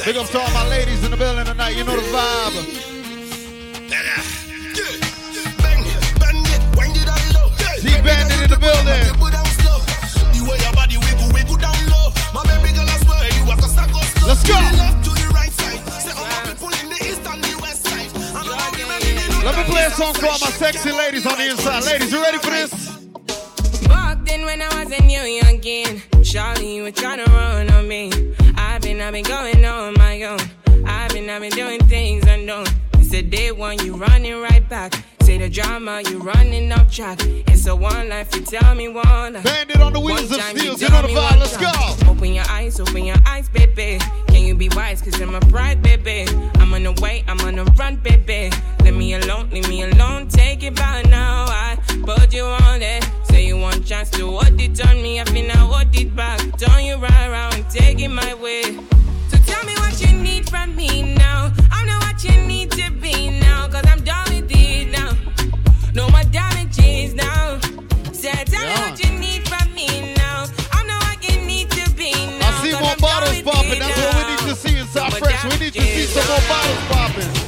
Big up to all my ladies in the building tonight. You know the vibe. D Bandit in the building. Let's go. Let me play a song for all my sexy ladies on the inside. Ladies, you ready for this? Walked in when I was a new youngin', Charlie, you were trying to run on me. I've been going on my own. I've been, I've been doing things unknown. It's a day one, you running right back. Say the drama, you running off track. It's a one life, you tell me one. Bandit on the wheels of steel, Get on the vibe, let's go. Open your eyes, open your eyes, baby. Can you be wise? Cause I'm a pride, baby. I'm on the way, I'm on the run, baby. Let me alone, leave me alone, take it by now. I put you on it. Say you want chance to hold it on me, I finna I hold it back. Don't you ride around and take it my way. So tell me what you need from me now. I know what you need to be now. No more damages now. So tell me what you need from me now. I know what you need to be now. I see more bottles popping. That's what we need to see in South Fresh. We need to see some more bottles popping.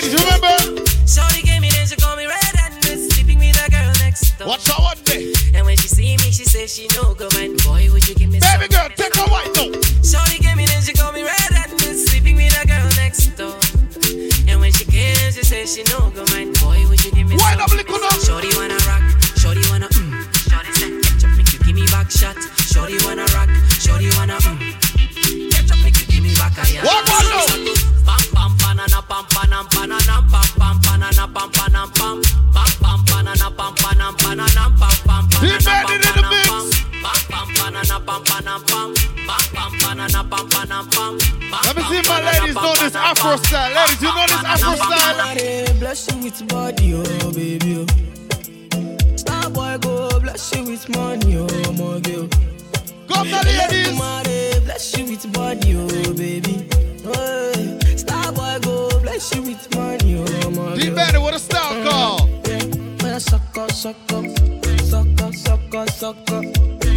Ladies. Remember? Shorty gave me then she call me red and sleeping with the girl next door. Watch out one day. And when she see me, she says she no go mind. Boy, would you give me Baby girl, take a white now. Shorty gave me then she call me red and sleeping with the girl next door. And when she came, she says she no go mind. Boy, would you give me Wind some? up, little. Shorty wanna rock, shorty wanna mm. Shorty said ketchup make you give me back shot. Shorty wanna rock, shorty wanna mm. Ketchup make you give me back a yeah. What one now? Pam pam banana pam panam banana pam pam banana pam panam pam pam pam banana pam panam banana pam pam Team banana Bandit pam in the panam mix. pam pam pam banana pam panam pam pam pam banana pam panam pam pam Let me pam see if my banana ladies pam know this panam Afro pam. style. Ladies, you know this Afro style? Somebody bless you with body, oh baby. Oh. Star boy go bless you with money, oh my girl. Come now, ladies. Somebody bless you with body, oh baby. Hey. Star boy go bless you with money, oh my Deep girl. Bandit, what a style call. Yeah. When I suck up, suck up, suck up, suck up, suck up,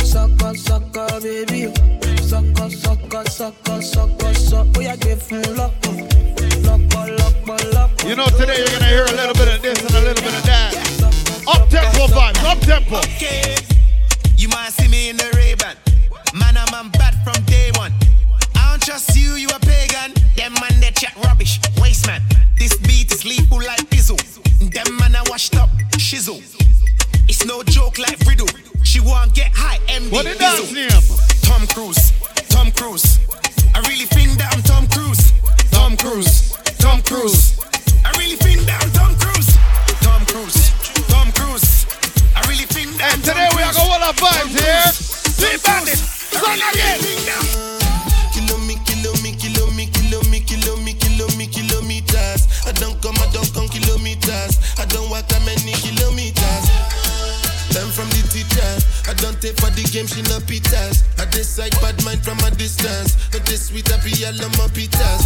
suck up, suck up, baby. Suck up, suck up, suck up, suck up, suck. Oh yeah, give him lock up, lock up, lock up, up. You know, today you're gonna hear a little bit of this and a little bit of that. Up tempo vibes, up tempo. Okay. You might see me in the Ray-Ban. Man, I'm, I'm bad from day one. Don't trust you, you a pagan. Them man, they chat rubbish. Waste man. This beat is lethal like Bizzle. Them man, I washed up. Shizzle. It's no joke like Riddle. She won't get high, MD. What dance Bizzle. Tom Cruise, Tom Cruise. I really think that I'm Tom Cruise. Tom Cruise, Tom Cruise. I really think that I'm Tom Cruise. Tom Cruise, Tom Cruise. I really think that And today we are going to vibes here. D Bandit, song again. I don't come, I don't come kilometers. I don't walk that many kilometers. Learn from the teacher. I don't take for the game, she no pitas. I decide bad mind from a distance. But this sweet I love my pitas.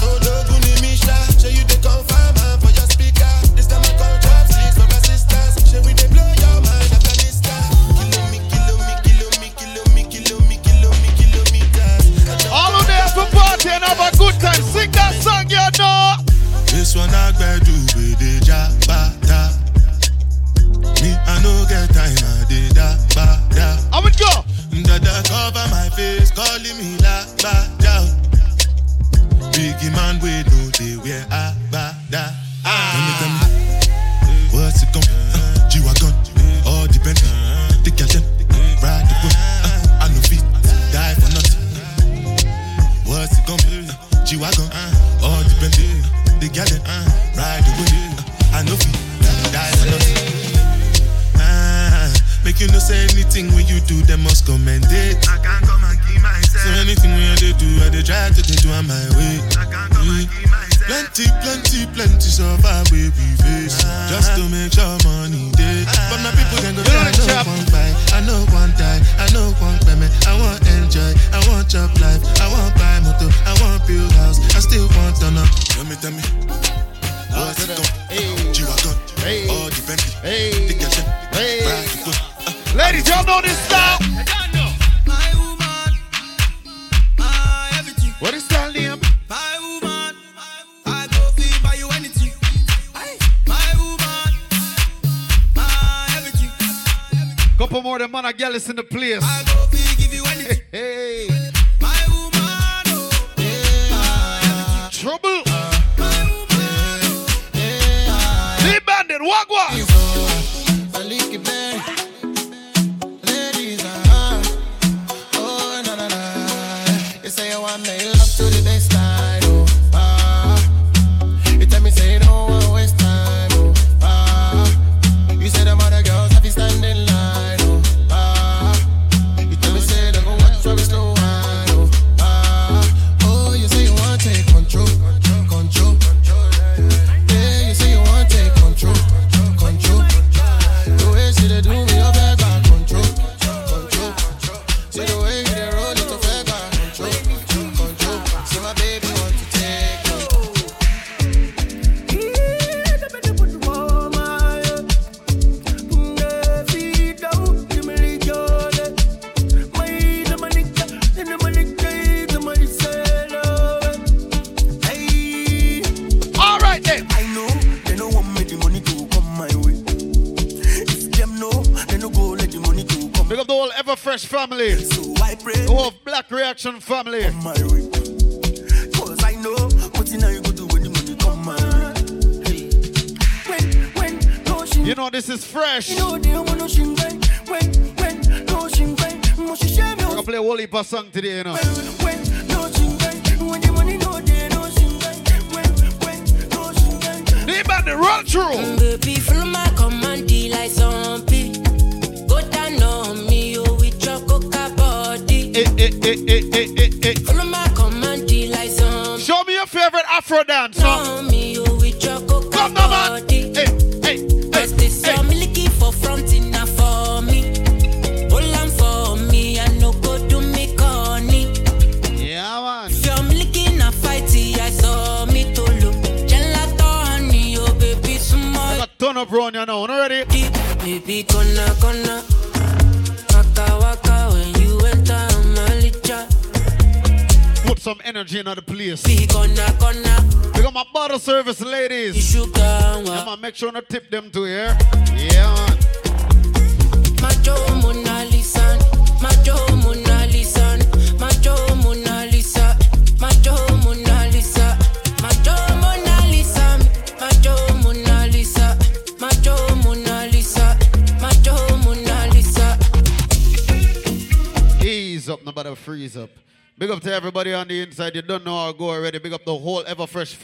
Oh, Doguni Misha, show you the confirm for your speaker. This time I call trap six for my sisters. Show we they blow your mind, Afghanistan. Kilo me, kilo me, kilo me. All of them to party and have a good time. Sing that song, you know. This one I better do with the jabata. Me, I no get time, I did that, ba, da. I would go. Dada cover my face, calling me la, ba, da. Biggie man, we know they wear a, ba, da. Tell me, tell me, what's it gon' uh, G-Wagon, all depend. The girl them, ride the boat. Uh, I no fit, die for nothing. What's it gon' be? Uh, G-Wagon, uh. The girl them, uh, ride boat. Uh, I know fit, die for nothing. Ah, make you no say anything when you do, they must commend it. I can't come and keep myself. So anything when they do, I they try to they do on my way. I can't come and keep myself. Plenty, plenty, plenty suffer where we face. Just to make sure money day. But my people then go, You know I the know chap. one buy, I know one die, I know one payment. I want enjoy, I want job life, I want buy motor, I want build house, I still want to know. Tell me, tell me. What's it gon' Hey. G-Wagon, Hey. all the Bentley, Hey. the girl them, Hey. ride the boat. Uh, Ladies, y'all know this style. My woman, my everything. What is style Couple more than man and girl is in the place. I feel give you anything. lovsang til det sure to tip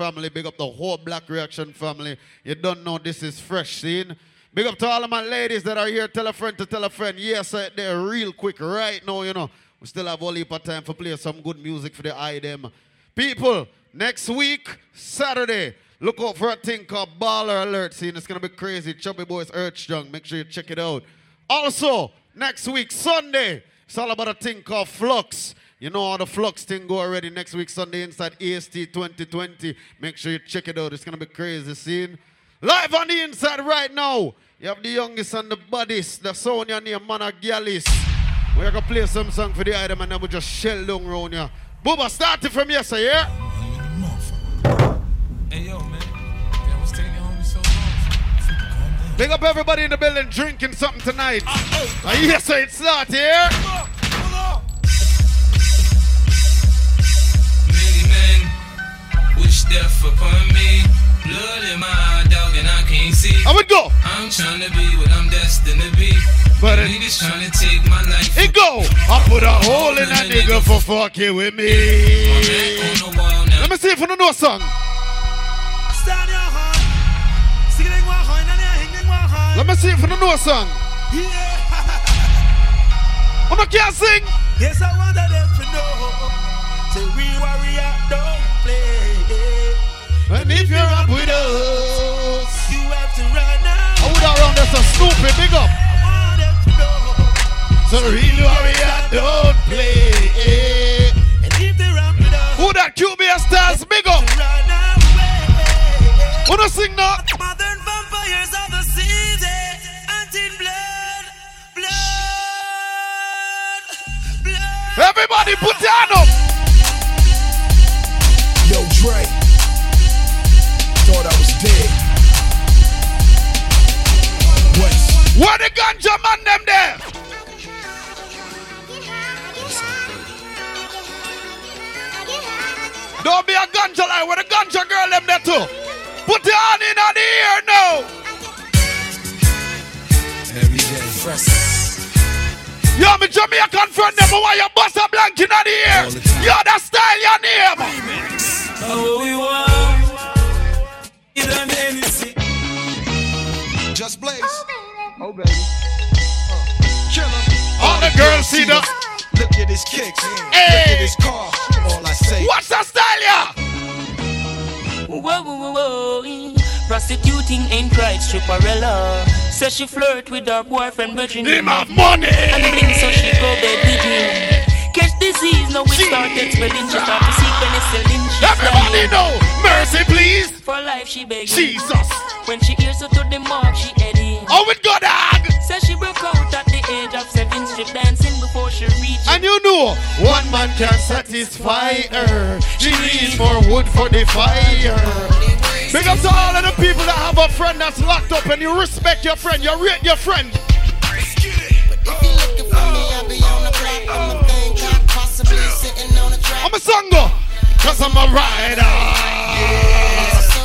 family. Big up the whole Black Reaction family. You don't know this is fresh scene. Big up to all of my ladies that are here. Tell a friend to tell a friend. Yes, they're real quick right now, you know. We still have all heap of time for play some good music for the eye. People, next week, Saturday, look out for a thing called Baller Alert scene. It's going to be crazy. Chubby Boys Earth Strong. Make sure you check it out. Also, next week, Sunday, it's all about a thing called Flux. You know how the Flux thing go already next week, Sunday, inside AST 2020. Make sure you check it out. It's going to be crazy scene. Live on the inside right now. You have the youngest and the baddest, the sound your name, Monagalis. We're going to play some song for the item and then we just shell down round here. Booba, start it from yesterday, yeah? Hey yo, man. Damn, what's taking your homie so long? Big up everybody in the building drinking something tonight. Uh, yes, sir, it's not here. Wish death upon me. Blood in my eye, dog, and I can't see. I would go. I'm trying to be what I'm destined to be. But it- niggas trying to take my life. It go. I put a hole in that nigga for fucking with me. on the wall now. Let me see if you know a song. Stand your hand. Sing it one hand and hang it one hand. Let me see if you know a song. Yeah. I'm not can't sing. Yes, I want them to know. And if you're up with us. You have to run now. I would around there so stupid. Big up. I want them to know. So real warrior don't play. And if they run with us, Who that QBS stars? Big up. run. Who don't sing now? Modern vampires of the season. Until blood, blood, blood. Everybody put hand up. Yo, Dre. Thought I was dead. West. Where the ganja man them there? Don't be a ganja lie. Where the ganja girl them there too? Put your hand in on the ear now. Every day. Fresh. Yo, me Jamaican friend them, why you bust a blank in on the ear? Yo, that style your name. Oh, we want. You done anything. Just blaze. Oh, baby. Oh, uh, Killer. All the girls see the. Look at his kicks. Look Hey. at his car. All I say. What's the style, yeah? Whoa, whoa, whoa, whoa. Prostituting ain't right, stripperella. Says she flirt with her boyfriend, but she need of money. And bling, so she go bed with him. Catch disease, now we started spelling. She start to see penicillin. She's Everybody dying. know. Mercy, please. Life, she begging. Jesus. When she hears her to the mark, she heading. Oh, it go dog. Says she broke out at the age of seven, strip dancing before she reached. And you know, one man can satisfy her. She needs more wood for the fire. Big up to all of the people that have a friend that's locked up and you respect your friend, you rate your friend. If you looking for me, I'll be on the I'ma think I'm possibly sitting on a track. I'm a songo, cause I'm a rider.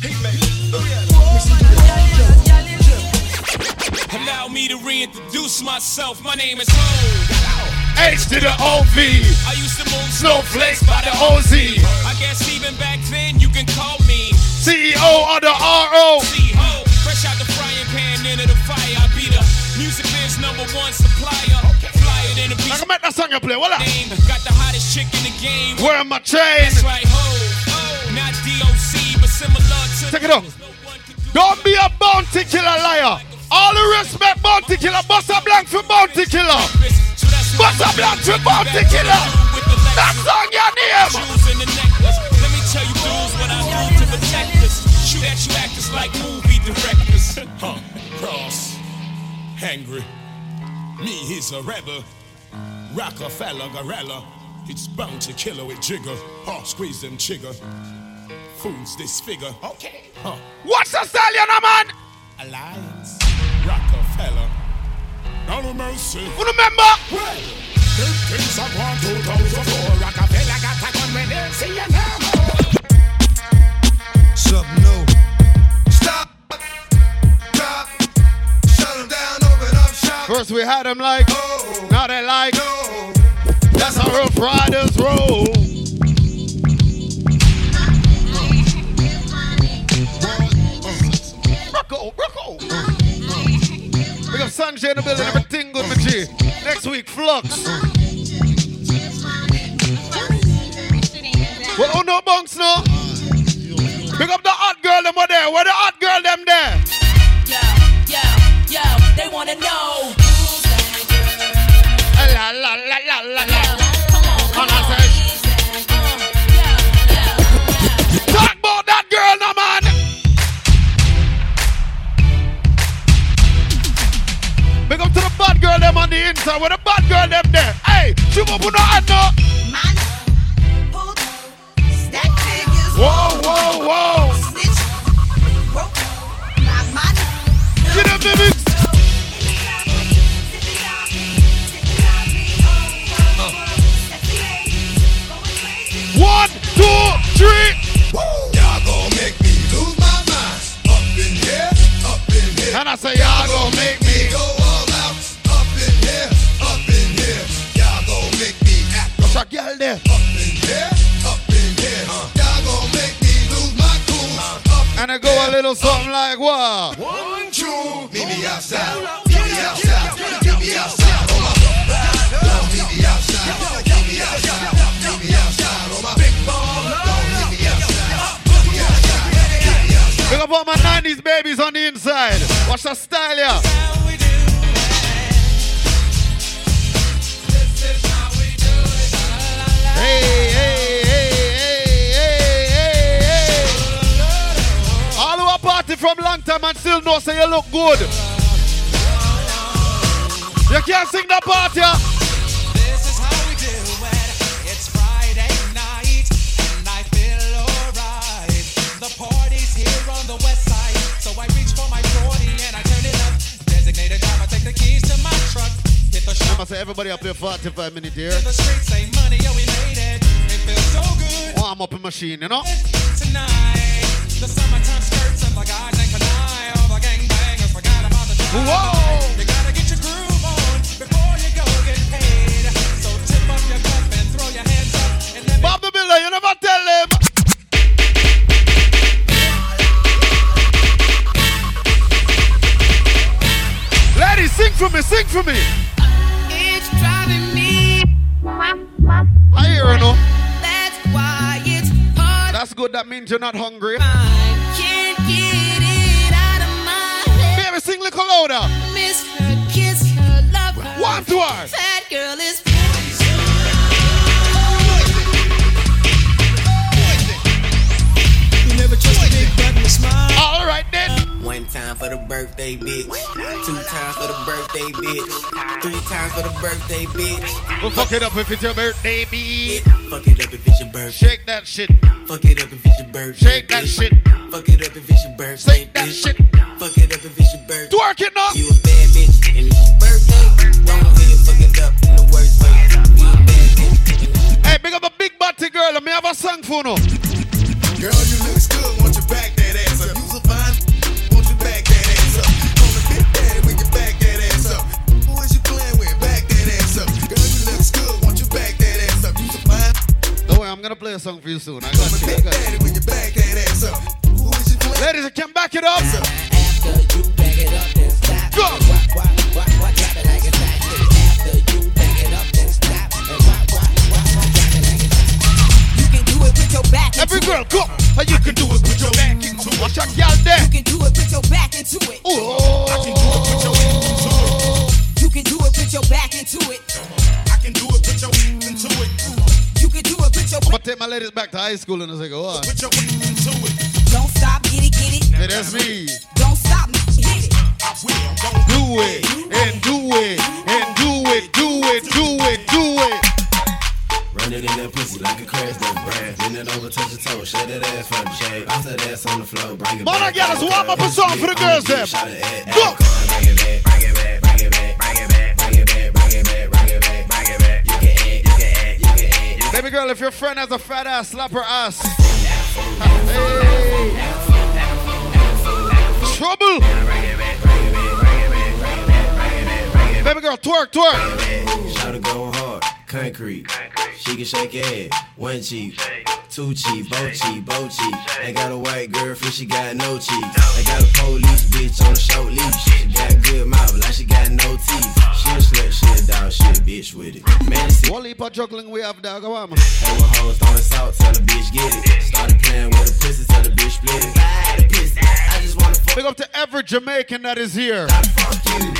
Allow me to reintroduce myself. My name is Ho. H to the OV. I used to move Snowflakes by the OZ. I guess even back then you can call me CEO of the RO. C-Ho. Fresh out the frying pan into the fire. I be the music biz number one supplier. Flyer than a I piece can make that song you play. What up? Got the hottest chick in the game. Wearing my chain. That's right, ho. Not DOC, but similar. Take it up. Don't be a bounty killer liar. All the respect, bounty killer. Bust a blank for bounty killer. Bust a blank for bounty killer. That song your name. Let me tell you dudes what I do to protect us. Shoot at you actors like movie directors. Huh, cross, hungry. Me, he's a rebel. Rockefeller, gorilla. It's bound to kill her with jigger. Huh, squeeze them trigger. Fools disfigure. Okay. Huh. What's the stallion, man? Alliance. Rockefeller. No mercy. You remember? Well, big things are gone 2004. Rockefeller got a gun when they see you now. Something new. Stop. Drop. Shut 'em down, open up shop. First we had them like, Oh, now they like, no. that's how Rough Riders roll. Rocco. We got Sanjay in the building, everything good, my G. Next week, Flux. Well, oh no bunks no. Pick up the hot girl them over there. Where the hot girl them there? Yo, yo, yo, they wanna know. La la la la la la. Big up to the bad girl them on the inside. Where the bad girl them there? Hey, she up on the hand now. Whoa, whoa, whoa. Get them baby. One, two, three. Y'all gon' make me lose my mind. Up in here, up in here. And I say, y'all gonna make me. Me act What's that girl there? up in here, up in here. Y'all gon' make me lose my cool. Up And it go a little something like what? One, two, meet me outside. Meet me outside. Meet me outside. On my Don't meet me outside. Meet me outside. Meet me outside. On my big ball. Don't meet me outside. Meet me outside. Meet me outside. Big up all my 90s babies on the inside. Watch that style, yeah. Hey, hey, hey, hey, hey, hey. All party from long time and still know say you look good. You can't sing that part, Shop I say everybody up here 45 minutes here. in the streets, say money, yeah, we made it. It feels so good oh, Warm up a machine, you know? tonight. The summertime skirts the guys ain't canine. All the gangbangers forgot about the drive. Whoa! You gotta get your groove on before you go get paid. So tip up your cup and throw your hands up and let me Bob the Builder, you never tell him. Ladies, sing for me, sing for me. I hear you know. That's why it's hard. That's good. That means you're not hungry. I can't get it out of my head. Baby, sing little louder. Miss her, kiss her, love her. One, two, one. That girl is Alright then birthday, bitch. Two times for the birthday, bitch. Three times for the birthday, bitch. We'll fuck it up if it's your birthday, bitch. Fuck it up if it's your birthday. Shake that shit. Fuck it up if it's your birthday. Shake that bitch. shit. Fuck it up if it's your birthday. Shake that bitch. shit. Fuck it up if it's your birthday. Twerk it now. You a bad bitch and it's your birthday. Don't go ahead, fuck it up in the worst way. You a bad bitch. Hey, big up a big body girl. Let me have a song for no. Soon. I high school in a second. Hold on. Oh. Put your into it. Don't stop, get it, get it. Hey, that's me. Don't stop, hit it. I will. Don't Do it and do it and do it, do it, do it, do it. Run it in that pussy like a crash dump brand. Bend it over, touch your toe, shake that ass from the shade. Bounce that ass on the floor, bring it Man, I back. got us warm up a song for the girls, them. Shot if your friend has a fat ass, slap her ass. Hey. Trouble. Baby girl, twerk, twerk. Shout it going hard, concrete. She can shake head, one cheek, two cheek, both cheek, both cheek. Ain't got a white girlfriend, she got no cheeks. Ain't got a police bitch on a short leash. She got good mouth, like she got no teeth. She a slut, she a dog, she a bitch with it. Man, it's What heap of juggling we have there, go on. Hey, with hoes throwing salt, tell the bitch get it. Started playing with a pussy, tell the bitch split it. Ride the pussy, I just wanna fuck Big up to every Jamaican that is here. you.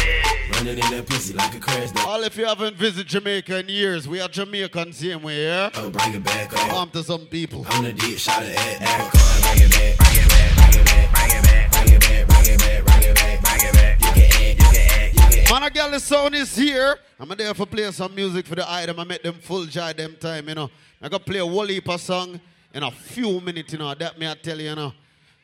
Running in that pussy like a crash dog. All if you haven't visited Jamaica in years, we are Jamaican same way, yeah? Oh, bring it back oh. up. Arm to some people. I'm the deep shot at Africa. Bring it back, bring it back, bring it back, bring it back, bring it back, bring it back, bring it back, bring it back. You can add, you can add, you can add. Man, a girl, the sound is here. I'm there for play some music for the item. I make them full joy them time, you know. I got play a whole heap of song in a few minutes, you know. That me I tell you, you know.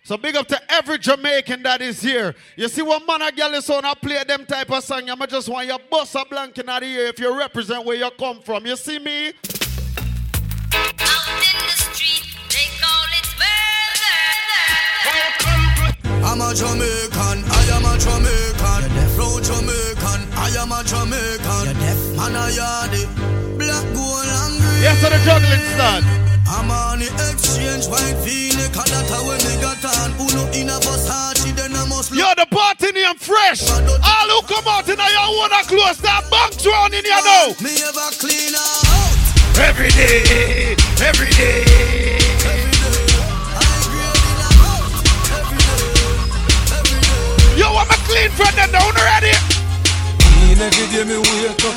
So big up to every Jamaican that is here. You see what man a girl is on, I play them type of song. I just want you bust a blank in the ear if you represent where you come from. You see me? I'm a Jamaican, I am a Jamaican. Proud Jamaican, I am a Jamaican. Man a yardy, black, gold and green. Yes, to the juggling start. I'm on the exchange, white phoenix, and that's how we me got on. Who no in a Versace, then I must look. Yo, the party name fresh. All who come out in your wanna close that bank round in here now. Me ever clean out. Every day, every day. Yo, I'm a clean friend and down ready. Clean every day me wake up.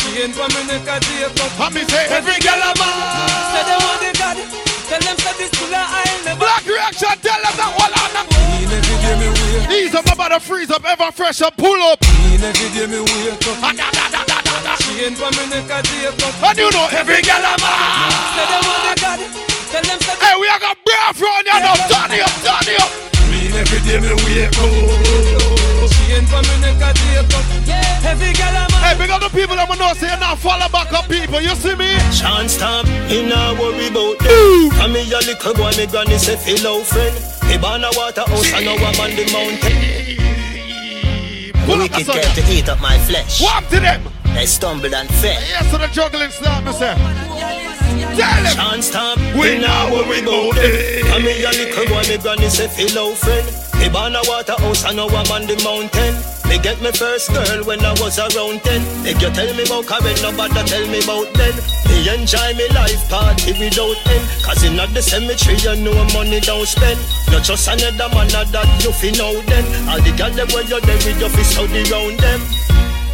Chain for me neck a take up. And me say every girl a man. Say they want the God. Tell them say this killer I'll never. Black reaction, tell them that one on. Clean every day me wake up. These are my brother freeze up, ever fresh and pull up. Clean every day me wake up. Chain for me neck a take up. And you know every girl a man. Say they want the God. Them Hey, we are gonna braff round here now. Turn it up, turn it up. Every day me wake up. Chain for me neck a take up. Every girl man. Hey, big up the people that know say not follow back up people. You see me? Chance stop, he not worry about them. And me a little boy, me granny say fellow friend. He born a water house and now I'm on the mountain. Pull up Wicked girl to eat up my flesh. Walk to them. They stumbled and fell. Yes, to the juggling start, me say. Tell them. Chance stop, We we not worry about them. And me a little boy, me granny say fellow friend. He born a water house and now I'm on the mountain. Me get me first girl when I was around 10 Make you tell me about Karen, nobody tell me about then Me enjoy me life party without end. Cause in at the cemetery you know money don't spend. Not just another man that you fi know then All the girls them where you there with you fi study round them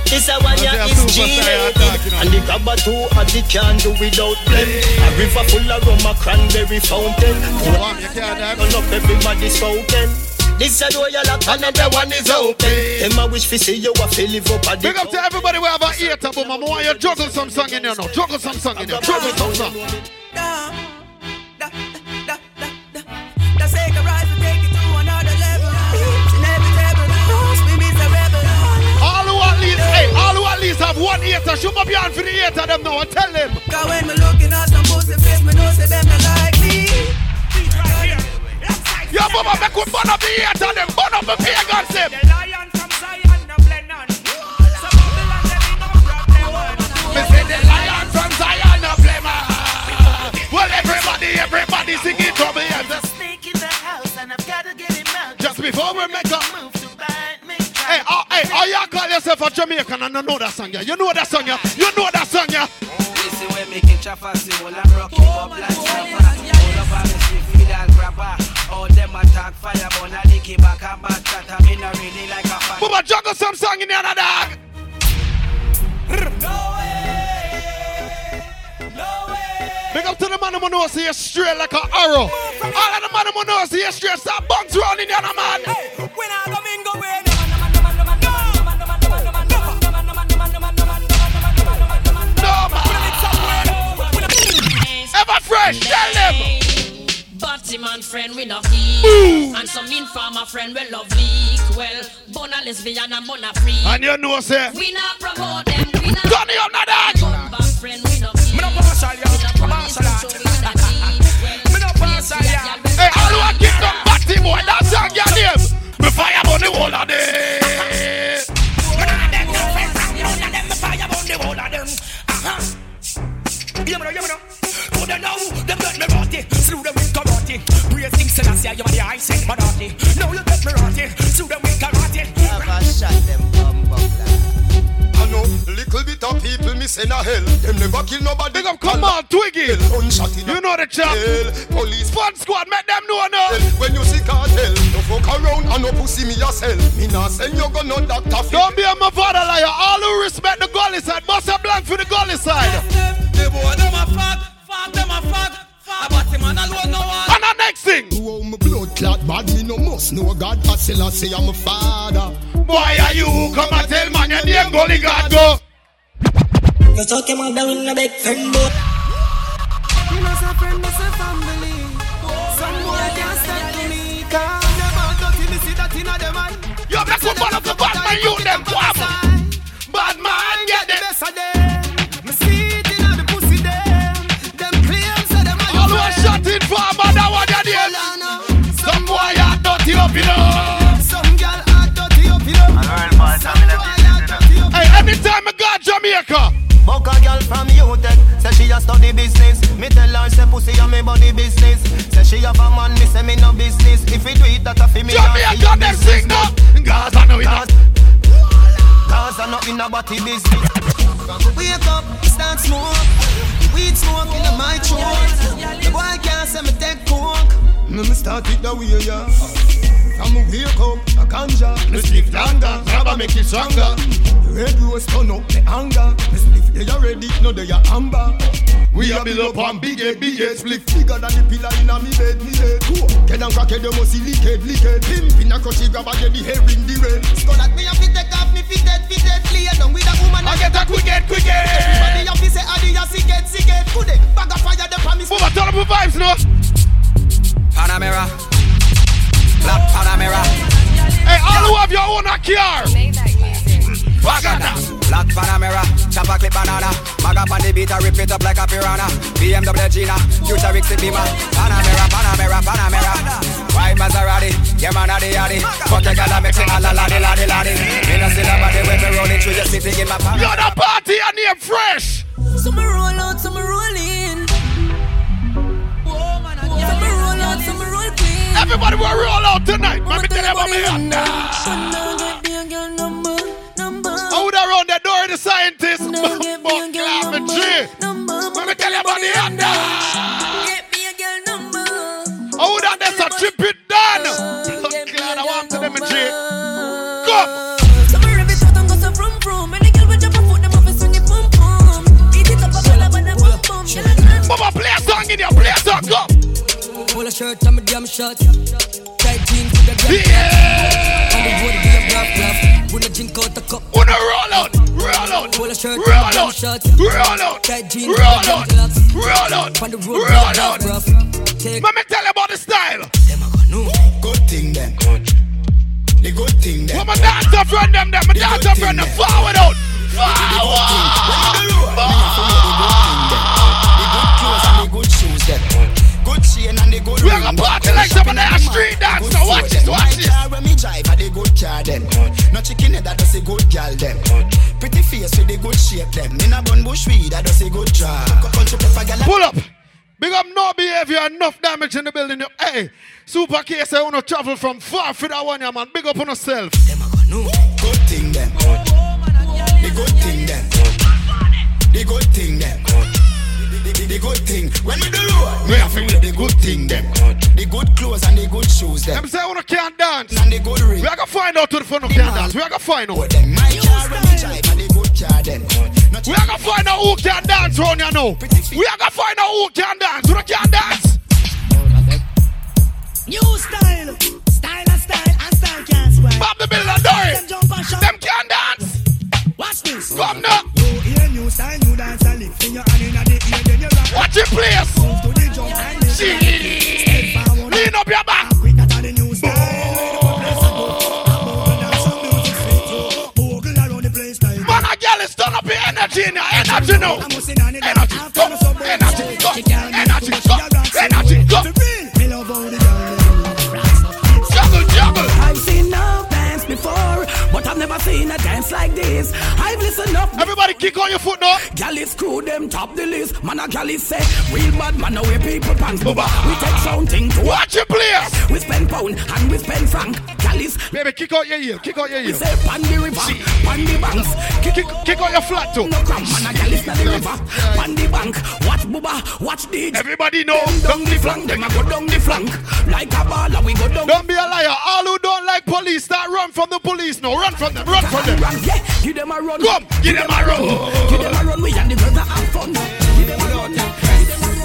this a one ya That's is G-rated you know. And the grabber too hot it can't do without them A river full of rum a cranberry fountain Mom, you can't have Turn up everybody's spoken This a door you lock, another one is open. Them a wish fi see you a fi live up a Big up to everybody we have a ear to taboo, mama. Want you juggle some song in here now. Juggle some song in here. Juggle some song. Da, da, The sacred rise will take it to another least have one ear to shoot up your hand for the ear to them now and tell them. Cause when me looking at some pussy face, me know say them not like me. Yo, mama, make we burn up the ear to them. Burn up the pagans them. Me say the lion from Zion, no blame ah. Well, everybody, everybody singing trouble. Yes. Snake in the house and I've gotta get him out. Just before we make up. Hey, oh, hey, oh, y'all call yourself a Jamaican and you know that song, yeah? You know that song, yeah? You know that song, yeah? Listen, we make it chopper, see all I'm rocking up like chopper. All of our street feed and grabber. All them attack fire, but I lick it back and back chat. I'm in a really like a fan. Bubba, juggle some song in the other dog. Big up to the man who knows you straight like an arrow. All of the man who knows you straight, start bounce around in the other man. When I come in, Batman friend we love geek And some informer friend we love leak Well, bona lesbian and bona free And you know, say, We not promote them, we not Turn it up, now, dog. Gun back friend we love geek Me no partial, yo. Me partial. Me no partial, yeah. Hey, all who are kick them batty boy, that song your name. Me fire on the whole of them. You know, you know. Who they know? Them Praise King Selassie, you are the I sent Manati. Now you get me rotty. Slew them with karate. Have a shot them bum I know little bit of people missing a hell. Them never kill nobody. Big up, come on, Twiggy. Gunshot in a You know the chap. Police Fun squad, make them know now. When you see cartel, no fuck around and no pussy me yourself. Me nah send you gun no doctor. fi- Don't be a my father liar. All who respect the gully side, must have blank for the gully side. The boy them a fuck, fuck them a fuck. A batty man alone no one. And the next thing. Oh, my blood clot bad, me no must know God. I still I say I'm a father. Why are you come and tell man your name gully god go? You talk him down in a big friend boat. Me must a friend, must a family. Some boy can't stop to me. Cause them all dirty, me see that inna them eye. Yo, make we burn up the bad man, you them quam. Bad man, get them. Best of them. Up, you know. Some girl are dirty up, you know. Some boy are dirty up. Hey, anytime I got Jamaica. Buck a girl from UTech, say she a study business. Me tell her say pussy a me body business. Say she have a man, me say me no business. If it do it, that a fi me. Jamaica, them sing now. Gaza know it. Cause I not in a body business. Wake up, start smoke. Weed smoke in my throat. The boy can't say me take coke. Me me start it the way yeah. From me wake up, a ganja. Me spliff longer, grabber make it stronger. Red rose turn up the anger. Me spliff they a ready, no they a amber. We a build up on big head, big eh, head Spliff bigger than the pillar in a me bed, me bed Cool, get down crackhead, you must see lickhead, lickhead Pimp in a crutchy, grab a get the hair in the red Skull at me, I fit take off me fitted, fitted. Lay down with a woman. I get a quicket, quicket. Everybody have to say, Adi, a sicket, sicket. Could they bag of fire, the promise. Move turn up the vibes now. Panamera. Black Panamera. Hey, all who have your own a car. Bagada. Black Panamera. Chopper clip banana. Mag up on the beat, I rip it up like a piranha. BMW Gina. Futuristic Beamer. Panamera, Panamera, Panamera. White Maserati. Yeah, man, addy, addy. Fuck your girl, I mix it all a laddie, laddie, laddie. Me no see nobody when me rolling through your city in my pan. You're the party and you're fresh. Some roll out, some roll in. Everybody will roll out tonight. Let me tell you about me. I would have run the door of the scientist. But clap and G. Let me tell you about the under. I would have just a trip it done. Glad I want to them and G. Go. Mama, play a song in your play shirt, I'm a damn shot. Tell Tight jeans with the girl. Yeah. On the road we a rough rough. When I drink out the cup. Wanna roll out, roll out, Pull a shirt, roll out, shorts. roll out, Tight jeans roll with the out, gloves. roll out, On the road roll we a rough out. rough. Take Let me tell you about the style. Good thing them. The good thing them. What my dancer friend them, them, my dancer friend them, forward out, The good shoes them. Good chain and the good We ring. are gonna party like some of them street dance. Now watch this, watch this. car when me drive, a the good car them. No chicken head, that does a good gal them. Pretty face with the good shape them. In a bun bush weed, that does a good job. Country pepper gal. Pull up. Big up no behavior, enough damage in the building. Hey, super case, I wanna travel from far for that one, yeah, man. Big up on yourself. Good thing them. The good thing them. The good thing them. The, the, the good thing. When we do road, we have to wear the good thing them. The good clothes and the good shoes them. Them say I wanna can't dance. And the good ring. We are gonna find out to the front of can't dance. We are gonna find out. My car when me drive, and the good car them. We are gonna find out who can dance round here now. We are gonna find out who can dance. Who can dance? New style, style and style and style can't spoil. Bob the Builder, Dory. Them jump and shout. Them can dance. Watch this. Come now. You hear new style, new dance and lift in your hand in the ear, then you rock. Watch it, please. Move to the jump and lift. See. Step forward. Lean up your back. Quick that are the new style. Ready for place and go. Bogle dance and music fit to. Bogle around the place style. Man, a girl is turn up your energy in your energy now. I'm sing on it. Energy, go, energy, go, energy, go, energy, go. Me love how the girl Juggle, juggle. I've seen no dance before, but I've never seen a dance like this. I've listened up. Everybody kick on your foot now. Gal is screw them top the list. Man a gal is say real bad man away people pants. Booba. We take something to Watch it, please. We spend pound and we spend franc. Gal is Baby, kick out your heel, kick out your we heel. say pan the river, pan the banks. Kick, kick, kick out your flat too. No cram, man a gal is na the river, pan the bank. Watch booba, watch the. Everybody know. Them down the flank, them a go down the flank. Like a baller, we go down. Don't be a liar. All who don't like police, start run from the police No, Run from them, run from them. Run, yeah, give them a run. Come, give them a run. Give them a run, we and the girls that have fun. Give them a run.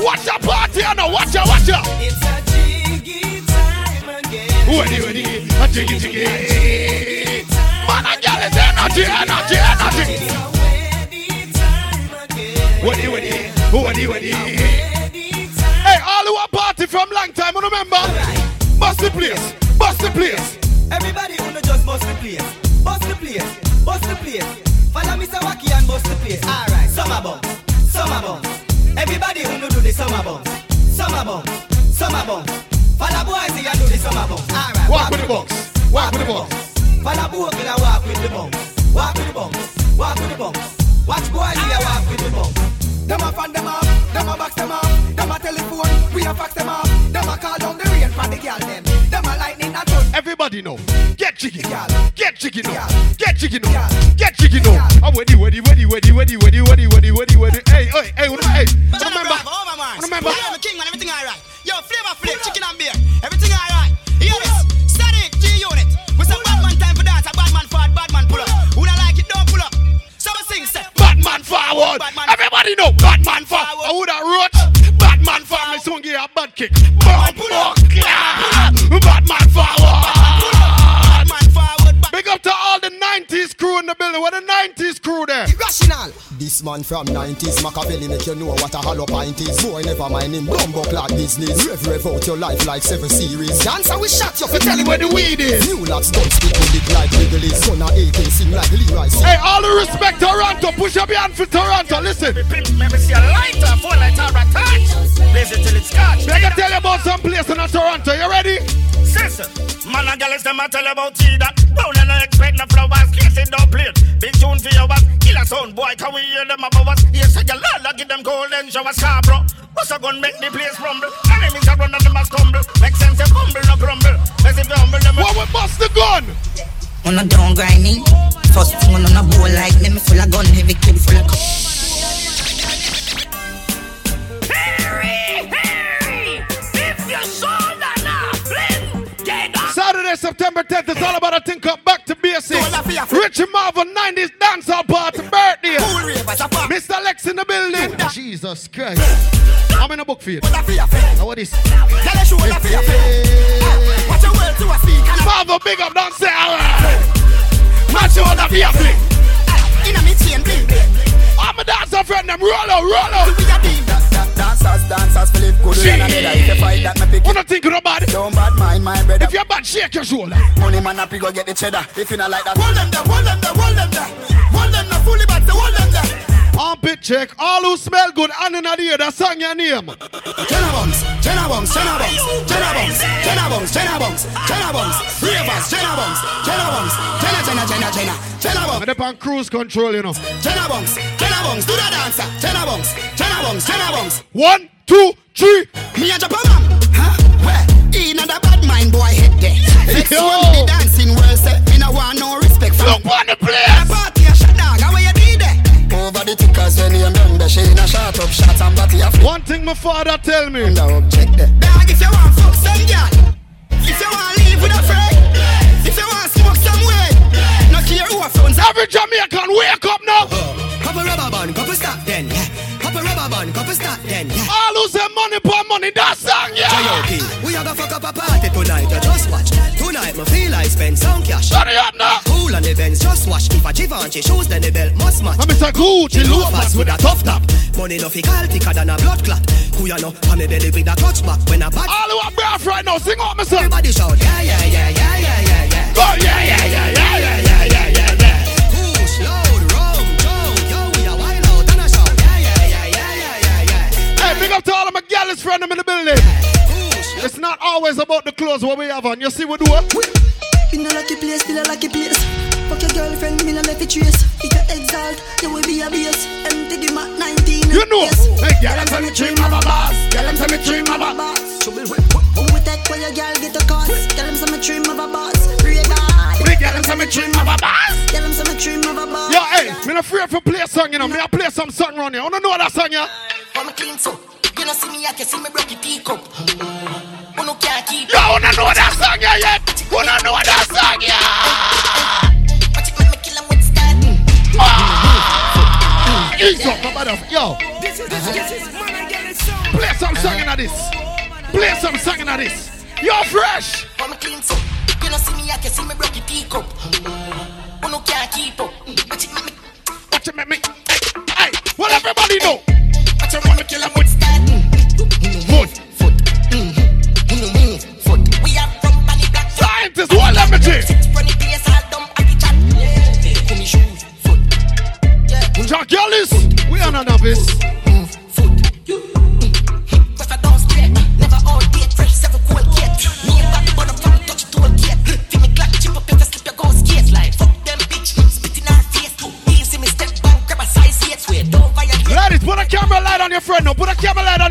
Watch your party, you know. Watch your, watch your. It's a jiggy time again. Ready, ready, a jiggy, jiggy. Man, a girl is energy, energy, energy. Ready, ready, ready, ready. Hey, all who are party from long time, you remember? Bust the place, bust the place. Everybody wanna just bust the place, bust the place, bust the place. Follow Mr. Wacky and bust the place. Alright, summer bumps, summer bumps. Everybody wanna do the summer bumps, summer bumps, summer bumps. Follow boys here and do the summer bumps. Alright, Walk with the box, walk with the box. Follow boys here and walk with the bumps, walk with the bumps, walk with the bumps. Watch boys here walk with the bumps. Them a fan them up, them a box them up, them a telephone, we a fax them up, them a call down the rain for the girl them, them a lightning a touch. Everybody know. Get jiggy. Get jiggy now. Get jiggy now. Get jiggy now. I'm ready, ready, ready, ready, ready, ready, ready, ready, ready, ready. Hey, hey, hey, what- hey. Remember. Oh, Remember. I'm a king man, everything alright. Yo, flavor flip, chicken and beer, everything alright. Hear this? Static G unit. With some bad man time for dance, a bad man forward, bad man pull up. Who not like it, don't pull up. So I sing, say, Batman forward. Everybody know. Batman forward. I would have wrote. Batman forward. My son give you a bad kick. Yeah. Batman forward. Crew in the building. What the 90s crew there? Irrational. This man from 90s, Machiavelli make you know what a hollow pint is. Boy, never mind him, bumbo clock business. Rev, rev out your life like seven series. Dancer, we shot you for tell him where the weed is. New lads don't speak with it like Wrigley. Son of 18 sing like Leroy. Sing. Hey, all the respect Toronto. Push up your hand for Toronto. Listen. Maybe see a lighter, four lighter attached. Blaze it till it's scotch. They can tell you about some place in Toronto. You ready? Sister, man and girls them a tell about tea that Brown and I expect no flowers, kiss it don't play it. Big tune for your ass, kill a sound boy, can we hear them above us? Yes, I can lala, give them golden shower Scarborough. Bust a gun, make the place rumble. Enemies are run and them must tumble. Make sense, if humble, no crumble. Let's if you humble them. What we bust the gun? On a down grinding. First one on a bowl like me, me full of gun, heavy clip full of cup. Harry, Harry, if you saw that now, Flynn, get. Saturday, September 10th, it's all about a think up back to basics. Richie Marvin, 90s dancehall party birthday. Mr. Lex in the building. Jesus Christ. I'm in a book for you. Now what is? Watch your world to Marvel, big up, don't say alright. Match on the vehicle. a me chain bling. I'm a dancer friend, them roll out, roll out. Dancers, dancers, Philip good and another. If you fight that, me pick Who not think of nobody? Don't bad mind my brother. If you're bad, shake your shoulder. Money man up, you go get the cheddar. If you not like that, hold them there, hold them there, hold them there. Hold them there, fully back, hold them there. Armpit check. All who smell good, and in the ear, that sang your name. Tenor bumps, tenor bumps, tenor bumps, tenor bumps, tenor bumps, tenor bumps, tenor bumps, ravers, tenor bumps, tenor bumps, tenor, tenor, tenor, tenor, tenor bumps. And upon cruise control, you know. Tenor bumps, tenor bumps, do the dancer. Tenor bumps, tenor bumps, tenor bumps. One, two, three. Me a Japan man, huh? Where? In a bad mind boy head there. Let's see dancing world. Me no want no respect from. Don't want to play. When she in a shot up shots and body a flip. One thing my father tell me. No object there. Dog, if you want fuck some girl, if you want live with a friend, if you want smoke some way, no care who a phones. Every Jamaican, wake up now. Couple rubber band, couple stop then. Yeah. Couple rubber band, couple stop then. yeah. All who say money for money, that song, yeah. J.O.P. We are gonna fuck up a party tonight, you just watch. Tonight, me feel I spend some cash. Shut up now. Cool on the Benz, just watch. If a Givenchy shoes, then the belt must match. I'm Mr. Gucci, The loafers with a tough top. Money no fi call thicker than a blood clot. Who you know? I'm a belly with a clutch back. When a bad All who are brass right now, sing up, Mr. everybody shout, yeah, yeah, yeah, yeah, yeah, yeah, yeah. Go, yeah, yeah, yeah, yeah, yeah, yeah, up to all of my gallus friends in the building. It's not always about the clothes what we have on. You see what we do? In a lucky place, still a lucky place. Fuck your girlfriend, me no left it trace. If you exalt, you will be a base. Empty the mat 19. You know. Hey, girl, I'm me dream of a boss. Girl, I'm me dream of a boss. Trouble with Who we take where your girl get a cost? Tell him some dream of a boss. God. Big girl, I'm me dream of a boss. Tell him some dream of a boss. Yo, hey, me not afraid for play a song, you know. Me I play some song around here. You don't know that song, yeah? I'm clean so. You know see me, I can see me break your teacup. Who no can't keep. Yo, you don't know that song, yeah, yet. You don't know that song, yeah. Watch it, let me kill him with style. Ah! Ease up, my brother. Yo, play some song in this. Play some song in this. You're fresh. I'm clean so. You know see me, I can see me broke the teacup. You no can't keep up. But you make me, but you. Hey, hey, everybody know. But you wanna kill 'em with style. One foot, one foot. We are from Bali Black. Scientists, what let me tell you. Jackalis, we are not novice.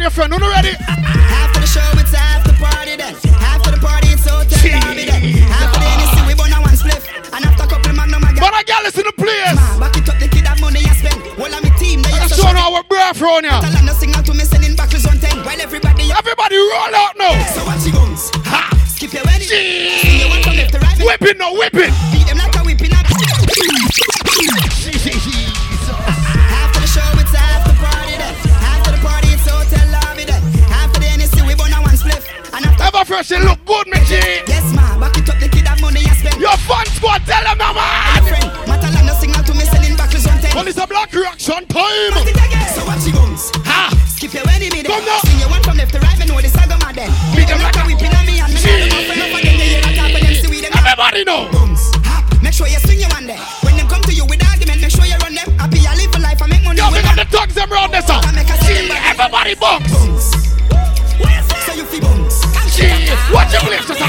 Your friend. Who ready? After the show, it's after party then. After the party, it's hotel lobby then. After the NSC, we burn a one spliff. And after couple man, no my But I got listen to the place. Back it up, the kid have money I spend. Well, I'm a team, they to showing our breath on ya. Tell them no signal to me, sending buckles on 10. While everybody, Everybody roll out now. so watch the guns. Ha! Skip your wedding. See you want after Ever fresh, you look good, me G. Yes, ma, back it up, the kid have money I spend. Your fun squad, tell them now, man. friend, Matalan, no signal to me, sending back on 10. Well, it's a black reaction time. So watch the guns. Ha! Skip your wedding, me Come now. Sing your one from left to right, me know the saga mad then. Beat them like a whipping on me, and me know them up and up again. They hear a tap and them see we them. Everybody know. Guns. Ha. Make sure you swing your one there. When them come to you with argument, make sure you run them. Happy, I live for life, I make money. Yo, up them. the thugs them round this up. Everybody bounce. So your place, just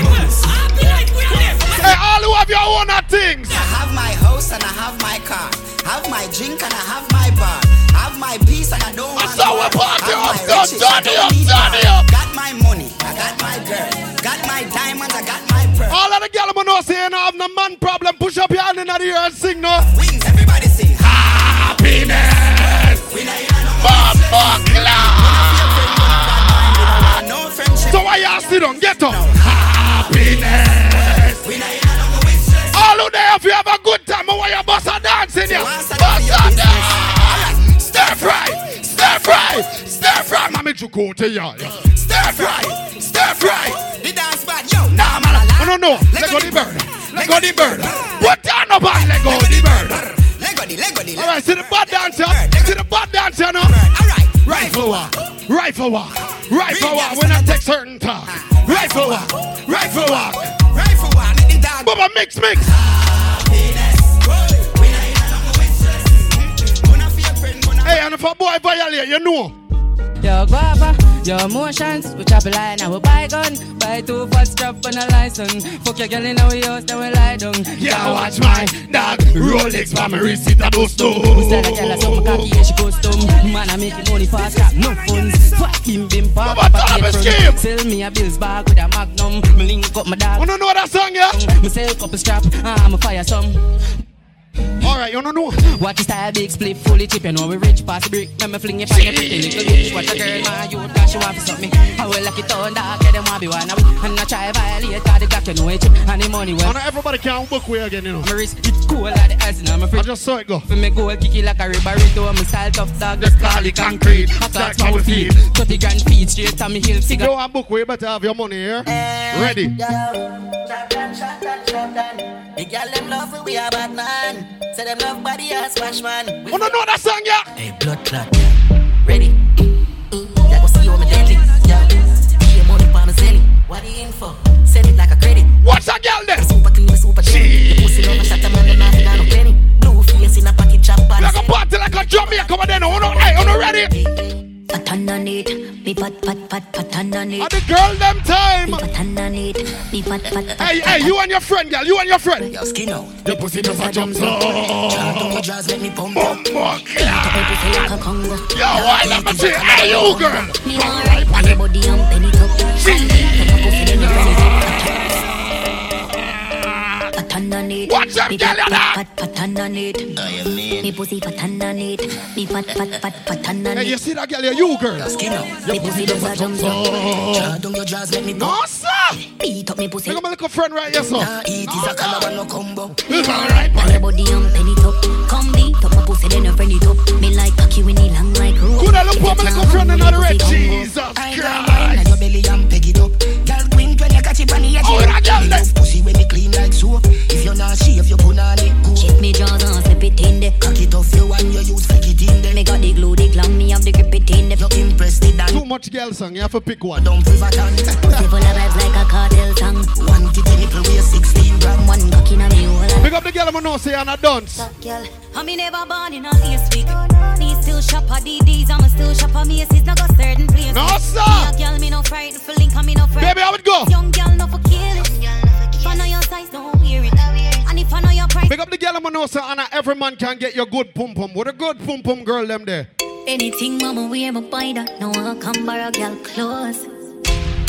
all who have your own things. I have my house and I have my car. Have my drink and I have my bar. Have my peace and I don't want saw war. a party Have up, my riches, I it don't up, done up. Got my money, I got my girl. Got my diamonds, I got my pearl. All of the girls know say you don't have no man problem, push up your hand in the air and sing no. Wings, everybody sing. on, get up. Happiness. All of them, if you have a good time, why your boss are dancing here? Boss are dancing. Stir fry, stir fry, stir fry. Mami chuko te ya. Stir fry, stir fry. The dance bad, yo. Nah, man. No, no, no. Let go the bird. Let go the bird. Put down the and let go the bird. All right, see the bad dancer. See the bad dancer now. All right. Right forward. Right forward. Right forward. When I take certain time. Ah talk. Rifle walk. Rifle walk. Rifle walk. Let the dog. Bubba mix mix. Hey, and if a boy violate, you know. Yo, guava, your emotions, we chop a line, now we buy gun, buy two fast strap and a license. Fuck your girl in our house, then we lie down. Yeah, watch my dog. Rolex for me wrist, it a do stone. We sell a girl a some cocky, yeah, she goes dumb. Man, I make money fast, got no funds. Fuck him, bim, pop, Baba, tell him escape. Sell me a bills bag with a magnum. Me link up my dog. Wanna know that song, yeah? Me sell couple strap, ah, I'm a fire some. All right, you don't know. Watch the style, big split, fully chip. You know we rich past the brick. Let me fling it on your pretty little bitch. Watch a girl, my youth, cause she want to suck me. I will lock it on dark, yeah, them want be one of we. And I try violate, cause the Glock, you know it chip. And the money well. And everybody can book way again, you know. My wrist, it cool like the ice in my fridge. I just saw it go. For me go, kick it like a rubber burrito. My style tough dog, just call it concrete. I That's talk how we my feet. feel. 30 grand feet, straight to me hill. If Figure. you want book way, better have your money here. Ready. The girl them love we a bad man. Say them love body a smash man. Wanna know oh, that song, yeah? Hey, blood clot, yeah. Ready? Ooh, yeah, go see you on my deadly. Yeah. Pay money for my zelly. What the info? Send it like a credit. What's that girl there? Super clean, super jelly. The pussy love a shot a man, them not got no penny. Blue face in a pocket chop. Like a party like a Jamaica, come on then. Oh, wanna, hey, oh, wanna ready? Pat underneath, me pat pat pat pat underneath. And the girl them time. Me pat underneath, me pat pat pat. Hey, hey, you and your friend, girl. You and your friend. Your skin out. Your pussy does a jump so. Jump down your jaws, make me pump up. Pussy like. Yo, why let me see? Hey, you girl. Me want right on your body and penny top. See. Take a pussy then you penny top. Pat underneath. Watch that Me girl, pat you know. pat pat pat underneath. Me pussy pat underneath. Me pat pat pat pat Hey, you see that girl? Yeah, you girl. Skin out. Me pussy does a jump so. Jump oh. Oh. down your jaws, make me No, pump. sir. Beat up me pussy. Look at my little friend right here, sir. Nah, eat is a color, no combo. It's all right, On man. your body and penny top. Come beat up my pussy then you friend it up. Me like cocky when he long like rope. Could I look for my little friend and the red? Pussy Jesus I got wine Christ. and your belly and peg it up. Catch it on the edge. Oh, that girl there. Love Pussy when me clean like soap. If you're not shave, you put on it cool. Check me jaws and slip it in there. Cock it off you and you use flick it in there. Me got the glue, the glam, me have the grip it in there. You impress the dan. Too much girl song. You have to pick one. Don't privat and Pussy full of vibes like a cartel song. One titty nipple weigh 16 gram. One cock in a me hole. Pick up the girl I'm know say I'm a dance. Girl, I me never born in a face week. Me still shop a DDs, I'm still shop a Macy's, not go certain place. No, sir. Me a girl, me no frightened for link, and me no frightened. Baby, how it go? Young girl, no for kill it. If I know your size, don't wear it. And if I know your price, Pick up the girl I'm gonna know say Anna. Every man can get your good pum pum. What a good pum pum girl them there. anything mama wear, me buy that. No one come borrow girl clothes.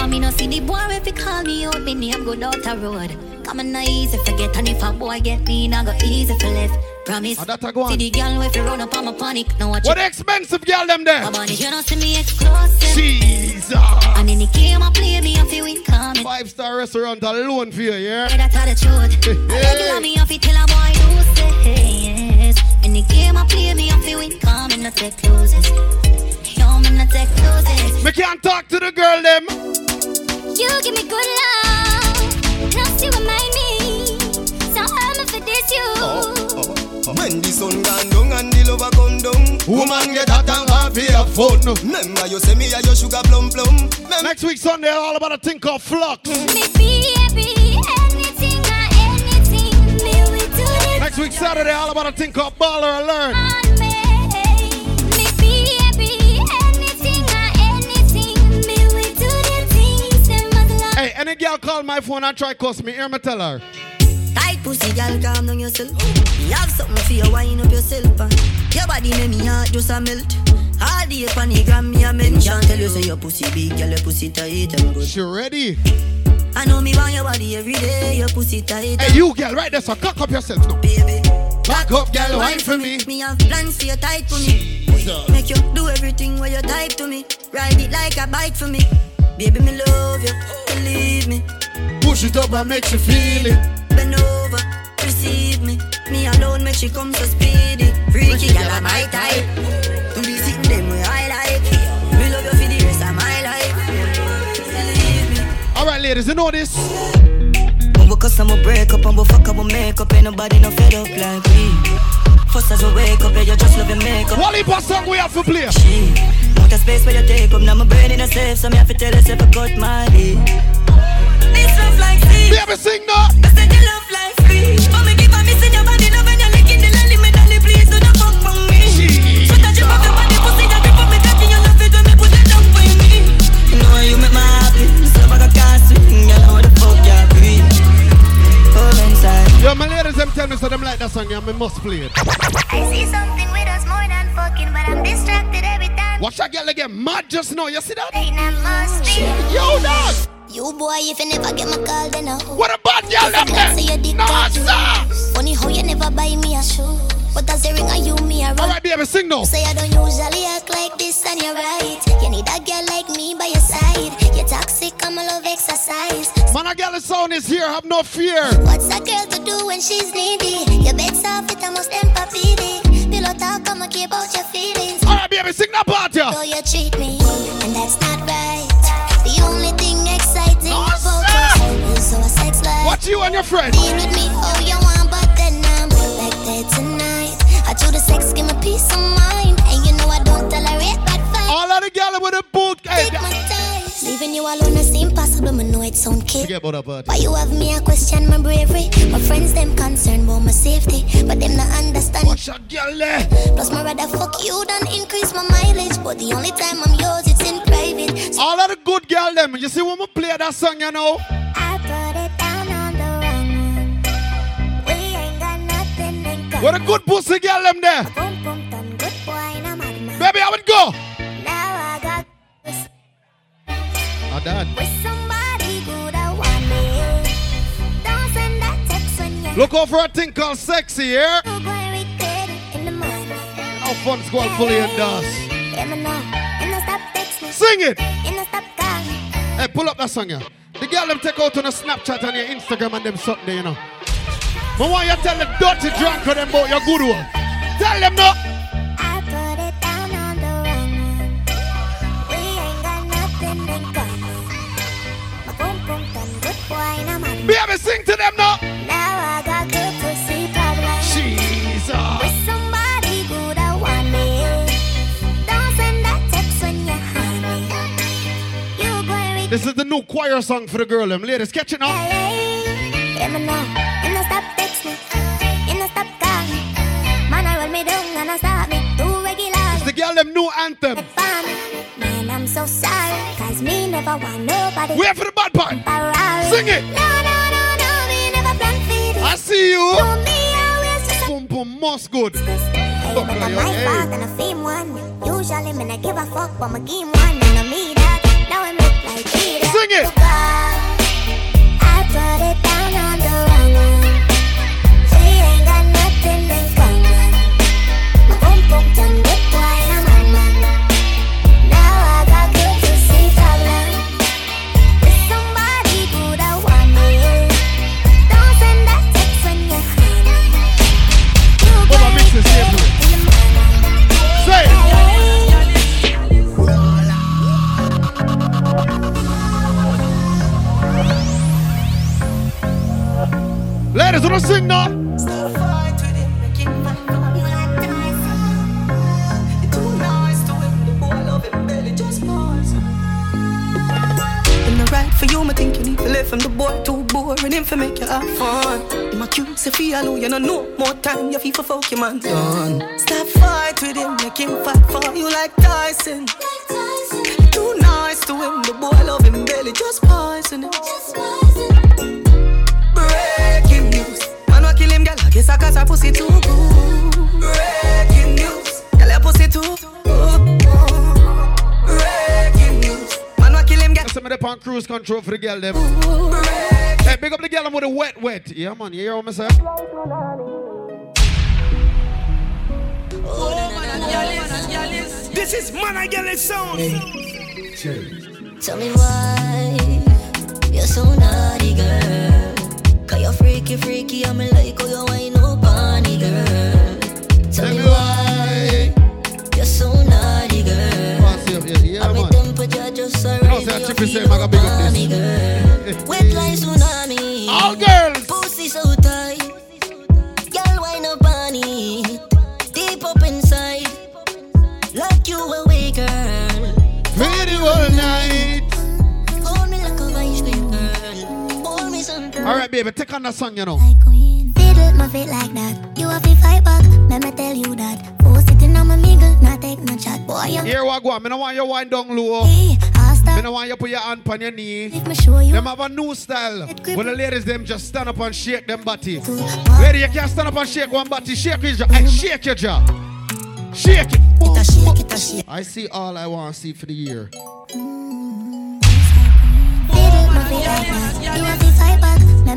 I mean, no see the boy if he call me out, me name go down the road. Come on, easy forget, and if a boy get me, not go easy for left. Promise. Oh, that a go on. See the girl run up on my panic, now watch What it. expensive girl them there? My you know, see me. Jesus. And any game I play, me have to win coming. Five star restaurant alone for you, yeah? Yeah, that's how the truth. Regular me have to tell a boy do say yes. Any game I play, me have to win coming, not take. Yo, me not take. We can't talk to the girl them. You give me good Woman get hot and happy have fun. Remember you say me a your sugar plum plum Mem- Next week Sunday, all about a thing called flux. Me be anything or anything. Me we do this Next week Saturday, all about a thing called baller alert. on me. Me be happy, anything or anything. Me we do the things them must love. Hey, any girl call my phone and try cuss me, hear me tell her. Tight pussy, girl, calm down yourself. You have something for you, wind up yourself. uh. Your body make me heart just a melt. All the on the gram, me a mention. Tell you say your pussy big, girl, your pussy tight and good. She ready? I know me want your body every day, your pussy tight. Hey, you girl, right there, so cock up yourself now. baby. Back up, girl, wine for me. Me have plans for your tight for me. Make you do everything where you type to me. Ride it like a bike for me. Baby, me love you, believe me. Push it up and make you feel it. Bend over, receive me. Me alone make she come so speedy. Freaky girl, I'm my type. Do the thing them way I like. Me love you for the rest of my life. Believe me. All right, ladies, you know this. When we cuss and we break up and we fuck and we make up, ain't nobody no fed up like we. First as we wake up, yeah, you just love your makeup. What if a song we have to play? She, Want a space where you take up, now my brain in a safe, so me have to tell yourself I cut my day. This love like sea. Baby, sing now. Them tell me so them like that song, yeah, me must play it. I see something with us more than fucking, but I'm distracted every time. Watch that girl again, mad just now, you see that? Ain't that must be. Yo, dog. You boy, if you never get my call, then I What a bad girl, them there. Say your dick No, back. sir. Funny how you never buy me a shoe. But as a ring, are you me a run? Alright, baby, sing now. Say I don't usually act like this, and you're right. You need a girl like me by your exercise. Man, a girl, the sound is here, have no fear. What's a girl to do when she's needy? Your bed's soft, it almost empathic. Pillow talk, I'ma keep out your feelings. Alright, baby, sing that part, yeah. So you treat me, and that's not right. The only thing exciting about us is a sex life. What you and your friend? Deal with me you want, but then I'm back there tonight. I do the sex, give me peace of mind, and you know I don't tolerate bad vibes. All of the girl with the boot, hey, Take my ties. Leaving you alone, it seem possible, me know it sound kid. Forget about that part. Why you have me a question my bravery? My friends them concerned about my safety, but them not understand. Watch a girl there. Plus my rather fuck you than increase my mileage. But the only time I'm yours, it's in private. So All of the good girl them, you see when we play that song, you know? I put it down on the wrong one. We ain't got nothing in common. What a good pussy girl them there. Boom boom done good boy, man. Baby, I would go? Send that text when you're Look out for a thing called sexy, yeah? going regret it in the morning. How fun's going fully in dust. Yeah, me know. And I stop. Sing it. And I stop. Hey, pull up that song, yeah. The girl them take out on a Snapchat and your Instagram and them something you know. But why you tell the dirty drunk of them about your good one? Tell them no. Mad man. Baby, sing to them now. Now I got good pussy problems. Jesus. With somebody good, I want me. Don't send that text when you're honey. You going This is the new choir song for the girl them. Ladies, catch it now. Yeah, me know. And I stop text me. And I stop call me. Man, I roll me down and I stop me. Too regular. It's the girl them new anthem. Man, I'm so sorry. Cause me never want nobody. Wait for the bad part. Sing it. No, no, no, no. Me never plan for this. I see you. To me, always just Boom, boom, most good. Hey, Fuck but I'm my fault and I fame one. Usually, not give a fuck, but my game one and I mean that. Now I'm look like Peter. Sing it. I put it down on the wrong one. We ain't got nothing in common. My boom boom done Ladies, wanna sing now? Right for you, me think you need to live from the boy too boring him for make you have fun. Him accuse if he alone, you know no more time, you feel for fuck your man done. Stop fight with him, make him fight for you like Tyson. Too nice to him, the boy love him barely, just poison him. Breaking kill him, girl, I guess I cause her pussy too good. Breaking news, girl, your pussy too good. Breaking news, man wa kill him, girl. Some of them on cruise control for the girl them. Hey, big up the girl them with the wet wet. Yeah, man, you hear what I say? Oh, this is Man and Girl sound. Tell me why you're so naughty, girl. You're freaky, freaky, I'm like, oh, you up on it, girl. Tell me why you're so naughty, girl. Yeah, man. with temperature just You know, around say a your chippy say, I big up on this. me, girl. Wet like tsunami. All right, baby, take on that song, you know. Fiddle my feet like that. You have to fight back. Let me tell you that. Four sitting on my mingle, not take no chat. Boy, you Here what go on. Me no want you wind down low. Stop. Me no want you put your hand on your knee. me show you. Them have a new style. When the ladies them just stand up and shake them body. Lady, you can't stand up and shake one body. Shake your jaw. Hey, shake your jaw. Shake it. I see all I want to see for the year. Mm-hmm. Fiddle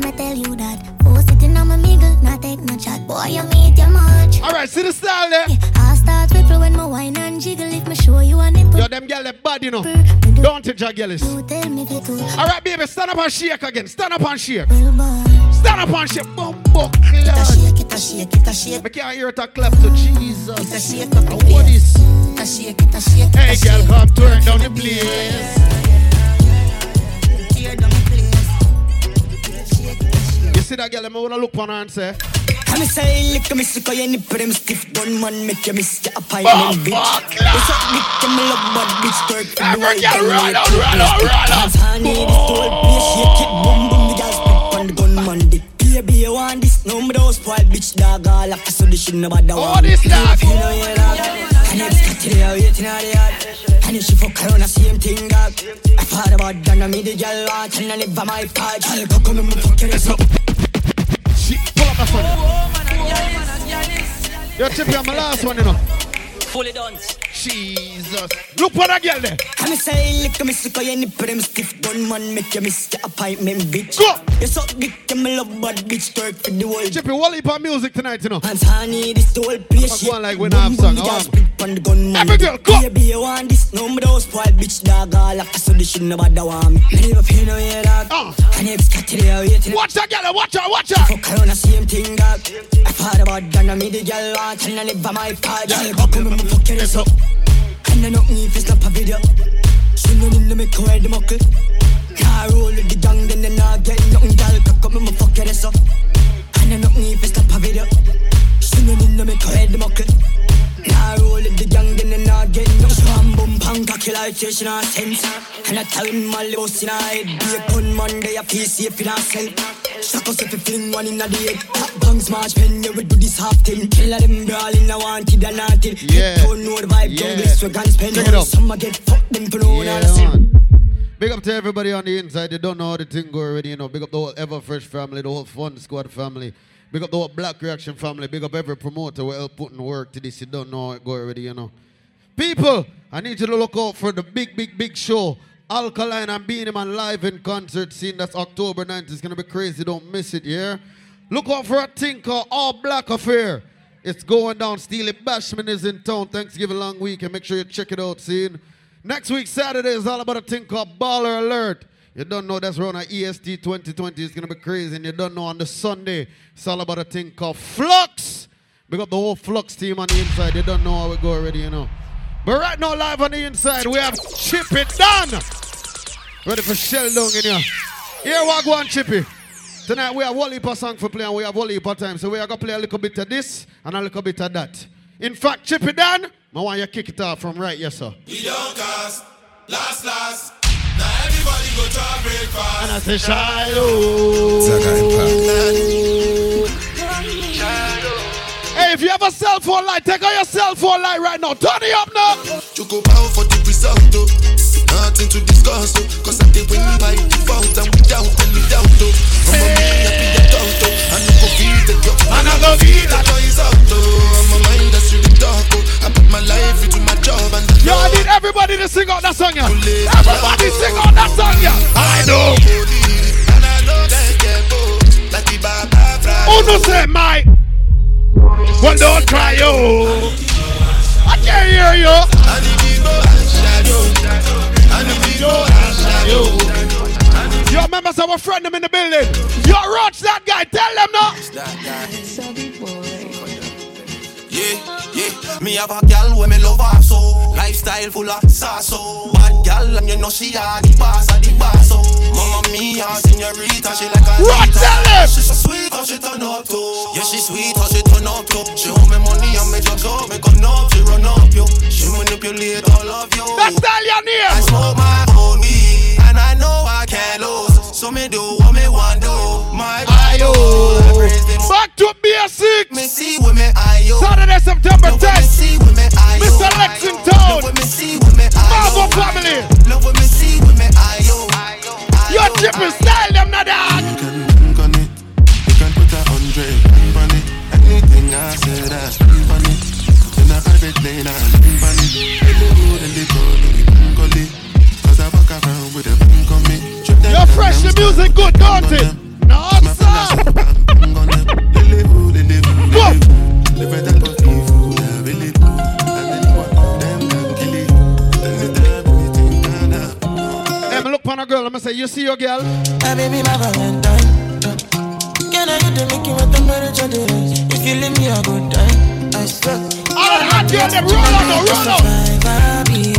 my feet like that. You have to fight back. Let me tell you that. Four sitting on my mingle, not take no chat. Boy, you meet your match. All right, see the style there. I'll start ripple when my wine and jiggle. If me show you a nipple. Yo, them girl, they bad, you know. Don't you, Jaggelis? You tell me if you. All right, baby, stand up and shake again. Stand up and shake. Stand up and shake. Bumbo clad. Shake it, a shake it, a shake. I can't hear it a clap to Jesus. It a shake up And What is? a shake it, a shake it, Hey, a girl, shake. come turn down the place. See that girl, I'm gonna look on her and say, I'm say, lick me sick, you nip them stiff, gun man, make you miss your appointment, bitch. What's up, dick, them love bad bitch, twerk for the white girl, girl, run out, run out, run out. Honey, this whole place, shake it, boom, boom, the gal spit on the gun man, dick. Baby, you want this? No, me those spoiled bitch, dog, all up, so this shit nobody want. Oh, this dog. You know, you dog. And it's got to the waiting on the yard. And if she fuck around, the same thing, dog. I thought about that, and me the gal want, and I live by my part. Girl, go come and fuck your ass up. Pull up that phone. Yo, Chippy, I'm the last one, you know. Fully done. Jesus. Look for that girl there. I'm say, lick me sick, you nip them stiff, gun man, make you miss your appointment, bitch. Go. You suck dick, and me love bad bitch, twerk for the world. Chippy, what heap of music tonight, you know? Hands honey, this the whole place. I'm going like when I have song. I want- on the gun man. Every girl, go. Baby, you want this? No, me those spoiled bitch, dog, all up, so this shit nobody want me. Me never feel no way, dog. Uh. If it's got to the waiting. Watch that girl, watch her, watch her. Fuck around the same thing, dog. I thought about that, and me the girl want, and I by my part. Go come me fuck your ass up. I know me if it's not a video. She no need to make her head muckle. Car roll with the gang, then they not get nothing, girl. Cock up and me fuck your ass up. And I know me if it's not a video. She no need to make her head muckle. Car roll with the gang, then they not get nothing. Bam bum pang, cocky like you, she not sense. And I tell him my boss in her head. Be a gunman, they a feel safe in herself. Shock us if you fling one in a day. Top bang smash pen, you will do this half thing. Kill them brawling, I wanted and wanted. Yeah. Don't know the vibe, Yeah. jungle swag and spend. Check it out. Some get fucked, no Yeah, one else. man. Big up to everybody on the inside. They don't know how the thing go already, you know. Big up the whole Everfresh family, the whole Fun Squad family. Big up the whole Black Reaction family. Big up every promoter who help putting work to this. You don't know it go already, you know. People, I need you to look out for the big, big, big show. Alkaline and Beenie Man live in concert scene. That's October 9th. It's going to be crazy. Don't miss it, yeah? Look out for a thing called All Black Affair. It's going down. Steely Bashman is in town. Thanksgiving long weekend. Make sure you check it out, scene. Next week, Saturday, is all about a thing called Baller Alert. You don't know that's around at EST 2020. It's going to be crazy. And you don't know on the Sunday, it's all about a thing called Flux. We got the whole Flux team on the inside. You don't know how it go already, you know. But right now, live on the inside, we have Chippy Don. Ready for shell down in here. Here we go on, Chippy. Tonight we have Wally of song for play and we have Wally of time. So we are going to play a little bit of this and a little bit of that. In fact, Chippy Don, I want you to kick it off from right, yes, sir. We don't cast, last, last. Everybody go to breakfast. And I say, Shiloh. Hey, if you have a cell phone light, take out your cell phone light right now. Turn it up now. You go bow for the result, though. Nothing to discuss, though. Cause I did win by default and without any doubt, though. I'm a me happy the doubt, though. And I go feel the yo. And I go feel the noise out, though. I'm a mind that's oh. I put my life into my job and Yo, I need everybody to sing out that song, yeah. Everybody sing out that song, yeah. I know. And I know that get both. Like the Baba Fry. Who oh, no say, Mike? Well, don't cry, yo. I can't hear you. And the people and shadow. And the people and shadow. Yo, remember some friend them in the building. Yo, Roach, that guy. Tell them now. Yeah, yeah. Me have a gal when me love her so. Lifestyle full of sauce so. Bad gal and you know she a the boss of the boss so. Mama mia, señorita, she like a What? Tell him. She so sweet how she turn up to. Yeah, she sweet how she turn up to. She owe me money and me just up, me come up, she run up yo. She manipulate all of you. That's Stallion here. I smoke my own weed and I know I can't lose. So me do what me want do. My bio. Back to BS6. Me see with me IO. Saturday, September 10th. See with me IO. Mr. Lexington. Love me see with me IO. Marvel family. Love me see with. Your chip is Anytime, anything, can happen. Hey, me look on a girl, I'm say, you see your girl? My baby, my Valentine. Can I get the making what temperature there is? If you leave me a good time, I swear. All the hot girl, them roll on, no, roll on.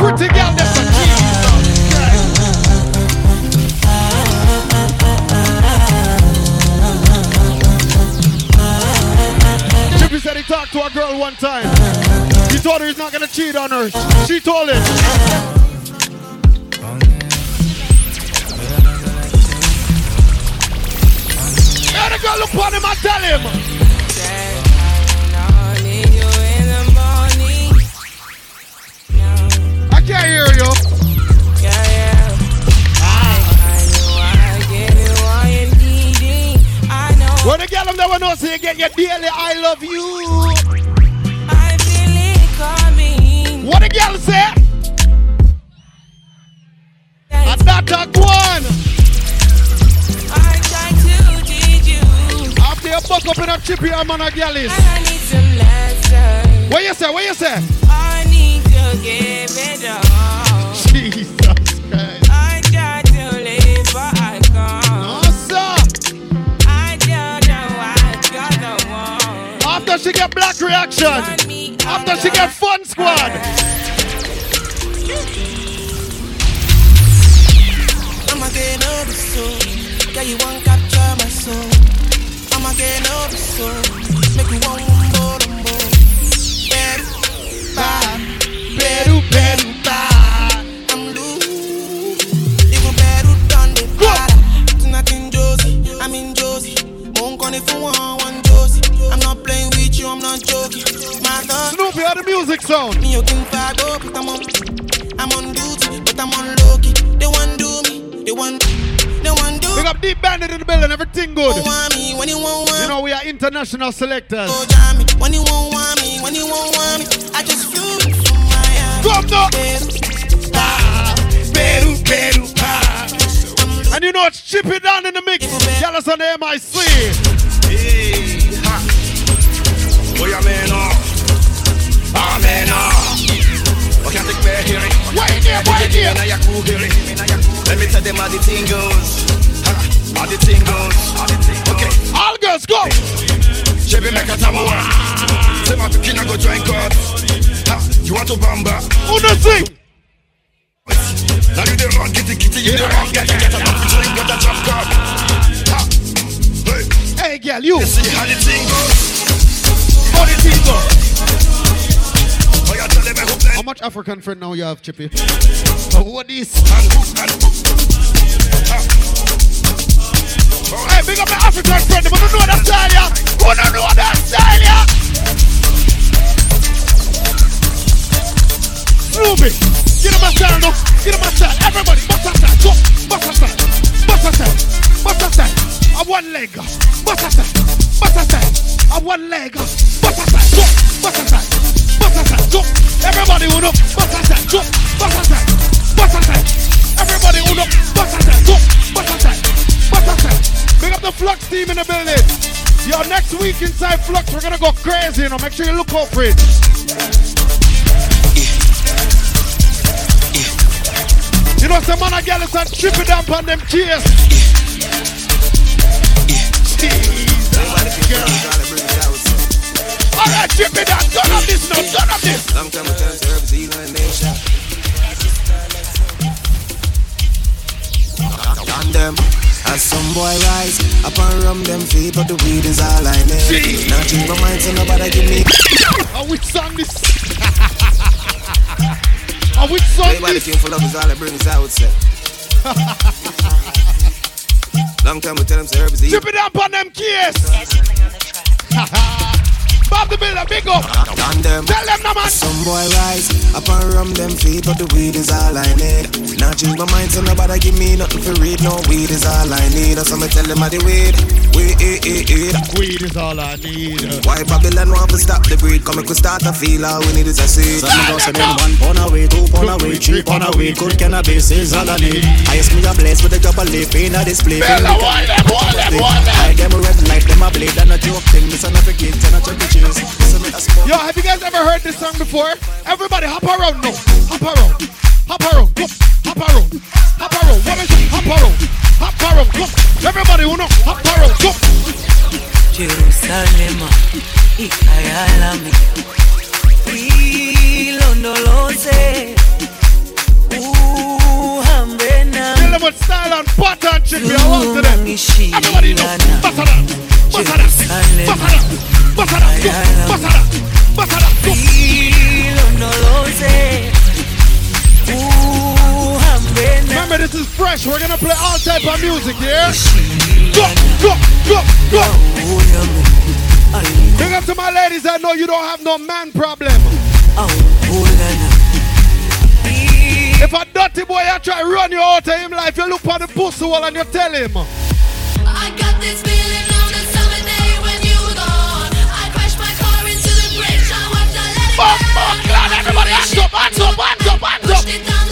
Pretty girl that's a Chippy said he talked to a girl one time. He told her he's not gonna cheat on her. She told him. Yeah, the girl look on him and tell him. When the girl them never know, so you get your daily I love you. What the girl say? And that a go on. After you fuck up in a chippy, I'm on a girl is. What you say? What you say? I need to give it all. Jesus she get Black Reaction. After she get fun squad. I'm again over soul. Yeah, you want capture my soul. I'm again over soul. Make you want more and more. Better, bye. Better, better. I'm loose. Even better done the para. In Josie, I'm in Josie. Won't call if you want one not joking. My. Snoopy, how the music sound? Me, you can up, but I'm on. I'm on duty, but I'm on low key. They want do me, they want, they want do Big up D Bandit in the building, everything good. want me when you want You know we are international selectors. Go jam me when you won't want me, when you won't want me. I just flew from Miami. Come now. Peru, Peru, And you know it's Chippy Don in the mix. Tell us on the MIC. Hey, ha. Boy, I'm in off. I'm in off. Okay, take me here. Wait there, wait you here. Let me tell them how the thing goes. How the thing goes. Okay. All girls go. Chevy make a tamuwa. Say my pikin I go join God. You want to bamba? Who no sing? Now you the run, kitty kitty, you the run, get get a drop, drink, get a drop cup. Hey, girl, you. see how the thing goes. How much African friend now you have, Chippy? Oh, what this? Hey, big up my African friend. Them don't know that style, yeah. Who don't know that style, yeah? Snoopy, get him a style, no. Get him a style. Everybody, bust style. Go, bust style. Bust style. Bust style. A one leg. Style. Bust a one leg. Style. Bust a style. Go. Everybody, who know? Style. Bust a style. Everybody, who know? Bust a style. Bust. Big up the Flux team in the building. Yo, next week inside Flux, we're gonna go crazy, you know. Make sure you look out for it. You know, some man and girl is tripping down on them cheers. Alright, tripping down. Turn up this now. Turn this. Herb Zealand Nation. Some boy rise up and rum them feet, but the weed is all I need. Now change my mind, so nobody give me. Oh, which song this? Oh, which song Everybody this? king for love is all it brings, I would say. Long time we tell them, say, herb is Chip it up on them keys. Bob the Builder, big up. On them. Tell them no man. Some boy rise up and rum them feet, but the weed is all I need. Now change my mind, so nobody give me nothing for read. No weed is all I need. So me tell them I the weed, weed, weed, weed. Weed is all I need. Why Babylon want to stop the breed? Come, we could start to feel all we need is a seed. So me go say them one pound away, two pound away, three pound away. Good cannabis is all I need. Highest me a bless with the double lip in a display. Bella, one them, one them, one them. I them red light, them a blade and a joke thing. This a never kids and a chuck Yo, have you guys ever heard this song before? Everybody hop around now. Don't have no man problem. If a dirty boy I try run you out of him life, you look on the pussy wall and you tell him. I got this feeling on a summer day when you gone. I crashed my car into the bridge. I watched I let it Fuck, fuck, everybody hands up, hands up, hands up, hands up. Pushed it down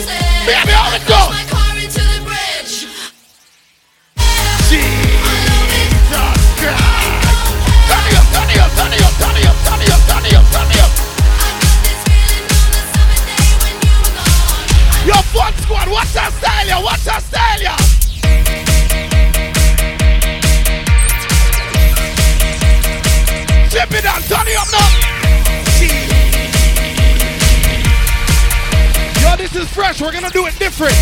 the style, yeah? What's that style, yeah? Chip it down, turn it up now. Yo, this is fresh. We're gonna do it different.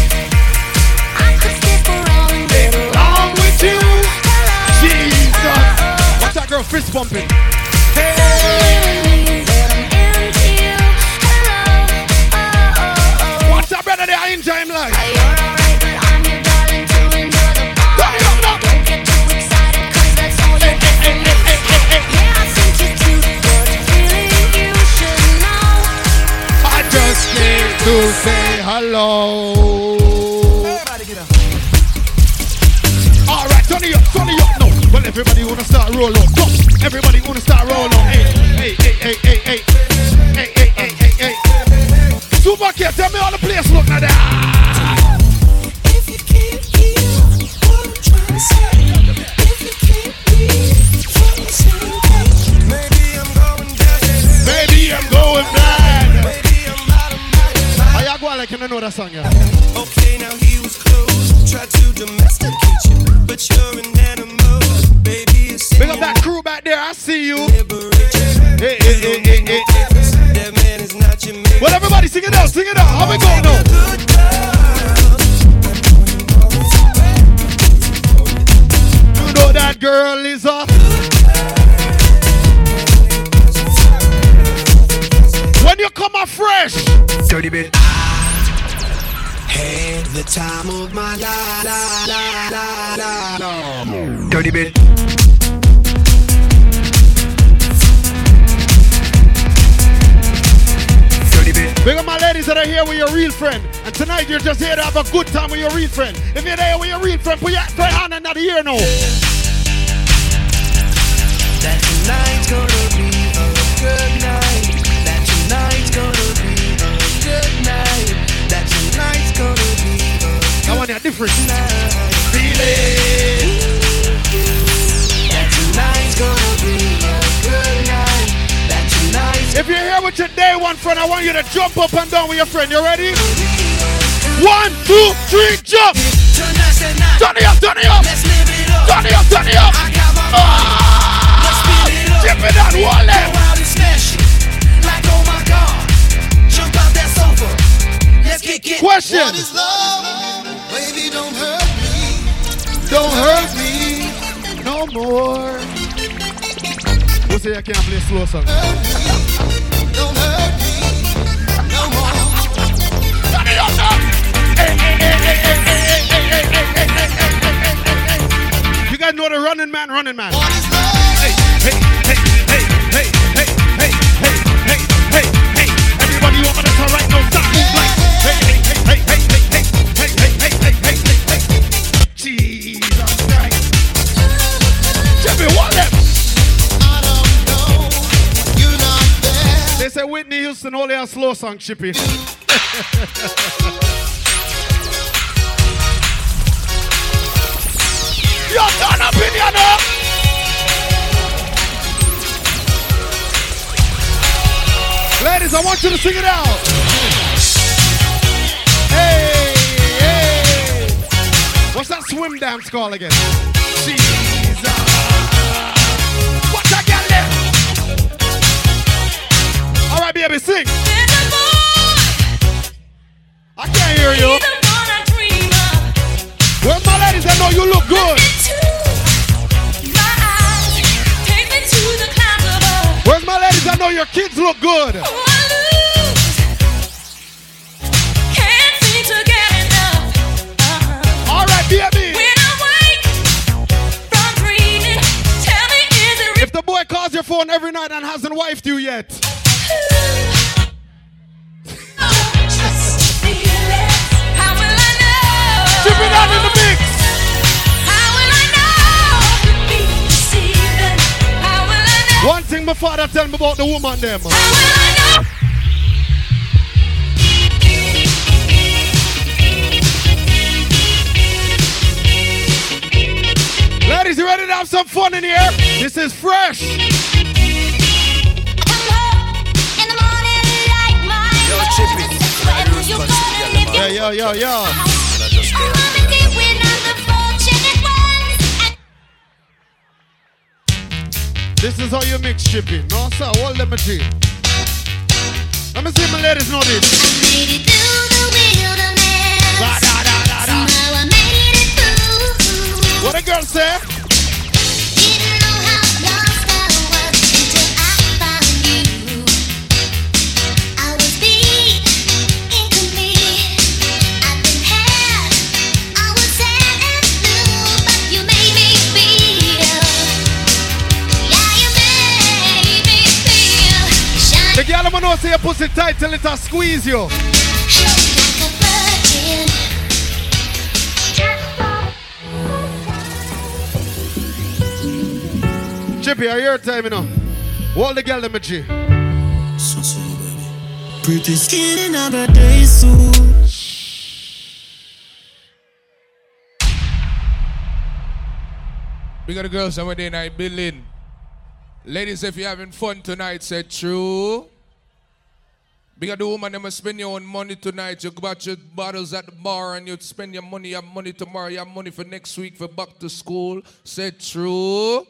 Along with you, Jesus. What's that girl fist bumping? What's that brother there? I enjoy him like. to say hello. Everybody get up. Alright, Johnny up, Johnny up No, Well, everybody wanna start roll. Go. Everybody wanna start roll. Hey, hey, hey, hey, hey, hey. Hey, hey, hey, hey, hey. Super kid, tell me how the place look like that. That song, yeah? Okay, now he was close. Tried to domesticate you, but you're an animal. Baby, it's Big up that crew back there, I see you. Hey, hey, hey, hey, hey. That man is not your man. Well, everybody sing it out, sing it out. How we go now? You know that girl is up. When you come up fresh. Dirty bit. Had the time of my life. La, la, la, la, la. Dirty bit. Dirty bit. Big up my ladies that are here with your real friend. And tonight you're just here to have a good time with your real friend. If you're there with your real friend, put your right hand in that ear now. Different. feeling. That tonight's gonna be a good night. That tonight's If you're here with your day one friend, I want you to jump up and down with your friend. You ready? One, two, three, jump! tonight's the night. Turn it up, turn it up! Let's live it up. Turn it up, turn it up! I got my Ah! It up. Chip it on, wall it. Go don't hurt me. Don't hurt me. no more. Who say I can't play slow song? Don't hurt me no more. Turn it up now. You guys know the running man, running man. Hey, hey, Whitney Houston only a slow song, Chippy. Yo, turn up in. Ladies, I want you to sing it out. Hey, hey. What's that swim dance called again? Baby, sing. I can't hear you. Where's my ladies that know you look good? Where's my ladies that know your kids look good? All right, baby. If the boy calls your phone every night and hasn't wifed you yet. My father tell me about the woman them. Ladies, you ready to have some fun in here? This is fresh. Yo, Chippy. Yeah, yo, yo, yo. This is how you mix shipping. No, sir, what let me see. Let me see my ladies know this. I made it through the wilderness. Da, da, da, da, da. Somehow I made it through. What a girl say? Girl I'm know say your pussy tight till it a squeeze you. Chippy, are your time, you know? Hold the girl them a G. Pretty skin in a birthday suit. We got the girls over there night building. Ladies, if you're having fun tonight, say true. Of the woman, them spend your own money tonight. You got your bottles at the bar and you spend your money, your money tomorrow, your money for next week for back to school. Say true.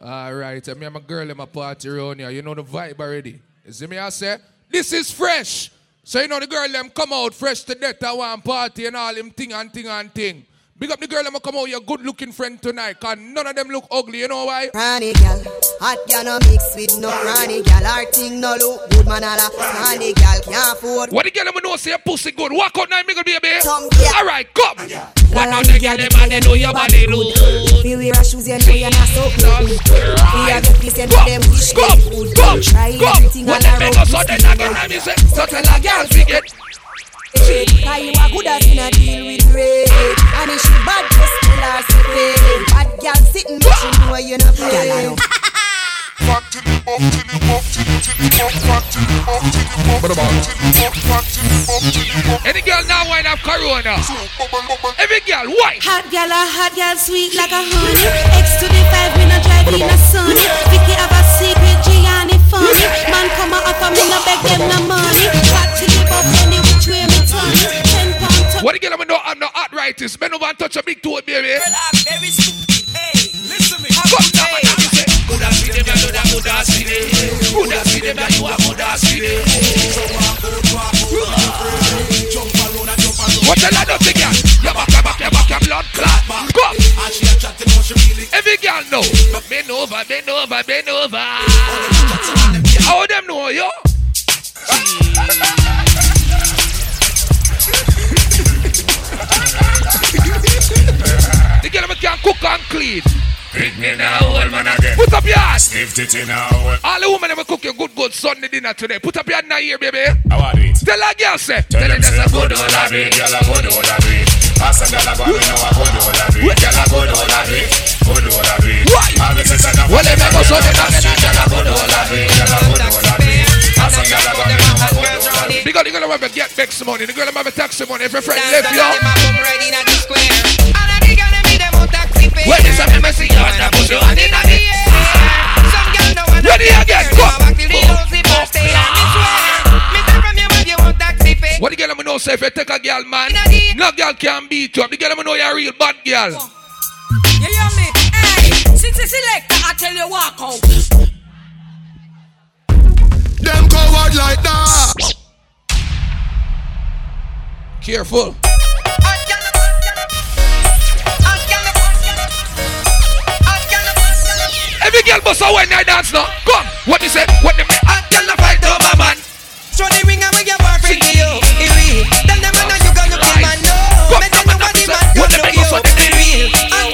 All right, I mean, I'm a girl in my party around here. You know the vibe already. You see me? I say, this is fresh. So you know the girl them come out fresh to death. I want party and all them thing and thing and thing. Big up the girl them come out your good looking friend tonight. Cause none of them look ugly. You know why? Ronnie gal, hot gal no mix with no Ronnie gal. Our thing no look good man ala. Ronnie gal can't afford. What the girl them know say your pussy good? Walk out now, nigga, baby. Some gal. All right, come. One of the girl them and they know your body good. If you wear a shoes, you know you're not so good. If you have a piece, you know them wish them would. Try everything all When they make us around. out, they not gonna me say, so tell a girl to get. Cause you a good as in a deal with rage And if she bad, just tell her to Bad gal sitting, but she know you not play Back to the up, to the up, to the to the up, back to the up, to the up, to the up, back to the up, to the up. Any girl now wine have corona. Every girl white. Hot gal, a hot gal, sweet like a honey. X to the five, we no drive in a sun. Vicky have a secret, Gianni funny. Man come a offer me no beg them no money. Back to the bop, any what where me turn. Ten pound top. I'm not, I'm arthritis. Men over and touch a big toe, baby. Girl, I'm very stupid. Hey, listen me. Come What the lad of the girl? Your back, your back, your back, your blood clot. Go. Every girl know. Bend over, bend over, bend over. How them know, you. The girl can cook and clean. Pick me now, old man again. Put up your hand. Sniff it in now. All the women ever cook you good, good Sunday dinner today. Put up your hand now here, baby. How are it? Tell a girl say. Tell them say good old a bit, girl a good old a bit. Pass a girl a go, me know a good old a bit. Girl a good old a bit, good old a bit. All me say say no Well, they make us all the Girl a good old a bit, girl a good old a bit. Pass a girl a go, me know a good old a bit. The girl, the girl have get back some money. The girl have taxi money. If your friend left you. When it's a me see you and I put you hand in the air. Ready again, come. What the girl am know say if you take a girl man, no girl can beat you up. The girl am know you're a real bad girl. You hear me? Hey, since the selector, I tell you walk out. Them coward like that. Careful. Girl must have when I dance now. Come, what you say? What the hot girl a fight over man? Show the ring and make your boyfriend give you. It real. Tell them man you gonna kill man no. Make them know what the man gonna do you. It real.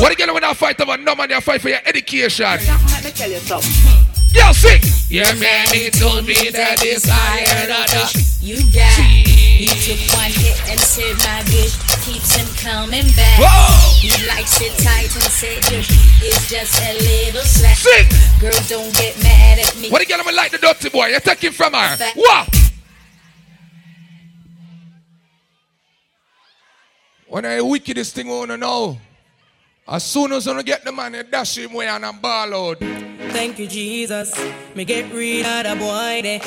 What the girl when I fight over no man, they fight for your education. Let me tell you something. Girl, sing. Your mammy told me that desire another. You got He took one hit and said my bitch keeps him coming back. Whoa! He likes it tight and said your is just a little slack. Sing. Girl, don't get mad at me. What the girl when like the dirty boy? You take him from her. Fact. What? When I wickedest thing I wanna know. As soon as I get the money, you dash him away and I'm ball out. Thank you, Jesus. Me get rid of the boy there.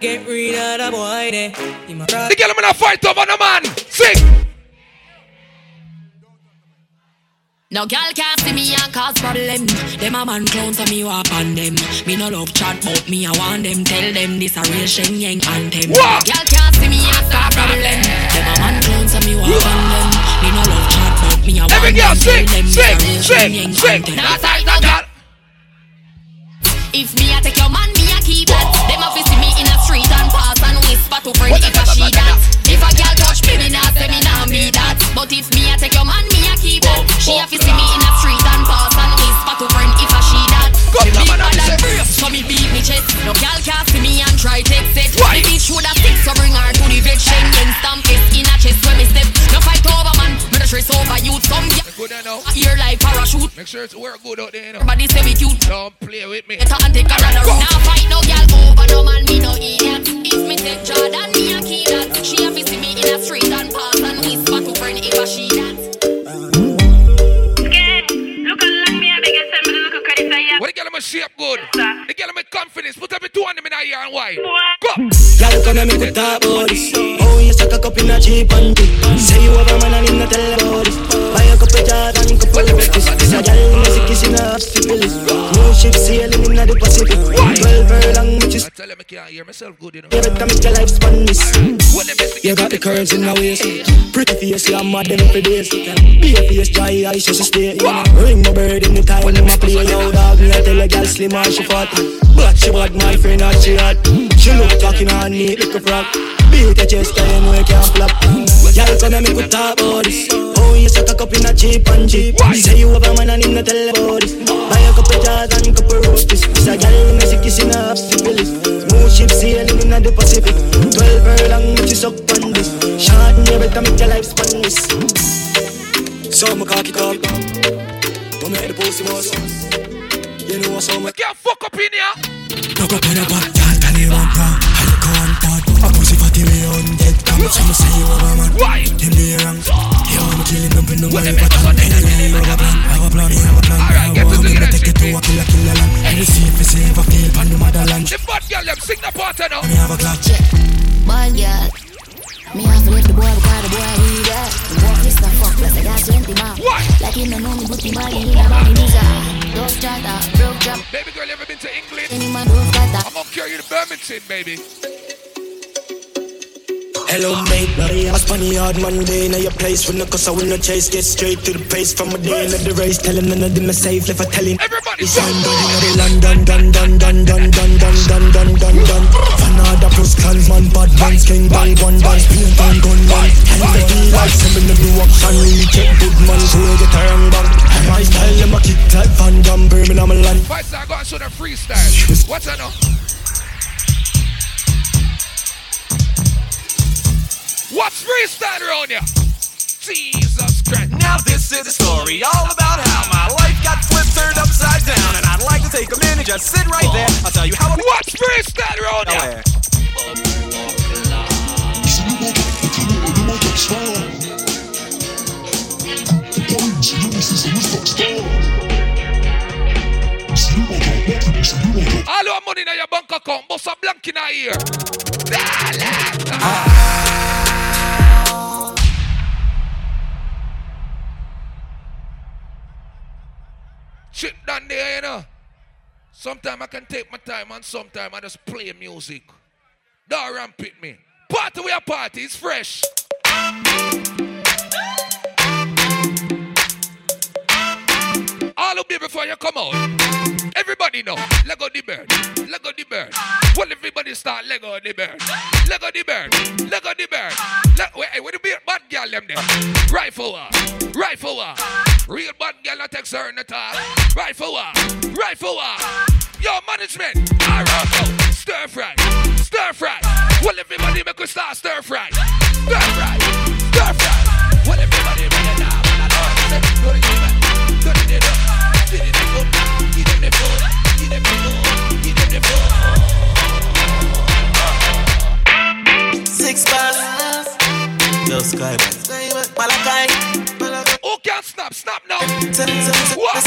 Get rid of the boy there. Him a The girl when I fight over the man. Sing. No girl can't see me and cause problem. Them a man clown so me walk on them. Me no love chat but me I want them. Tell them this a real Shenyeng anthem. What? Girl can't see me and cause problem. Them a man clown so me walk on them. Me want Every girl sing, Tell them this a sing, sing, sing. That's no girl. If me I take your man, me I keep that. Them a see me in a street and pass and whisper to friend if a she that. If a girl touch me, me nah say me nah be that. But if me I take your man, me I keep that. She a fi see me in a street and pass and whisper to friend if a she that. Me big bad and brave, so me beat me chest. No girl can see me and try take set. The bitch woulda stick, so bring her to the vet. Shenyeng stamp it in a chest when me step. No fight over man, me no stress over youth. Some girl Good enough. ear like parachute. Make sure it's work good out there, you know. Everybody say me cute. Don't play with me. Better and take a run around. Now fight no girl over no man, me no idiot. If me take Jordan, me a keep that. She a see me in a street and pass and whisper to friend if a she that. What the girl my shape good? The girl my confidence. Put up your two on them in a year and why? Go. Y'all gonna make we talk about this. Oh, you suck a cup in a cheap and. Say you have a man and him not tell about this. Buy a couple jars and couple of breakfast. This a gal in a sick kissing a syphilis. New ship sailing in the Pacific. Twelve furlong, which is I tell them I can't hear myself good, you know. you better make your life span this. You got the courage in the waist. Pretty face, you're mad them for days. Be a face, dry eyes, just stay. Ring my bird in the time, my play. Yo, dog, me I tell a gal slim and she fat. But she bad, my friend, and she hot. She look talking on neat like a frog. Beat your chest, and you know you can't flop. Y'all gonna make we talk about this. Oh, you suck a cup in a cheap and cheap. Say you have a man and him not tell about this. Buy a couple jars and couple roasties. This a gal in a sick kissing a syphilis. Smooth ship sailing in the Pacific. Twelve furlong, which is up on this. Shot in your better make your life span this. So my cocky cock. Don't make the pussy most. You know what's on my Can't fuck up in here. Look up on the back, y'all can you run down? I look on thought. A pussy fatty me on dead. Some say you a man. Why? Them wrong. Yo, I'm killing them with no money, but I'm lane. Have a plan, a plan, a plan. Alright, get to the next take it to a killer, killer land. And see if it's ever feel from the motherland. The bad girl them sing the part. Me have a clock. Girl. Me have to lift the boy because the boy he got. The boy is the fuck plus I got 20 man. What? Like him no know me but him body in a body loser. Dove chatter, broke trap. Baby girl, you ever been to England? Any man dove chatter. I'm gonna carry you to Birmingham, baby. Hello mate, I spun the hard Monday Now your place when the cause I win no chase Get straight to the face from a day Into the race Telling none of them are safe Left I telling Everybody It's London, you know the London Dun dun dun dun dun dun dun dun dun dun Fanada plus clans man Bad bands, king bang, one dance Paint on gun man And the deal like some in the blue action Really check good man So you get a wrong bang My style, them a kick like Van Damme Birmingham land Fight star, go and show the freestyle. What's that now? What's freestyle around here? Jesus Christ. Now this is a story all about how my life got flipped, turned upside down, and I'd like to take a minute, just sit right there. I'll tell you how. I- What's freestyle around here? All your money in your bank account, bust a blank in your ear. Ah. Shit done there, you know. Sometimes I can take my time and sometimes I just play music. Don't ramp it me. Party we a party, it's fresh. Who be before you come out. Everybody know. Lego the bird. Let go the bird. Well, everybody start let go the bird. Let go the bird. Let go the bird. Let, wait, the beard bad girl them there? Rifle forward. Right forward. Real bad girl that takes her in the top. Right forward. Right forward. Yo, management. Right, go. Stir fry. Stir fry. Well, everybody make us start stir fry. Stir fry. Stir fry. Well, everybody make it now. The Go to the Six bars. Yo, Sky Malachi. Who can snap? Snap now. What?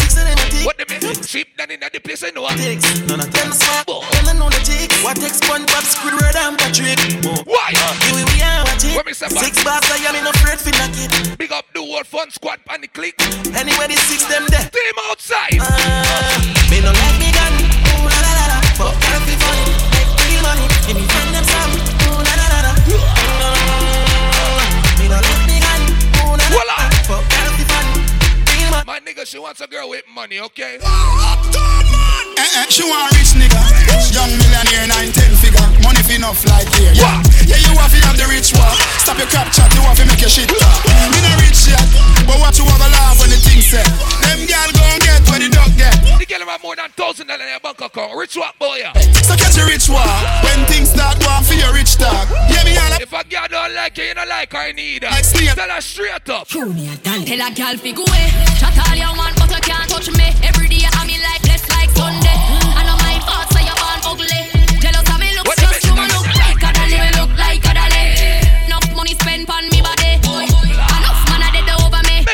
What the mean? Sheep down in the place I know. None of them smart. Them know the jigs. What takes SpongeBob, Squidward, and Patrick? Why? Here we we are watching. Me say. Six bars, I am in afraid for knock it. Big up the whole fun squad and the click. Anywhere the six them there. Team outside. Me no like me gun. Ooh la la la la. But gotta be. Make real money. Give me friend them some. Ooh la la la la. Me no like me gun. Ooh la la la. My nigga, she wants a girl with money, okay? Eh, eh, she want rich nigga. Young millionaire, nine, ten figure. Money fi enough like here. Yeah, yeah, you have to have the rich one. Stop your crap chat, you have to make your shit talk. Me no rich yet, but what you have a laugh when the thing say. Them gal gon' get where the dog get. The girl have more than thousand dollars in your bank account. Rich what boy? yeah? So catch a rich one. When things start going for your rich talk. Yeah, me all If a girl don't like you, you don't like her, you need her. Like Steve. Tell her straight up. Tell a girl fi go away. Chat all you want, but you can't touch me. Every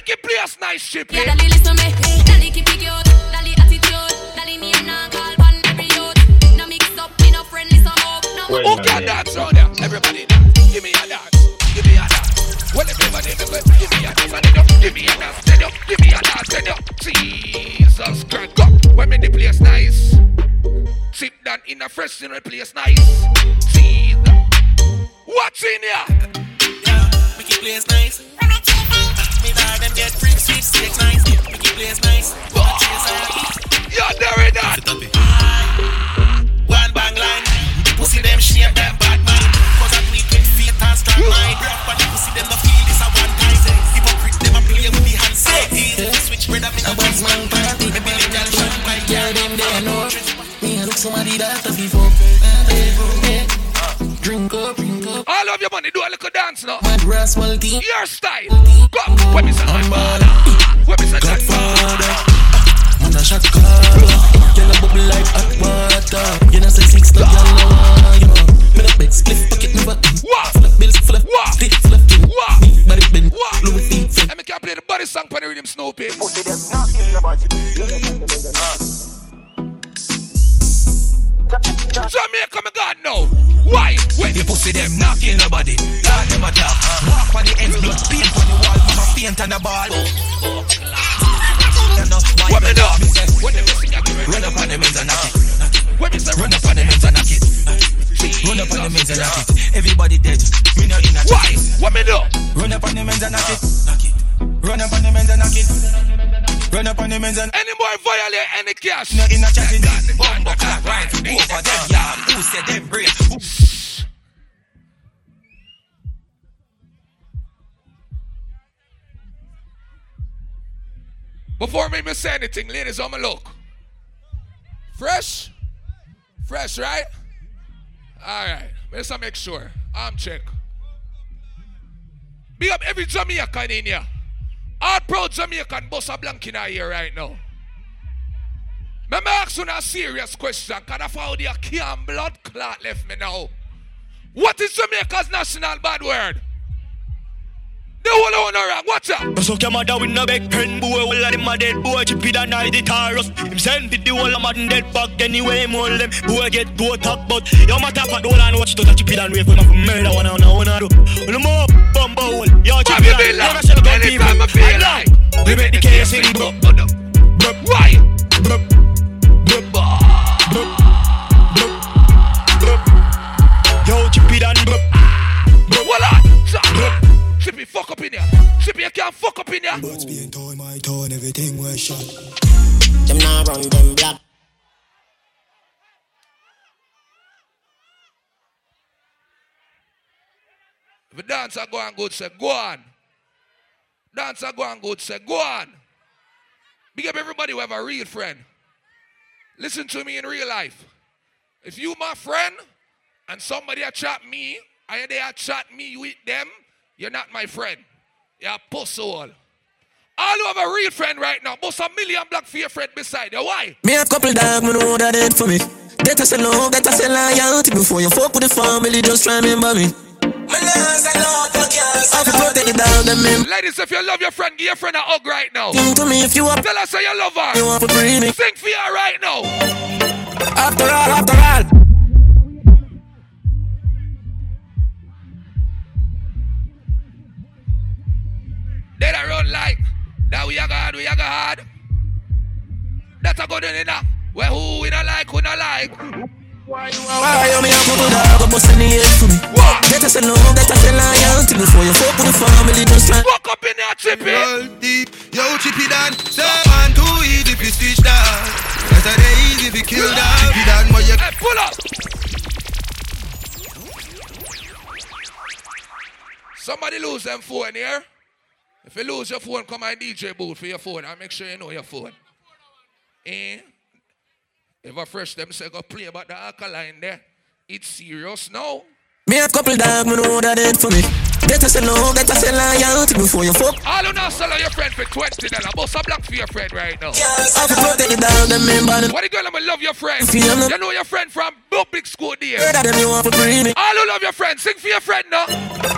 Make it play a nice ship. Yeah, dolly listen me. Dolly keep it cute. Dolly attitude. Dolly name nah call pan every youth. No mix up, me no friendly some up. No Who can dance round there? Everybody dance. Give me a dance. Give me a dance. Well, everybody. Give me a dance. Stand up. Give me a dance. Stand up. Give me a dance. Stand up. Jesus Christ. Go. When me the place nice. Sit down in a fresh in the place nice. Jesus. What's in here? Yeah, Make it place nice. Get freak, sweet six nights, We keep place nice. What a chase I. You're doing that. One bang line. Pussy them shit them bad man. Cause that wicked feet and strong mind. But the pussy them the feel is a one time. Hypocrite them a play with the hand hands. Switch bread up in a box man party. Maybe little shot by girl them they know. Me I look somebody that a before. All of your money, do a little dance now. Mad brass multi. Your style. Come. When me say Godfather. When me say Godfather. Man a shot caller. Girl a bubble like hot water. You know say six no girl no want you. Me no beg split pocket never. Full of bills, full of stick, full of pin. Big body bend, Louis V. Let me can play the body song for the rhythm Snoopy. Jamaica, me God know. Why? When the pussy them knocking the body, God them a talk. Walk on the ends, blood paint on the wall, put a paint on the ball. What me know? When the pussy got Run up on them ends and knock it. When me say run up on them ends and knock it. Run up on ends men's and knock it. Everybody dead. Me not in a Why? What me do? Run up on the men's and knock it. Knock it. Run up on the men's and knock it. Run up on the men's and Any boy violate any cash. No in a chatting. Bomb clap right over them. Who said them break? Before me, me say anything, ladies, on my look. Fresh? Fresh, right? Alright. Let's make sure. Arm check. Big up every Jamaican in here. All proud Jamaican boss a blank in here right now. Me ask you a serious question, cause I found the can blood clot left me now. What is Jamaica's national bad word? The whole one wrong. Watch out. So come out with no big pen boy, all of them a dead boy, chippy than I the Taurus. Him send the whole of them dead back anyway, him all them boy get go talk but yo my tap at the whole and watch to the chippy than wait for my murder one on one on do. All more bumbo hole, yo chippy Villa. never shall go I people. I like. know. We make the in the book. Why? Yo Chippy fuck up in here. Chippy you can't fuck up in here. Buds being toy my tone, everything was shot. Them now run them black. If a dancer go on good, say go on. Dancer go on good, say go on. Big up everybody who have a real friend. Listen to me in real life. If you my friend and somebody a chat me, and they a chat me with them, you're not my friend. You're a pussy. All who have a real friend right now, bust a million black for your friend beside you. Why? Me have couple dog, me know that dead for me. Better say no, better say loyalty before you fuck with the family. Just try remember me. I have to protect the dog them me. Ladies, if you love your friend, give your friend a hug right now. Think to me if you up. Tell us say you love her. You want to bring me. Sing for her right now. After all, after all. They that run like that we are God, we are God. That's a good one, you know. Well, who we not like, who not like. Why you me a couple dog, bust in the head for me. Better say no, better say loyalty before you fuck with the family. Just try. Fuck up in there, Chippy. Roll deep, yo Chippy Don. Man too easy fi switch down. Better they easy fi kill down. Chippy Don, what you? Hey, pull up. Somebody lose them phone here. If you lose your phone, come on DJ booth for your phone. I'll make sure you know your phone. Eh? If I fresh them say go play about the alkaline there. It's serious now. Me have couple dog, me know that dead for me. Better say no, better say loyalty before you fuck. All you now sell your friend for twenty dollars. Bust a black for your friend right now. I have to protect the dog them member. What the girl I'ma love your friend? You know your friend from public school of them you want bring me. All who love your friend, sing for your friend now.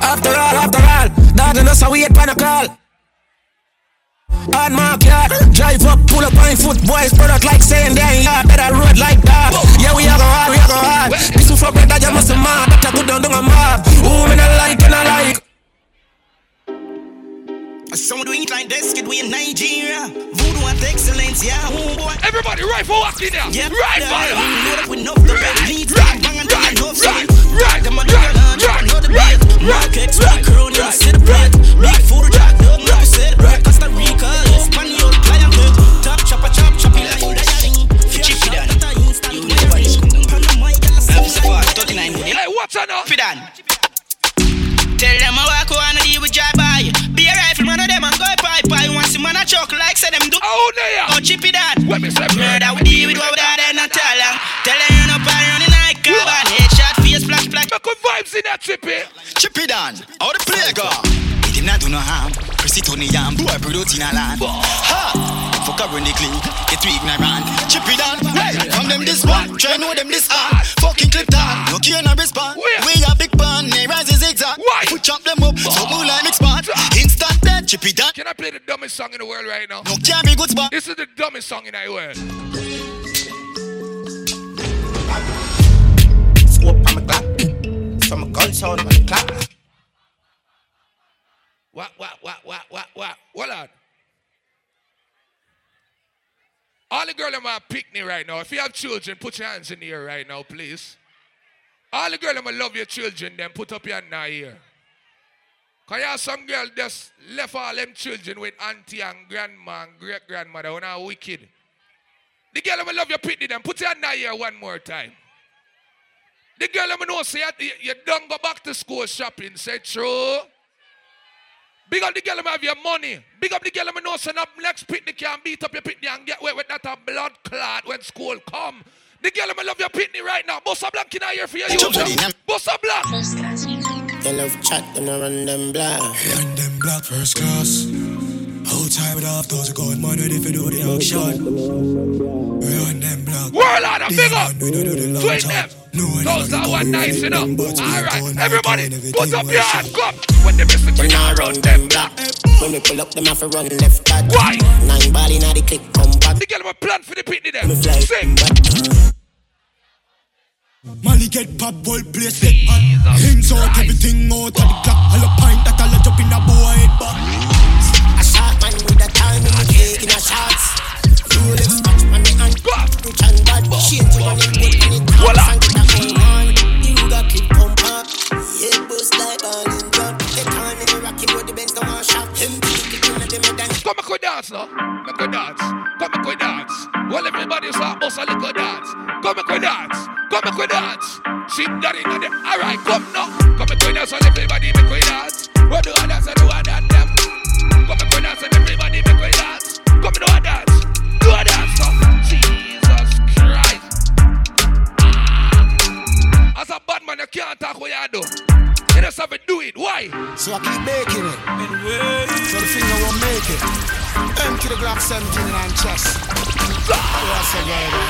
After all, after all, dog and us a wait pan a call. On my car, drive up, pull up on foot, boys, product like saying they ain't yard, better road like that. Yeah, we are go hard, we are go hard. This is for bread that you must have mad, that you good down, down a mob. Who me not like, and I like. Some do it like this, kid, we in Nigeria. Voodoo and excellence, yeah. Oh boy. Everybody, rifle walk in there. Yeah, Rifle. Load up with enough the red meat. right, Bang and right, enough right, sweet. right, Them a right, nigga lunch, right, another right, beat. right, Mark X, right, crown, you right, see the bread. Big food, jack, dog, now 39 Hey, what's on now? Chippy Don. Tell them I walk on deal with drive by. Be a rifle man of them and go pie pie. Once the man a choke like say them do. Oh, there. Oh, chippy that. Let me say Murder we deal with what that and not tell them. Tell them you no party on the night carbon. Headshot face flash flash. Make good vibes in that chippy. Eh? Chippy Don, how the play go? He did not do no harm. On the yam, boy, produce in a land. Ha! Fuck up run the click, get too ignorant. Chippy Don, hey, from them this one, try know them this hard. Fucking clip down, no care no respond. We a big pan, they rise is zigzag. Why? Foot chop them up, so move like mix spot. Instant dead, Chippy Don. Can I play the dumbest song in the world right now? No can't be good spot. This is the dumbest song in the world. Scope on my clap. From a gun sound on the clap. What, what, what, what, what, what? Hold on. All the girls in my picnic right now. If you have children, put your hands in the air right now, please. All the girl that love your children, then put up your hand here. Cause you have some girl just left all them children with auntie and grandma and great grandmother when are wicked. The girl that love your pitney, then put your hand here one more time. The girl that know say you don't go back to school shopping, say true. Big up the girl that have your money. Big up the girl that know say up next pitney can beat up your pitney and get away with that a blood clot when school come. The girl that love your pitney right now. Boss a black in here for your youth. Boss a black. They love chat, them a run them black. Run them black first class. Whole time with half those going money if you do the action. Run them black. World out of big up. We don't do the long Tweet them. No Those ever are one with nice, you know. them, but we All right, everybody, put up your shot. hand, come. When the message We we now not run run them them black. black. When we pull up, them have to run left back. Why? Nine ball inna the click, come back. The girl have a plan for the pitney them. Me Sing. back. Money get pop, whole place get hot. Hands out, everything out of the clock. All the pint that all a jump in a boy head back. A shot man with a time in the cake in a shots. Rolex and bad. Change your down. And on. On a dance. Come make we dance. Come. Well, everybody start bust a little dance. Come make we dance. Come make we dance. See that in the All right, come now. Come make we dance and everybody make we dance. We do a dance and do a dance. Come make we dance and everybody make we dance. Come do a dance. Jesus Christ. Ah. As a bad man, you can't talk what you do. You just have to do it. Why? So I keep making it. So the finger won't make it. Empty the Glock 17 in my chest. Ah.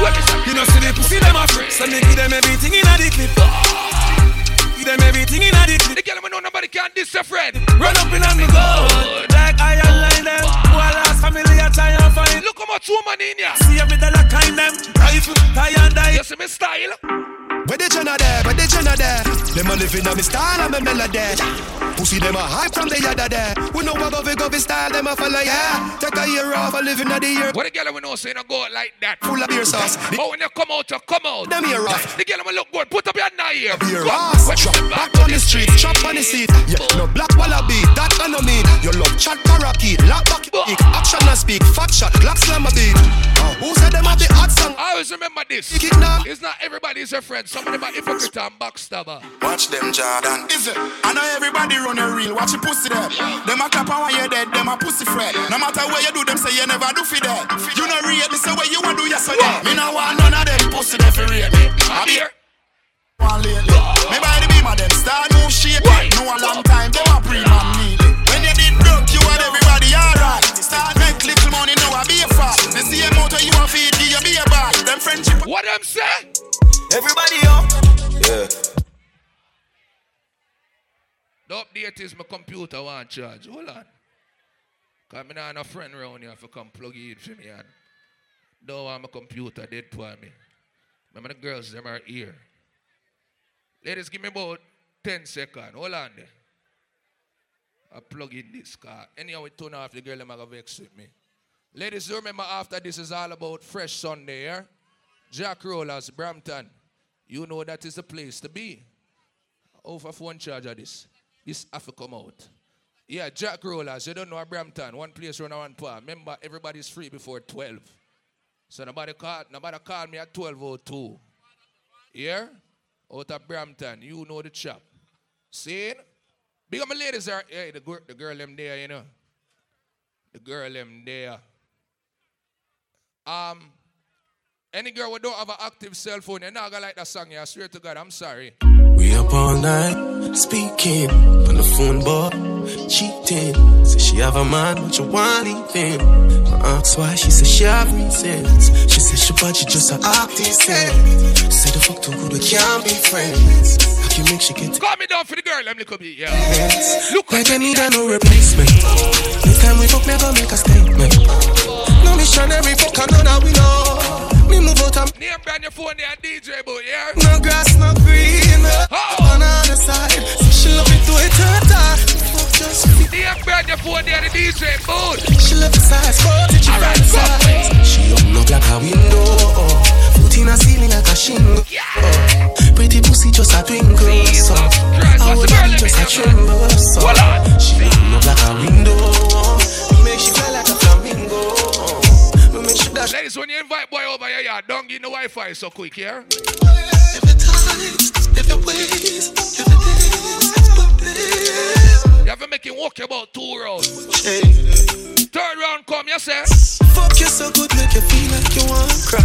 Brother? You know, see the pussy them a free. So me give them everything in a clip. Ah. Give them everything in a the clip. The girl me know nobody can diss a friend. Run up in on me gold. Like iron line them. Who a last family a try and find. Look how much woman in ya. See every dollar kind them. Rifle, tie and die. You see me style? Where the Jenna there? Where the Jenna there? Them a living on me style and me melody. Pussy them a hype from the yada there. We know what govy govy style them a follow yeah. Take a year off a living of the year. What the girl we know say no go like that. Full of beer sauce. Oh, when you come out, you come out. Them here rough. The girl we look good. Put up your here. Beer ass. Drop back on the street. Chop on the seat. Yeah, no black wallaby. That I no mean. You love chat parakeet. Lock back speak. Action and speak. Fat shot. Glock slam a beat. Who said them have the hot song? I always remember this. Kick it now. It's not everybody's a friend. Some of them are hypocrite and backstabber. Watch them, Jordan. Is it? I know everybody run a reel. Watch your pussy there. Them a clap and when you're dead, them a pussy fret. No matter what you do, them say you never do for that. You know rate me, say what you want to do yesterday. Me no want none of them pussy there for rate me. I'm here. One lately. Me by the beam of them start move shaky. No a long time, them a pre-man be a fat. The same motor you a feed, you be a bad. Them friendship. What them say? Everybody up. Yeah. The update is my computer won't charge. Hold on. Cause me not have a friend around here for come plug it in for me and don't want my computer dead for me. Remember the girls them are here. Ladies, give me about 10 seconds. Hold on there. I plug in this car. Anyhow, we turn off the girl them are vex with me. Ladies, remember after this is all about Fresh Sunday, yeah? Jack Rollers, Brampton. You know that is the place to be. Over phone charge of this. This have to come out. Yeah, Jack Rollers, you don't know Brampton. One place run one par. Remember, everybody's free before 12. So nobody call, nobody call me at 12.02. Yeah? Out of Brampton, you know the chap. See? Up my ladies are, hey, the, girl, the girl them there, you know. The girl them there. Um, any girl who don't have an active cell phone, you're not gonna like that song, yeah. I swear to God, I'm sorry. We up all night speaking on the phone, but cheating. Say she have a man, but you want anything. I ask why, she said she have reasons. She said she but she just a artist. Say the fuck too good, we can't be friends. How can you make she get Calm me down for the girl, let me little bit, yeah. Yes. Look like I need a no replacement. Next time we fuck, gonna make a statement. Missionary fuck, and none of we know. Me move out and Name brand your phone there, DJ boy, yeah? no grass, no green. Oh. On the other side, so she love me to it, her. Fuck just. Name brand phone there, the DJ boy. She love the size, forty, she right size. She open up like a window. Foot in a ceiling like a shingle. the pussy just a twinkle. So our body just a tremble. So she look like a window. Ladies, when you invite boy over here, yeah, don't give no Wi-Fi so quick, yeah? You have to make him walk about two rounds. Third round come, you say? Fuck you so good, make you feel like you want to cry.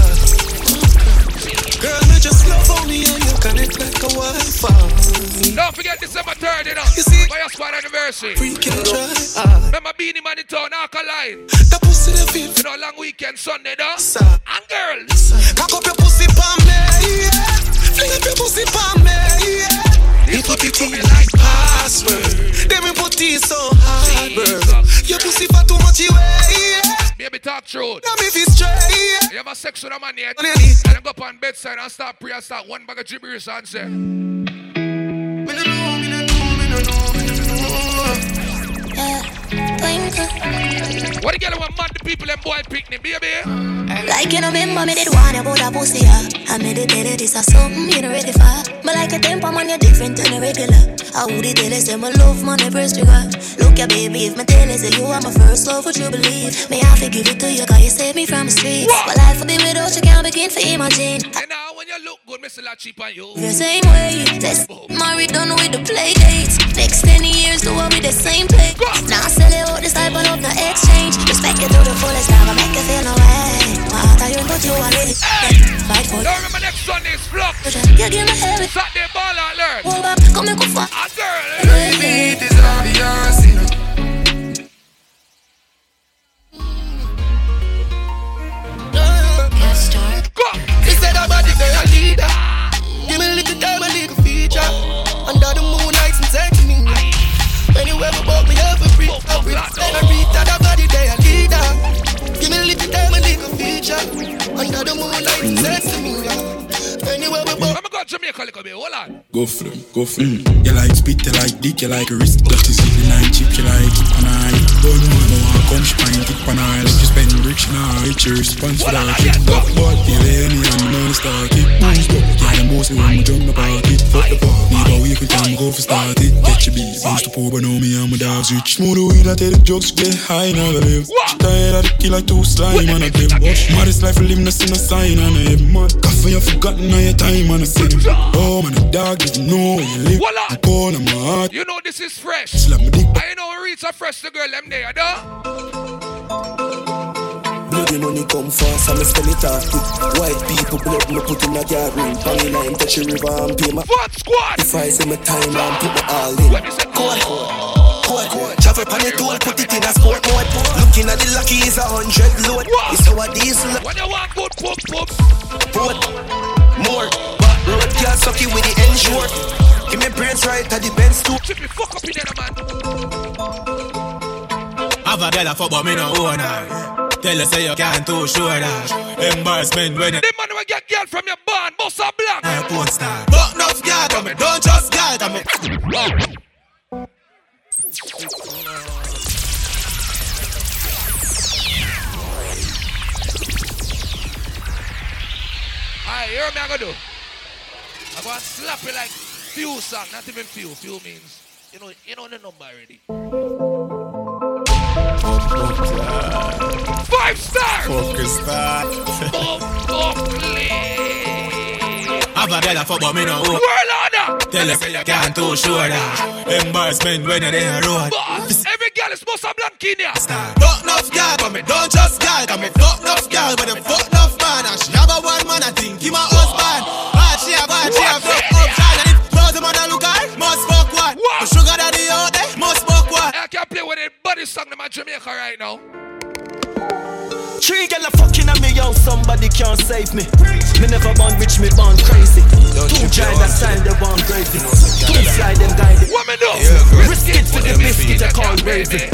Girl, me just love on me you connect like a Wi-Fi. Don't forget December 3rd, you know. You see? For your squad anniversary. Freaking try. Remember Beenie Man in town, Alkaline. The pussy the feel. You know, long weekend, Sunday, though. And girls. Cock up your pussy for me, yeah. Fling up your pussy for me, yeah. You put it in like password. Then we put it so hard, bro. Your pussy for too much yeah. Baby, talk truth. Now me feel straight, yeah. You have a sex with a man yet? On your knee. And then go up on bedside and start pray and start one bag of gibberish and say. What the girl want mad the people and boy picnic, baby? Like you know, remember me did want about a pussy, yeah. I meditated this or something you know ready for. But like a temper man, you're different than a regular. I would tell you, say my love, man, never trigger. Look ya, baby, if my tell you, say you are my first love, would you believe? May I forgive it to you, cause you saved me from the streets. But life will be without you, can't begin to imagine. And now when you look good, me still a cheap on you. The same way, let's married done with the play dates. Next 10 years, do what with the same play. Now sell it out this type of love, no exchange. Respect you to the fullest, never make you feel no way. Heart, I but you already fight for Don't remember next Sunday's vlog. You give me heavy. Saturday ball out learn. Hold back, come and go for A girl. Baby, it is obvious, you I'm a leader. Give me a little time, a little feature. Under the moonlight and text me. Anywhere about me, have a free. Up with I read that feature. Under the moonlight text me. Anywhere we Let me go to Jamaica a little bit. Hold on. Go for them, go for them. Mm. You like spit, you like dick, you like wrist. Dirty see the nine chip, you like it on eye. Don't know, no one come pint it on eye. Like you spend rich now, it's your response for that. Back, but the lady and me know start it. Boost up, yeah, the most when we jump the party. Fuck the need a week with time, go for start it. Get your beat, boost the poor, but know me and my dogs rich. Smooth the weed, I tell the jokes, get high now, I live. She tired of the killer, too slime, and I live. Maddest life, I live, no see no sign, and I mad. Coffee, you forgotten all your time, and I say, Oh, man, the dog didn't know where you live. I call on my heart. You know this is fresh. Slap my dick I know we reach a fresh the girl them there, though. Bloody money come fast, and me spend it off quick. White people blood me put in a yard ring. Pangy line touch the river and pay my What squad? If I say my time and put my all in. Code, code, travel pan it all, put it in a sport mode. Looking at the lucky is a hundred load. It's how a diesel. When you want good pump pump. Boat, more. But road girl sucky with the end short. Give me brains right at the Benz too. Chip me fuck up in there, man. Have a girl a fuck but me no own her. Tell her say you can't too sure that. Embarrassment when you The man will get girl from your barn, boss a black. a porn star. But enough girl, come me don't just girl, come me. Alright, hear me I go do. I'm gonna slap it like few song, not even few. Few means you know you know the number already. Five star! Focus star. Have a girl a fuck but me no own. World order! Tell her say you can't too sure that. Embarrassment when you're there road. Boss, every girl is supposed to blank in here. Fuck enough girl, but me don't just girl. Cause me fuck enough girl, but them fuck enough man. And she have a one man, I think he my husband. I can play with a body song in my Jamaica right now. Three girl a fucking on me, yo, somebody can't save me. Me never born rich, me born crazy. Two giant that style, they born crazy. Two slide them guide What me do? Risk it for the biscuit, I call crazy.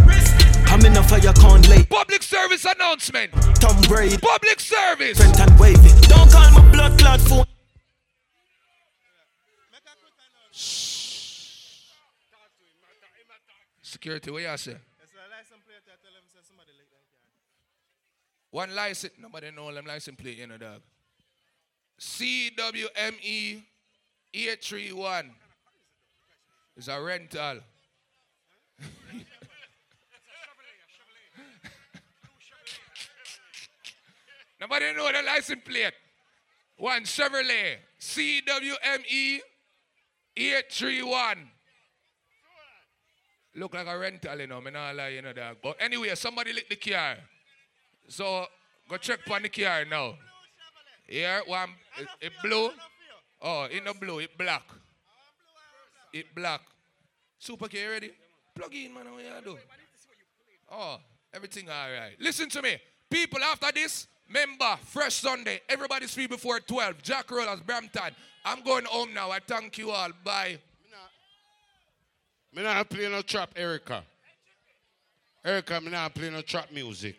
I'm in a fire, can't late. Public service announcement. Tom Brady. Public service. Front and wavy. Don't call my blood clot phone. Security, what you say? One license, nobody know them license plate, you know, dog. C W M E 831 is a rental. Nobody know the license plate. One Chevrolet CWME 831. Look like a rental, you know. Me not lie, you know that. But anyway, somebody lick the car. So go check on the car now. Here, one, it, it blue. Oh, it no blue, it black. It black. Super K ready? Plug in, man. What you do? Oh, everything all right. Listen to me. People, after this, member, Fresh Sunday, everybody's free before 12. Jack Rollers, Brampton. I'm going home now. I thank you all. Bye. Me not play no trap, Erica. Erica, me not play no trap music.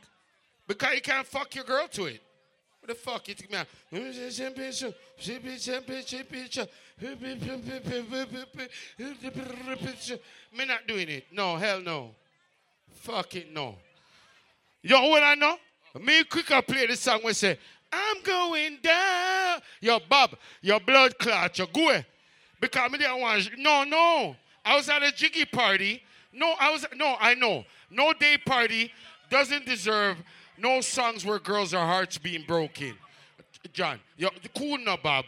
Because you can't fuck your girl to it. What the fuck you think, man? Me not doing it. No, hell no. Fuck it, no. You know what I know? Me quicker play the song we say, I'm going down. Yo, Bob, your blood clot, you go. Because me didn't want, no, no. I was at a jiggy party. No, I was, no, I know. No day party doesn't deserve no songs where girls' are hearts being broken. John, yo, cool now, Bob.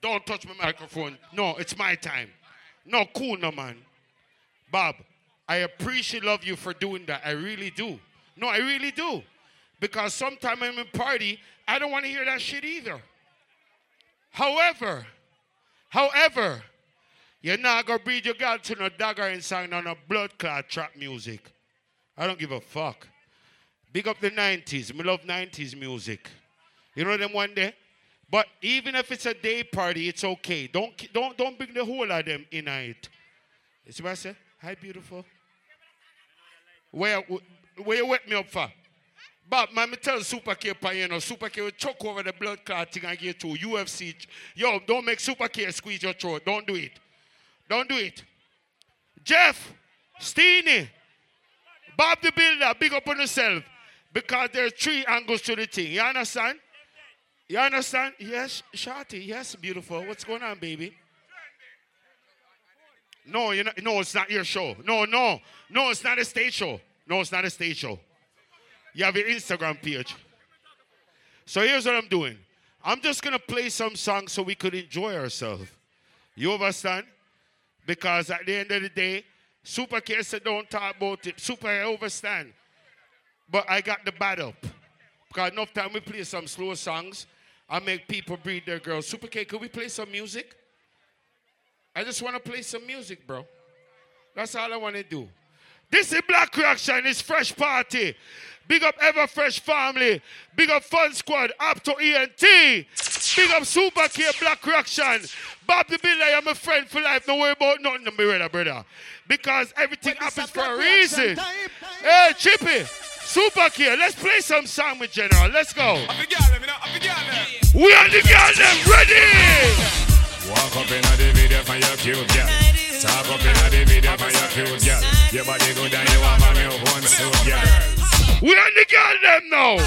Don't touch my microphone. No, it's my time. No, cool now, man. Bob, I appreciate love you for doing that. I really do. No, I really do. Because sometimes I'm in party, I don't want to hear that shit either. However, however, you're not gonna breed your girl to no dagger and song on no blood clot trap music. I don't give a fuck. Big up the 90s. Me love 90s music. You know them one day? But even if it's a day party, it's okay. Don't don't don't bring the whole of them in it. You see what I say? Hi, beautiful. Where where you wake me up for? Bob, man, me tell Super K you know, Super K will choke over the blood clot thing and get to UFC. Yo, don't make Super K squeeze your throat. Don't do it. Don't do it. Jeff, Steenie, Bob the Builder, big up on yourself. Because there's three angles to the thing. You understand? You understand? Yes, Shorty. Yes, beautiful. What's going on, baby? No, you know, no, it's not your show. No, no, no, it's not a stage show. No, it's not a stage show. You have your Instagram page. So here's what I'm doing. I'm just gonna play some songs so we could enjoy ourselves. You understand? Because at the end of the day, Super K said don't talk about it. Super I understand. But I got the bad up. Because enough time we play some slow songs, I make people breathe their girls. Super K, could we play some music? I just want to play some music, bro. That's all I want to do. This is Black Reaction, it's Fresh Party. Big up Everfresh Family. Big up Fun Squad, up to ENT. Big up Super K Black Reaction. Bob the Builder, I'm a friend for life. Don't worry about nothing, my brother, brother. Because everything happens for a reason. Hey, Chippy. Super K, let's play some song with General. Let's go. We are the girl them ready. Walk up in the video for your cute girl. Talk up in the video for your cute girl. Your body good and you have a new one suit, girl. We are the girl them now.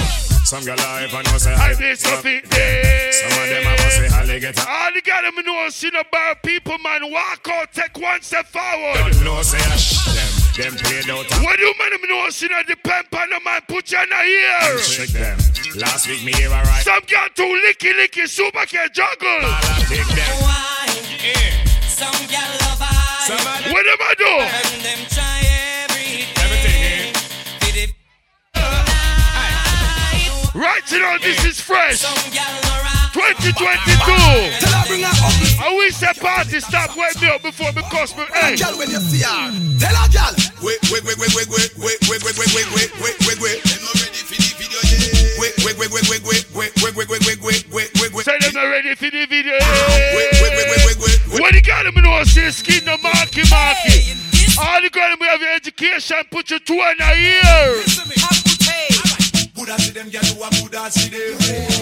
Some girl I even know say I feel something there. Some of them I must say alligator. All the girl them know see no bar people man walk out, take one step forward. Don't know say ah, I sh them. Them played out. What do man them know see no depend on the man put you in the ear. Shake them. Last week me hear a right. Some girl too licky licky super can juggle. Take them. Some gal love I. What am I do? Right now, this is fresh. Some gal alright. 2022. Tell her bring her ugly. I wish that party stop wake me up before me cost me. Hey. Girl, when you see her, tell her, girl. Wait, wait, wait, wait, wait, wait, wait, wait, wait, wait, wait, wait, wait, wait, wait. Them not ready for the video yet. Wait, wait, wait, wait, wait, wait, wait, wait, wait, wait, wait, wait, wait, wait. Say them not ready for the video. Wait, wait, wait, wait, wait, wait, wait. What the girl them know say skin no marky marky. All the girl them have your education put you two in a ear. Coulda see them gyal who a see them.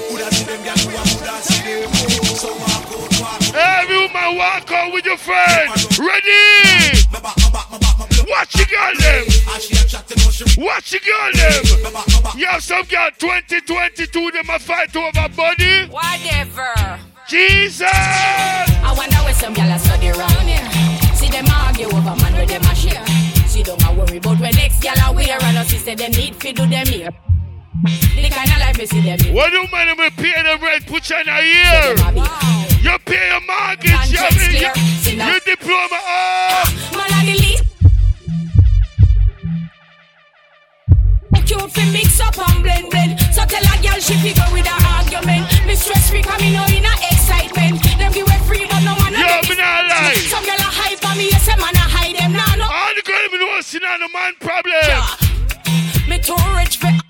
Coulda see them gyal who a see them. So walk out, walk out. With your friend. Ready? Watch you got them. Ah, Watch you got them. You have some girl 2022 them a fight over body. Whatever. Jesus. I wonder where some gyal are study round here. See them argue over man with them a share. See them a worry about where next gyal a wear and her sister them need fi do them here. The kind of life me see them here. What do man will pay them rent? Put you in a year. You pay your mortgage. You, Contracts mean, clear. See you, now. your diploma. Oh. Man the least. Cute fi mix up and blend blend. So tell a girl she figure with her argument. Me stress free 'cause me know in a excitement. Them give away free but no man a Yo, me not lie. Some girl a hype on me, yes a man a hide them. Nah no. All the girl me know see now the man problem. Me too rich for.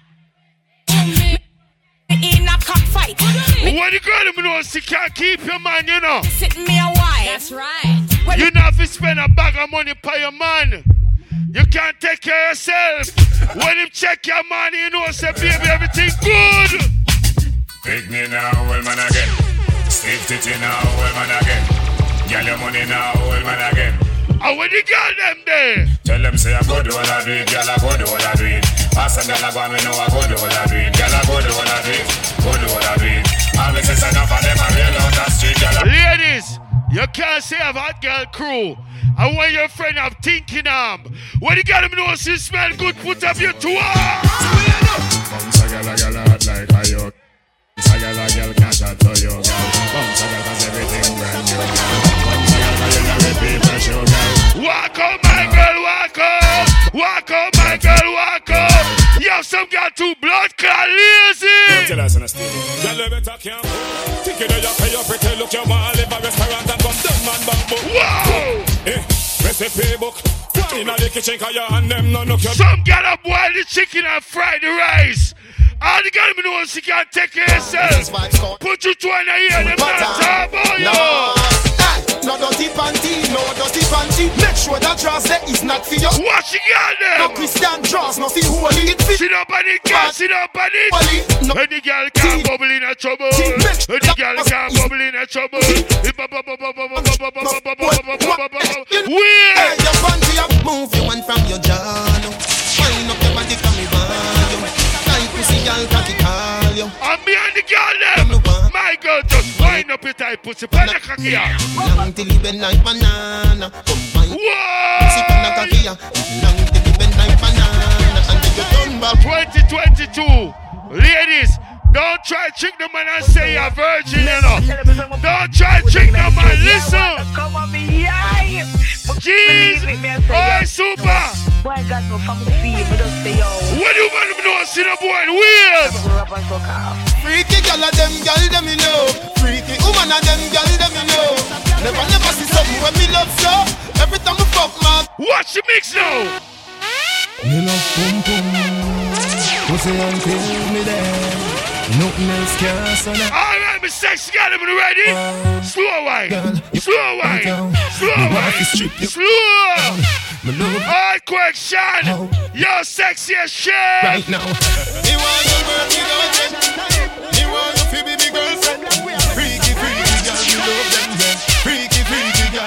Me in a cockfight. What the girl me know see can't keep your man, you know. Sit me a wife. That's right. You not fi spend a bag of money for your man. You can't take care of yourself. when him check your money, you know, say, baby, everything good. Pick me now, old man again. Stiff titty now, old man again. Girl your money now, old man again. And when the girl them there, Tell them say I go do all I do it, girl I go do all I do it. Pass a girl I go me know I go do all I do it, girl I go do all I do it, go do all I do it. Me say enough of them I real out the street, girl. I- ladies, you can't say have hot girl crew. And when your friend have thinking arm, when the girl them know she smell good, put up your two arms. Bounce a girl a girl hot like a yo. Bounce a girl a girl cash out to you, girl. Bounce a girl Walk out, my girl, walk out. Walk out, my girl, walk out. You have some girl too blood clot lazy. Tell us on the stage. Girl, you better can't Think you know you pay your pretty look, you want to live a restaurant and come down man bamboo. Wow! Eh, recipe book. Fly in the kitchen, cause your hand them no look your Some girl a boil the chicken and fry the rice. All the girl me know she can't take care of herself. Put you two in a ear, them not talk about you. No, dirty panty, no dirty panty. Make sure that dress there is not for you. Watch the girl them. No Christian dress, no see who it fit. Sit up on it, girl, sit up on it. No. When the girl can't bubble in a trouble. The girl can't bubble in a trouble. Weird. Hey, your panty up, move your hand from your no. Wind up your body, come me want you. Tight pussy, girl, cocky call you. I'm behind the girl them. Up your tight pussy. Put the cocky out. Long till you bend like banana. Come wine. Pussy pan a cocky ya. Long till you bend like banana. And then you turn back. 2022. Ladies, don't try to trick the man and say you're virgin, you know. Don't try to trick the man. Listen. Come on, me, yeah. Jeez. Oh, super. Boy, got no family feel, but don't say yo. What do you want to know? See the boy weird. Freaky girl of them, girl them you know. Freaky woman of them, girl them you know. Never, never see something when me love so. Every time we fuck, man. Watch the mix now. Me love pum pum. Pussy until me there. Nothing else can stand up. All right, my sexy girl, I'm ready. Slow wine, slow wine, slow wine, slow. Hard question. You're sexy as shit. Right now. Me want your girl, me don't get. Me want your baby, girlfriend.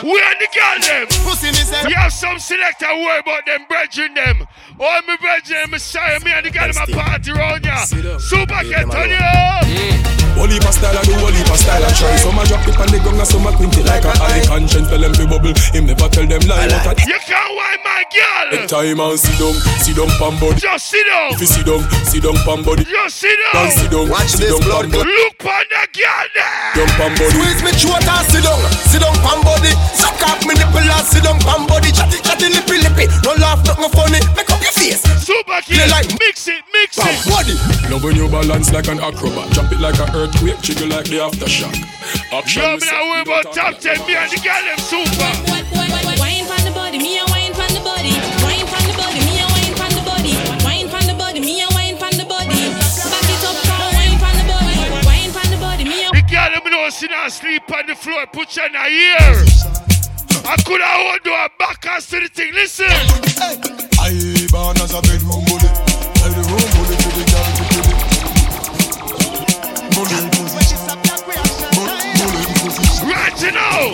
Freaky. We are the girl them. Pussy me say. We have some selector worry about them brethren them. All my brethren, me sorry, me and the girl in my party round ya. Super get on you. Holy style, I do holy style, I try. Some a drop it on the gong, and some a quinty like a eye conscience. Tell them to bubble, him never tell them lie. But I You can't whine my girl. take time and sit down, sit down, pam body. Just sit down. If you sit down, sit down, pam body. Just sit Down, down. sit down, Watch sit this down, blood pam body. Look on the girl there. Down, pam body. Squeeze me throat and sit down, sit down, pam body. Suck up me nipple and sit down, pam body. Chatty, chatty, lippy, lippy. No laugh, nothing funny. Make up your face. Super Play kid. like Mix it, mix Pam it. body. Love when you balance like an acrobat. Drop it like an earthquake, jiggle like the aftershock. Action. Yo, with me not worry about top 10. Me and the girl them super. Wine from the body, me them know she sleep on the floor. Put you in her ear. I could have hold her back and to the thing. Listen. I born as a bedroom bully. Bedroom bully to the girl to. Bully. Bully bully. Right you know.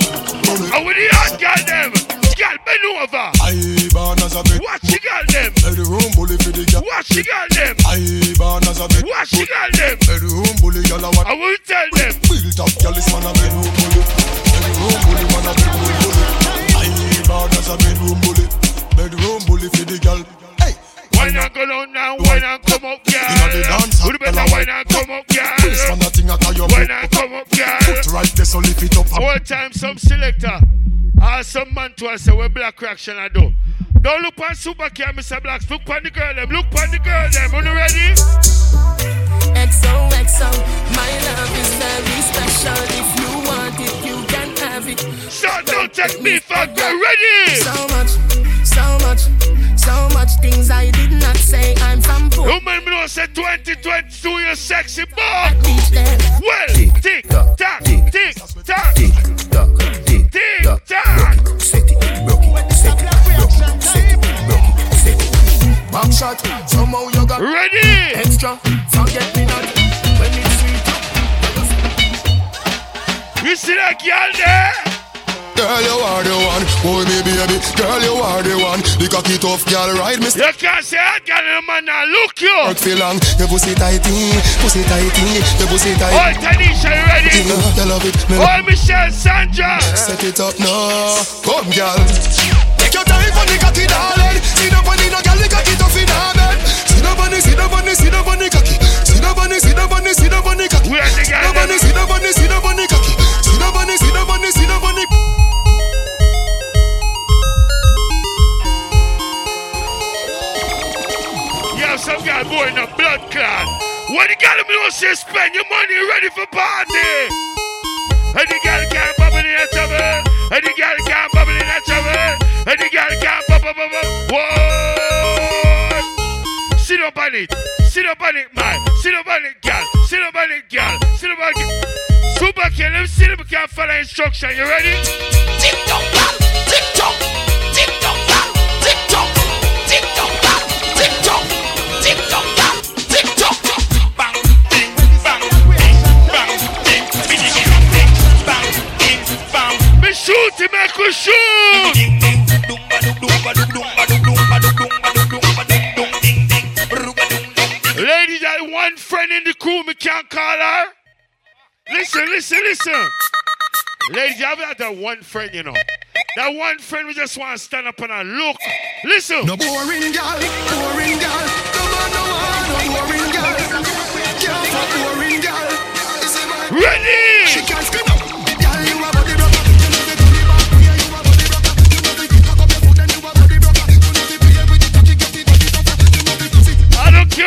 And with the hot girl them. Girl bend over. I born as a bed. Watch the girl them. Bedroom bully for the girl. Watch the girl them. I born as a bed. Watch the girl them. Bedroom bully, girl, I want. I will tell them. Built up, girl, this man a bedroom bully. Bedroom bully, man a bedroom bully. I born as a bedroom bully. Bedroom bully for the girl. Wine and go down now, wine and come up, girl. Inna the dance, you better wine and come up, girl. This man a thing I call your wine and come up, girl. Put right there, so lift it up. All time some selector, ah some man to us say we black reaction I do. Don't look on super care, Mr. Blacks. Look on the girl them. Look on the girl them. Are you ready? XOXO, my love is very special. If you want it, you can have it. So don't take me for granted. Ready? So much, so much, so much things I did not say. I'm from poor. Woman, me know say 2022, you sexy boy. Well, tick tock, tick tock, tick tock, tick tock. Back shot, somehow you got ready. Extra, forget me not when it's sweet. You see that girl there? Girl, you are the one. Boy, me baby. Girl, you are the one. The cocky tough girl, ride me. You can't say that girl in the man now. Look you. Work for long. Your pussy tighty, pussy tighty, your pussy tight. Oh, Tanisha, you ready? You know, you love it. Me Oh, Michelle Sandra. Set it up now. Come, girl. Take your time for the cocky, darling. See the bunny, no girl, the cocky the bunny, see the bunny, see the bunny cocky. See the bunny, see the bunny, see the bunny cocky. Where the See the bunny, see the bunny, see the bunny cocky. See the bunny, see the bunny, see the bunny. You have some guy born in a blood clot. When the girl me know say spend your money ready for party. And the girl can't bubble in a trouble. And the girl can't bubble in a trouble. And the girl can't bubble, bubble. Whoa! Sit up on it. Sit up on it, man. Sit up on it, girl. Sit up on it, girl. Sit up on it. Super can let me see if we can follow instruction. You ready? Tick tock, tick tock, tick tock, tick tock, tick tock, tick tock, tick tock, tick tock. Bang, ding, bang, ding, bang, ding, bing, ding, bang, ding, bang. Me shoot him, make we shoot. Ladies, that one friend in the crew, me can't call her. Listen, listen, listen. Ladies, you have that one friend, you know. That one friend we just want to stand up and look. Listen. No boring girl, boring girl. No man, no man, no boring girl. Can't boring girl. This is my- Ready? She can't scream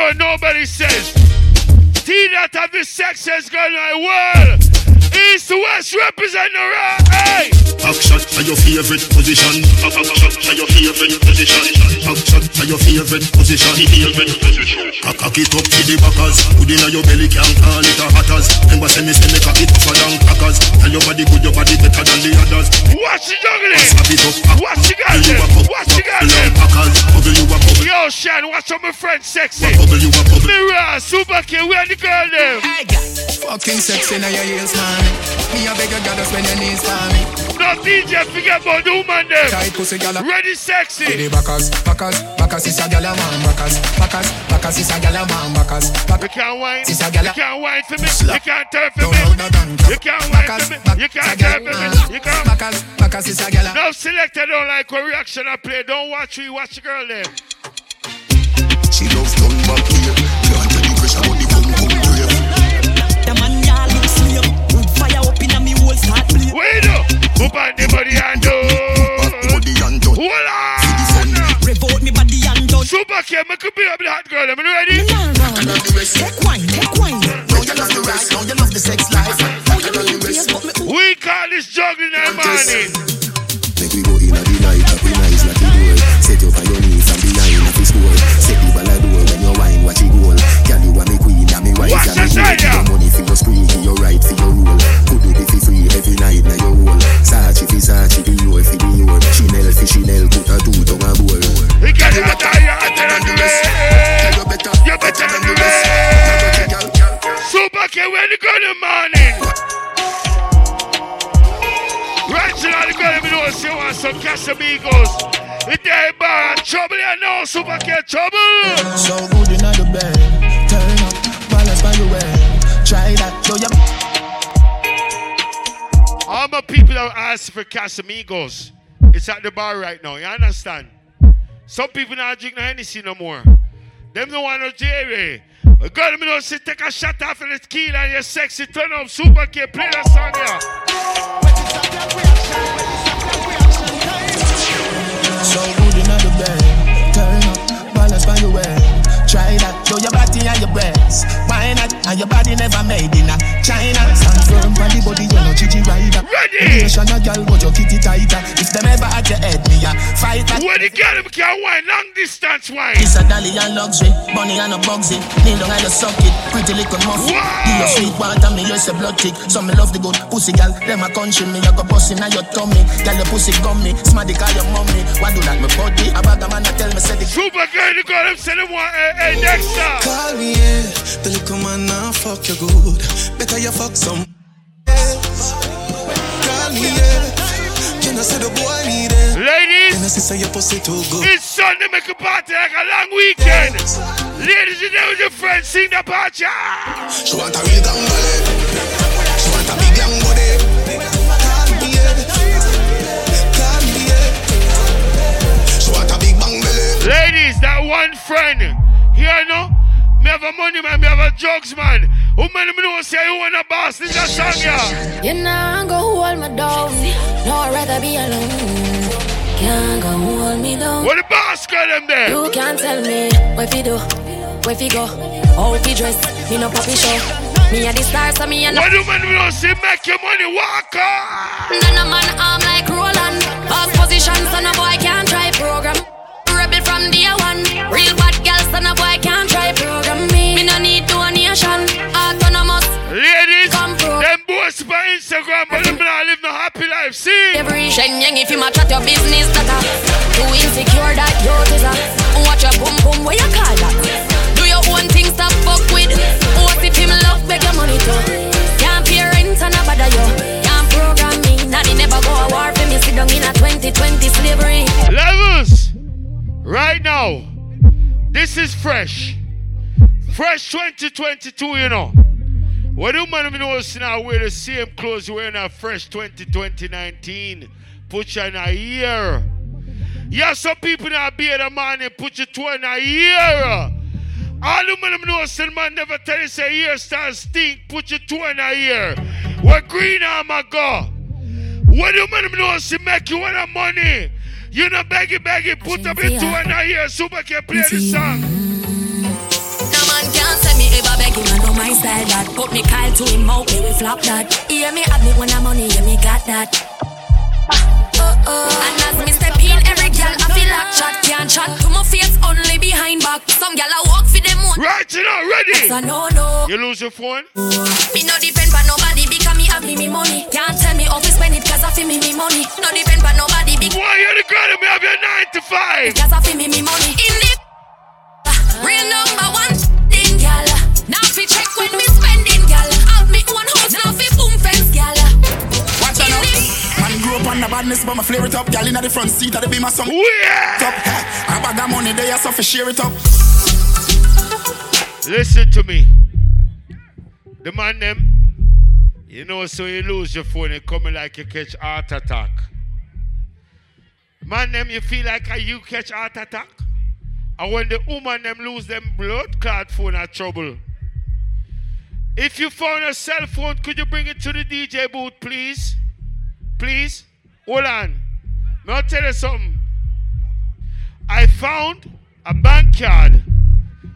What nobody says. T that have the sexiest girl in the world. East to West represent the right. Hey! Back shot are your favorite position. Back back shot are your favorite position. Back shot are your favorite position. Favorite position. Cock cock it up to the backers. Put in your belly can't call it a hatters. Remember say me say me cock it tougher than crackers. Tell your body good, your body better than the others. Watch the juggling. Slap it up. Watch the girl You them. a pop, Watch the girl bubble them. packers. Bubble you a bubble. Yo, Shan, watch out my friend sexy. Bubble you a bubble. Mirror, Super K, where the girl them? I got Fucking sexy now your heels, man. Me a beg a girl to spend your knees for me. No DJ, forget about the woman them. Tight pussy girl. Ready sexy. The backers, backers, backers is a gyal a man. Backers, backers, backers is a gyal a man. Backers, You can't whine. It's a You gyal a- can't whine for me. Slap. You can't turn for Don't me. hold no gun. You can't whine for me. You can't turn for me. You can't. Backers, backers is a gyal a- No selector don't like what reaction I play. Don't watch me, watch the girl there. She loves gun back here. Can't tell the pressure, but the boom boom brave. The man ya look slave. Wood fire up in a me whole start play. Wait up. Who on the body and do? Body and touch. Hold on. See the sun. Revolt me body and touch. Super K, make a big up the hot girl. Am I ready? Take wine, take wine. Now you love the rest. Now you love the sex life. Now you love the rest. We call this juggling in the morning. Make we go in a the night, happy nice like the door. Set you on your knees and behind a fist score. Set the ball a door when you wine, watch it goal. Girl, you are me queen, and me wife, Watch and me the goal. side, Give yeah. your money for your spree, give your right for your Sachi for Sachi, the yo for the yo. Chanel for Chanel, put a two tongue a bowl. You got it hotter, you hotter than the rest. You better than the rest. Super K, where the girl in the morning? Right now, the girl in the know she want some Casamigos. If they bar trouble, you know Super K trouble. So good in the bed. Turn up, balance by your way. Try that, show your. All my people are asking for Casamigos, it's at the bar right now. You understand? Some people not drink Hennessy no more. Them don't want no Jerry. God, me don't say take a shot off of the tequila and you're sexy. Turn up Super K. Play that song yeah. So good in the bed. Turn up, balance by your way try that. Show your body and your breasts. Why not? And your body never made in a China girl, but your kitty tighter. If them ever at your head, me a fight back. When the girl them can wine, long distance wine. It's a dolly and luxury, money and a bugsy. Kneel down and you suck it, pretty little muffin. Give your sweet water, me just a blood tick. So me love the good pussy girl, them a country me. I go bust in your tummy, girl your pussy gummy. Smarty call your mommy, why do that me body? A bag of man a tell me say the Super girl, the girl them say them want a, a Dexter. Call me, yeah. The little man now fuck you good. Better you fuck some. Ladies? It's Sunday, make a party like a long weekend. Ladies and gentlemen, friends sing the party. She want a real. She want a big body. Call me, yeah. Call me, yeah. She want a big bang belly. Ladies, that one friend, here no, me have a money man, me have a drugs man. Who man me know say you want a boss, this is a song yeah. You know, I go hold me down. No, I'd rather be alone. Can't go hold me down. What the boss got them there? You can't tell me where fi do, where fi go, how fi dress. Me no puppy show. Me a the star, so me a no. What do man know say make your money walk on? Then a man arm like Roland. Boss position, so no boy can't try program. Rebel from day one. Real bad girl, so no boy can't See? Every Shenyeng, if you match at your business, that a too insecure that you is a watch your boom boom, where you call that? Do your own thing, stop fuck with. What if him love beg your money too? Can't pay rent and a bother you. Can't program me, nanny never go a war for me. Sit down in a 2020 slavery. Levels, right now, this is fresh. Fresh 2022, you know. What do man know is now wear the same clothes wearing a fresh 2020-19. Put you in a year. Yeah, some people now be the man and put you two in a year. All the man know is man never tell you say year start stink, put you two in a year. Where green armor go? What do man know is make you want money? You know beggy beggy, put up your two in a year, super can play the song. My style that. Put me Kyle to him out, me we flop that. Hear me have me when I'm money, yeah me got that. Oh uh. And as me step in, every girl I feel like chat can't chat to my face only behind back. Some girl I walk for them one. Right, you know, ready? So no no. You lose your phone? Me no depend on nobody because me have me me money. Can't tell me how to spend it cause I feel me me money. No depend on nobody because Why you the girl that me have your nine to five? Cause I feel me me money. In the real number one thing, gal. Now fi check when me spending, gal. Have me one house, now fi boom fence, gal. Watch out now. Man grew up on the badness, but my flare it up. Girl inna the front seat, I be my song. Oh, yeah. Top, ha. A bag of money there, so fi share it up. Listen to me. The man them, you know, so you lose your phone, it coming like you catch heart attack. Man them, you feel like you catch heart attack? And when the woman them lose them blood clot phone at trouble. If you found a cell phone, could you bring it to the DJ booth, please? Please? Hold on. May I tell you something? I found a bank card.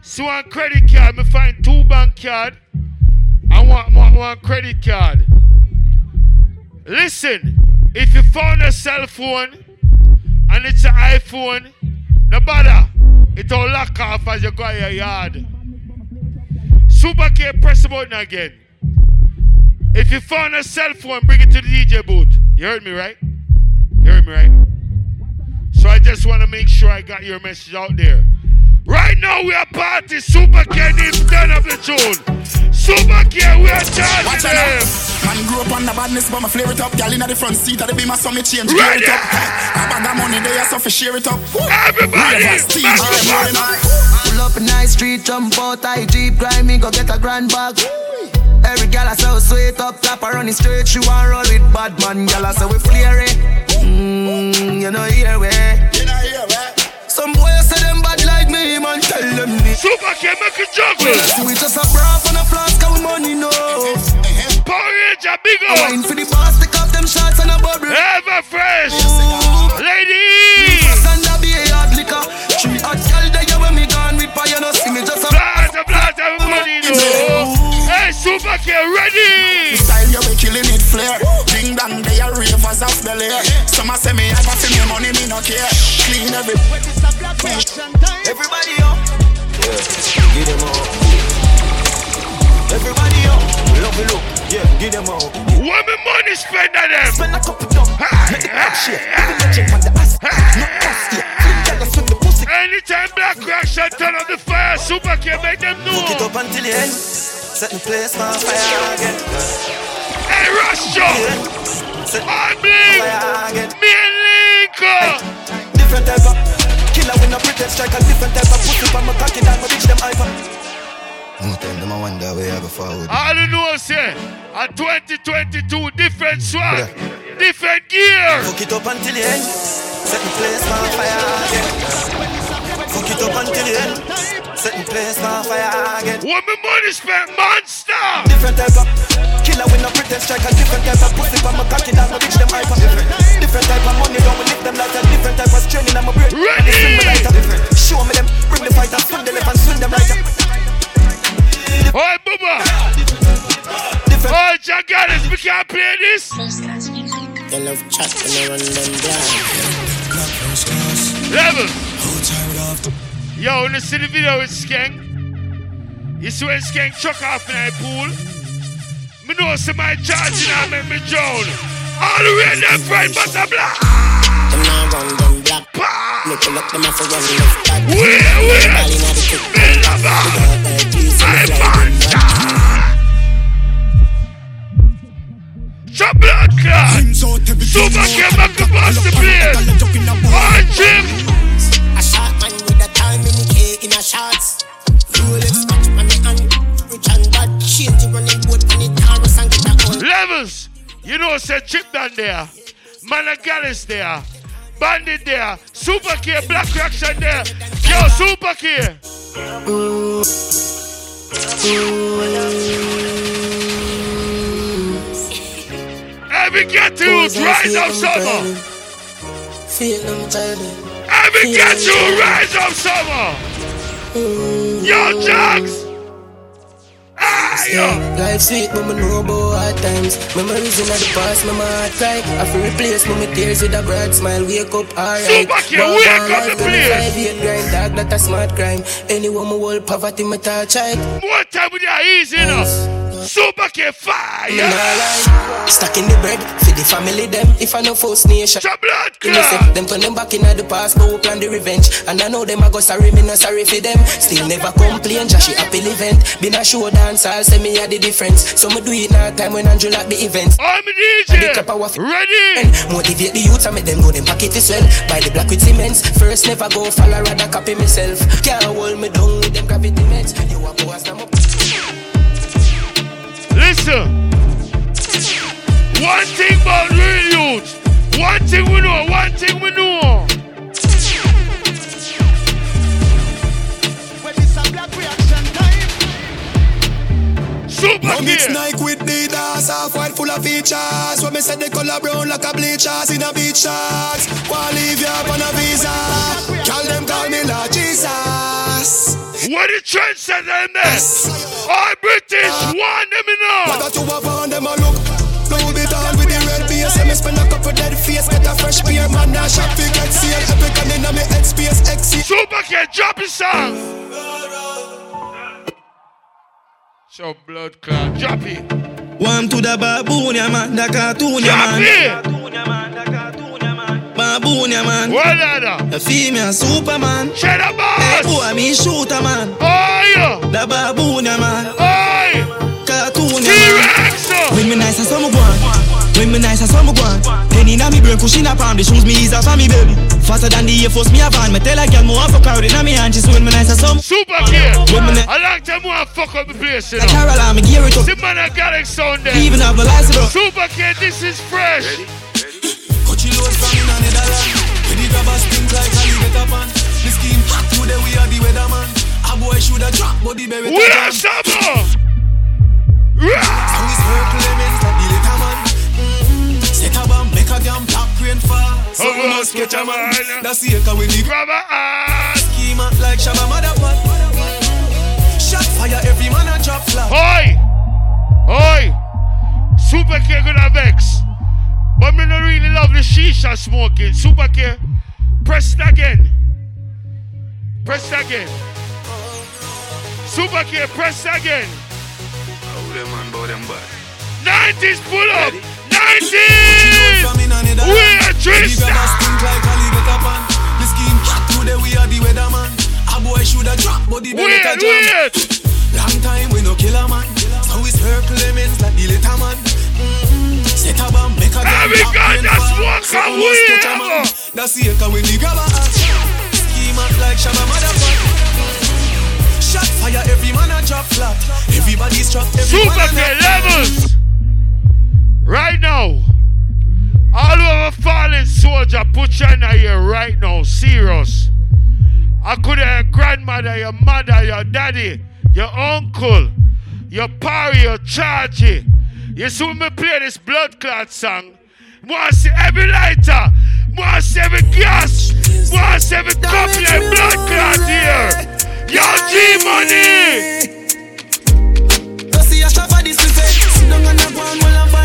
So one credit card, me find two bank card. I want one, credit card. Listen, if you found a cell phone and it's an iPhone, no bother. It will lock off as you go in your yard. Super K, press the button again. If you found a cell phone, bring it to the DJ booth. You heard me, right? You heard me, right? So I just want to make sure I got your message out there. Right now we are party. Super K needs turn up the tune. Super K, we are charging Watch out them. Man grew up on the badness, but my flare it up. Girl inna the front seat, I be my summit change. Gear it up. A bag of money there, so fi share it up. Everybody, Ravers, Steve, back I'm up. Pull up in nice street, jump out, I jeep, grind me, go get a grand bag. Every gal I say sweet up, top her running straight, she want roll with bad man. Gal I say we flare it. Mmm, you know here we. Some boys say them bad like me, man, tell them this. Super K, make it juggle. We just a bra on a flask, and we money no. Power Ranger, big I up. wine for the boss, take off them shots and a bubble. Ever fresh. Fast Ladies. and a be a hard liquor. Three hot gal there when me gone with fire, no see me just a. Blast, blast, everybody know. Hey, Super K, ready. Style you be killing it flare. Ding dong, they are ravers size of belly. Some a say me I got for me money, me no care. Clean every. Everybody up. Yeah, give them all. Everybody up. Love it, look. Yeah, give them all. What me money spend on them? Spend a couple dumb. Make the pop shit. Give them a check on the ass. No cost, yeah. Flip jealous with the pussy. Anytime Black Rock shot turn on the fire, Super can make them know. Cook it up until the end. Set the place on fire again. Hey, Rush Set I believe fire me and Linko. Different type of killer with no pretend strike. A different type of pussy from my cocky down. My bitch them hyper. No time, them I wonder where I go forward. All you know is say, a 2022 different swag, different gear. Fuck it up until the end. Set the place on fire again. Fuck it up until the end. Set the place on fire again. What me money spent, monster. Different type of killer with no pretend strike. A different type of pussy from my cocky down. My bitch them hyper. Different type of money don't we lift them like a different type of training. I'm a break. Ready. Swing me like a different. Show me them. Bring the fighter. Swing the left and swing them right. Oi, Bubba. Oi, Jagalis, we can't play this. They love chat when they run them down. Level. Yo, when you see the video with Skank, you see when Skank chuck off in that pool? Me know some my charge and I make me drown. All the way there, friend, but a black. Them now run them black. Me pull up them off a run left back. Where, where? Ball inna the kick. Build a bar. Chop blood clot. Super came back to bust the place. On Jim. A shot man with a shots. Rolex watch on the hand. Rich and bad. Change the running boat on the Taurus and get a gun. Levels. You know, said Chip down there. Monagalis there. Bandit there. Super K, Black Reaction there. Yo, Super K. Every get to rise of summer. Feel them tired. Every get to rise of summer. Yo, Jugs. Ah, yo. Life sweet, but me know about hard times. Memories in the past, my heart cry. I feel replace my tears with a bright smile. Wake up, alright. Super Walk wake up life, the place. 25 year grind, dog, that a smart crime. Anyone my whole poverty, me touch right. More time with your easy enough. Super K fire. Mm, Lie. Stacking the bread for the family them. If I know First Nation, blood you know, say, them turn them back in the past, but we plan the revenge. And I know them I go sorry, me no sorry for them. Still never complain, just she happy event. Been a show dance, I'll say me a the difference. So me do it now time when Andrew at the event. I'm a DJ. Ready. Motivate the youth and make them know them pocket is well. Buy the black with cements. First never go fall, I rather copy myself. Can't hold me down with them gravity meds. You a boss, I'm up. Listen. One thing about real youth. One thing we know. One thing we know. Super Now mix. Nike with Adidas, half white full of features. When me say the color brown like a bleachers in a beach shorts. Wanna leave you up on a visa? Call them call me Lord Jesus. What the trend said them mess? All British, ah. one them in What got you have on them a look? Louis Vuitton with the red base. Let me spend a couple dead face. Get a fresh pair, man. Now shop fi get sale. Epic and inna me head space. XC. Super K, drop his song. So blood clot, drop it. Warm to the baboon, yeah, man. The cartoon, yeah, man. Baboon, yeah, man. What that? The female Superman. Cheddar boss. Hey, boy, me shooter, man. Oh, yeah. The baboon, yeah, man. Oh, Cartoon, yeah, man. When me nice and some go on. When me nice and some go. Penny na me brain, cushion up on the shoes me ease off on me baby. Faster than the Air Force me have on. Me tell a girl me want fuck her inna me hand. She say when me nice and some. Super K. When me I like them who fuck up the place, you know. Like Caroline, me gear it up. The man I got it sound there. Even have no lights, bro. Super K, this is fresh. Coachy load from in Netherlands. Where the grabbers think like a leave it up on. The scheme hot today we are the weatherman. A boy shoulda drop, but the baby We are summer. So we circle elements like the damn top rain. So Oh, we must catch a man. man. That's the echo when the grabber Schema like Shabba Motherfuck. Shot fire, every man a drop flat. Oi! Oi! Super K gonna vex. But me not really love the shisha smoking. Super care. Press it again. Press it again. Super care, press it again. How them man bow them back? 90s pull up. 90s! We're Tristan! like alligator pan. The scheme cat today we are the weatherman. A boy shoulda drop, but the belly Wait, jam. wait. Long time we no kill a man. So we circle lemons like the little man. Mm-hmm. Set a bomb, make a Every guy that's walk So a almost way catch a ever. man. That's the echo when the grab. Scheme out like Shabba motherfucker. Shot fire, every man a drop flat. Everybody's trapped, every Super man a care levels. Right now. All of a fallen soldier, put your hand here right now. Serious. I could have your grandmother, your mother, your daddy, your uncle, your party, your charge. You see when me play this blood clot song. Want see every lighter. Want see every gas. Want see every couple of blood clot here. Yo, G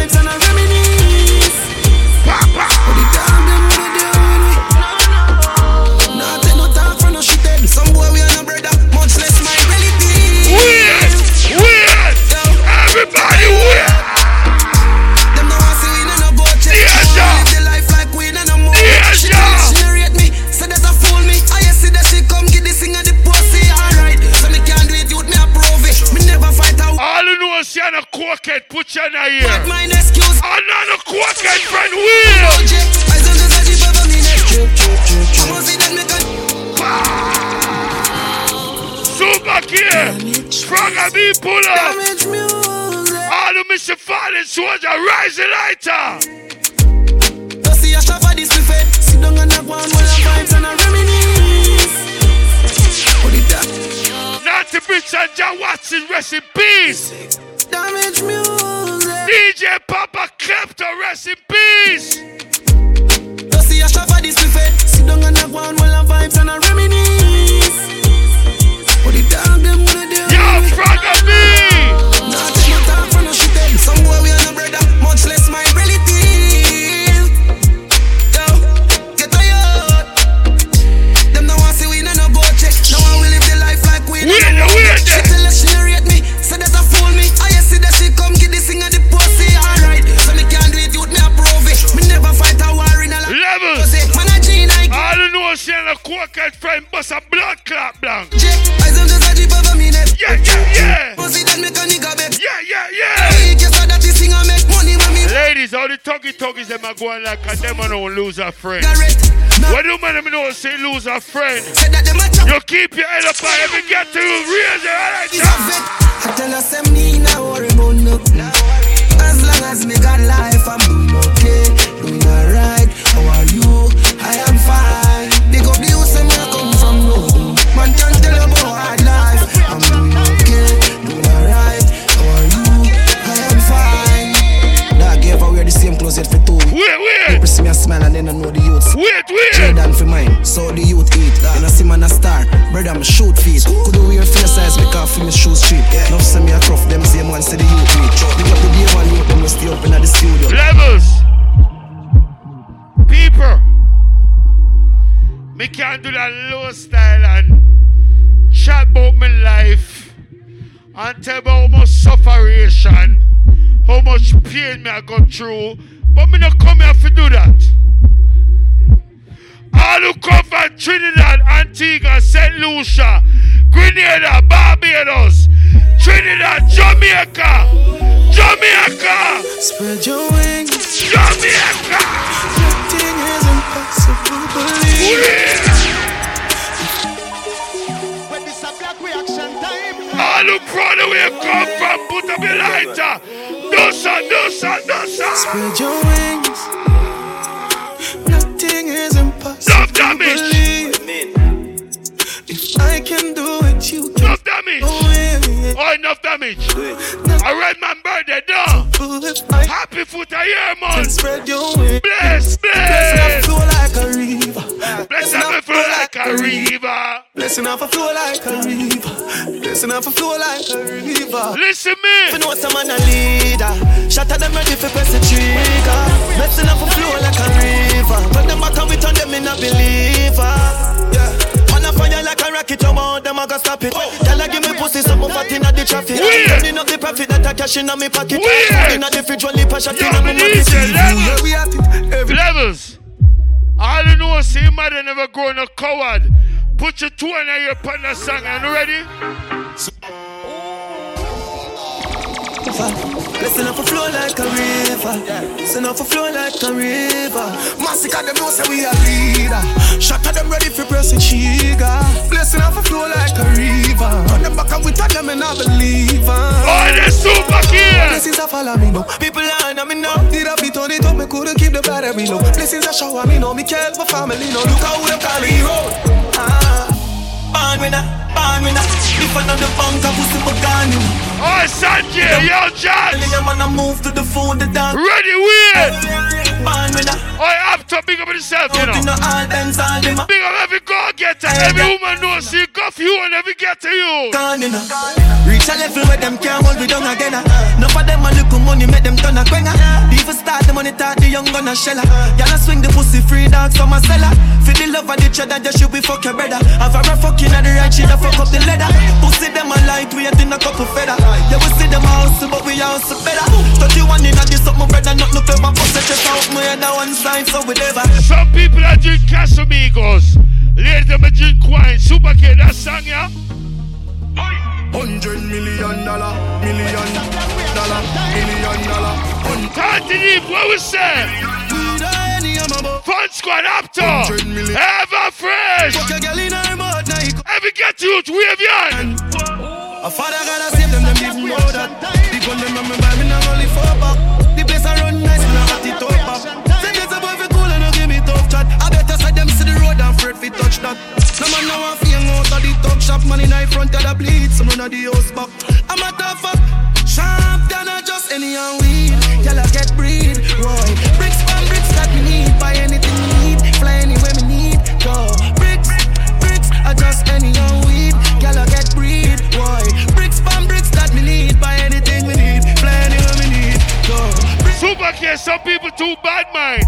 vibes and I All you know is you're a cokehead, put your hand here. But my excuse I'm not a cokehead friend, Will. Super kid. Frog me pull up. All the mission falling soldier, the lighter. You see a shot for this we Sit down on the ground while I vibes and I reminisce Put it down Naughty bitch and John Watson, rest in peace. Damage music. DJ Papa Klepto, rest in peace. You see a shot for this fed Sit down on the ground while I vibes and you know is you're a cokehead friend, bust a blood clot blank. I some just a jeep over me Yeah, yeah, yeah. Pussy that make a nigga Yeah, yeah, yeah. Hey, guess what that this thing make money me Ladies, all the tuggy tuggies them are going like a them and don't lose a friend. What do man them know say lose a friend? You keep your head up high every get to raise your head like that. I tell her say me no worry about no As long as me got life I'm doing okay same for two. Wait, wait. People see me a smile and then I know the youths Wait, wait. Jordan for mine, so the youth eat. And I see man a star, brother I'm shoot feet. Could wear face size because for me shoes cheap. Enough say me a tough, them same one say the youth meet Big up the day one youth, them stay up in the studio. Levels. People. Me can't do that low style and chat about my life and tell about how much sufferation, how much pain me I got through. But me not come here to do that. All who come from Trinidad, Antigua, St. Lucia, Grenada, Barbados, Trinidad, Jamaica, Jamaica, Spread your wings Jamaica. Nothing is impossible, believe When time. All who proud of where you come from, put up your lighter. Do so, do so, do so. Spread your wings Nothing is impossible, Love damage. If I can do it, you can Enough damage. Oh, enough damage. A red man birthday, done. Happy foot a year, man. Spread your wings Bless, Bless bless. flow like a river Bless me flow like a river. Blessing off a flow like a river. Blessing off a flow like a river. Listen me. If you know some man a leader, shut at them ready for press the trigger. Blessing off a flow like a river. When them back and we turn them in a believer. Yeah. On a fire like a rocket, you want them I go stop it. Tell her give me pussy, some of fat inna the traffic. Turning up the profit that I cash inna me pocket. Inna the fridge, only shot inna me pocket. Yeah, we at it. Every Levels. All you know see mother never grown a coward. Put your two in your partner song and ready? Blessing off a flow like a river. Blessing off a flow like a river. Massacre them know say we a leader. Shut at them ready for press the trigger. Blessing off a flow like a river. On them back and we tell them and I believe. Oh, the super kid. Blessings a follow me now. People line on me now. Did I be turn it up? Me couldn't keep the battery low. Blessings a shower me now. Me care for family now. Look how them call me hero. Ah. Born winner, born winner. If I know the bunker, pussy gone you. Oh, Sanjay, yo, John. man, I move to the phone, the dance. Ready, weird. Born winner. Oh, I have to big up yourself, you know. Putting the all dance all them. Big up every girl getter, every woman knows she go for you and every getter you. Gone you know. Reach a level where them can't hold me down again. Uh. No for them a look money, make them turn a quenga. Even start the money talk, the young gonna shella. Y'all swing the pussy free dog, so my seller. For the love of the cheddar, just should be fuck your brother. Have a rough fucking at the right, she da fuck up the leather. Pussy them a light, we ain't in a couple feather. Yeah, we see them house, but we house better. 31 in a this up, my brother, not no paper. Pussy just out, my head on one side, so we never. Some people are drink Casamigos. Ladies, them a drink wine. Super kid, that song, yeah? Hundred million dollar, million dollar, million dollar. Can't believe what we say. Fun squad up to Ever fresh. Every get to youth, wave your hand. A father gotta save them, them didn't know that. The gun them on fi touch that. No man now want fi hang out of the talk shop, man in the front of the bleed, some run of the house back. I'm a tough up, sharp than a just any and weed. Y'all get breed, boy. Bricks from bricks that me need, buy anything me need, fly anywhere me need, go. Bricks, bricks, I just any and weed. Y'all get breed, boy. Bricks from bricks that me need, buy anything we need, fly anywhere me need, go. Super kid, some people too bad mind.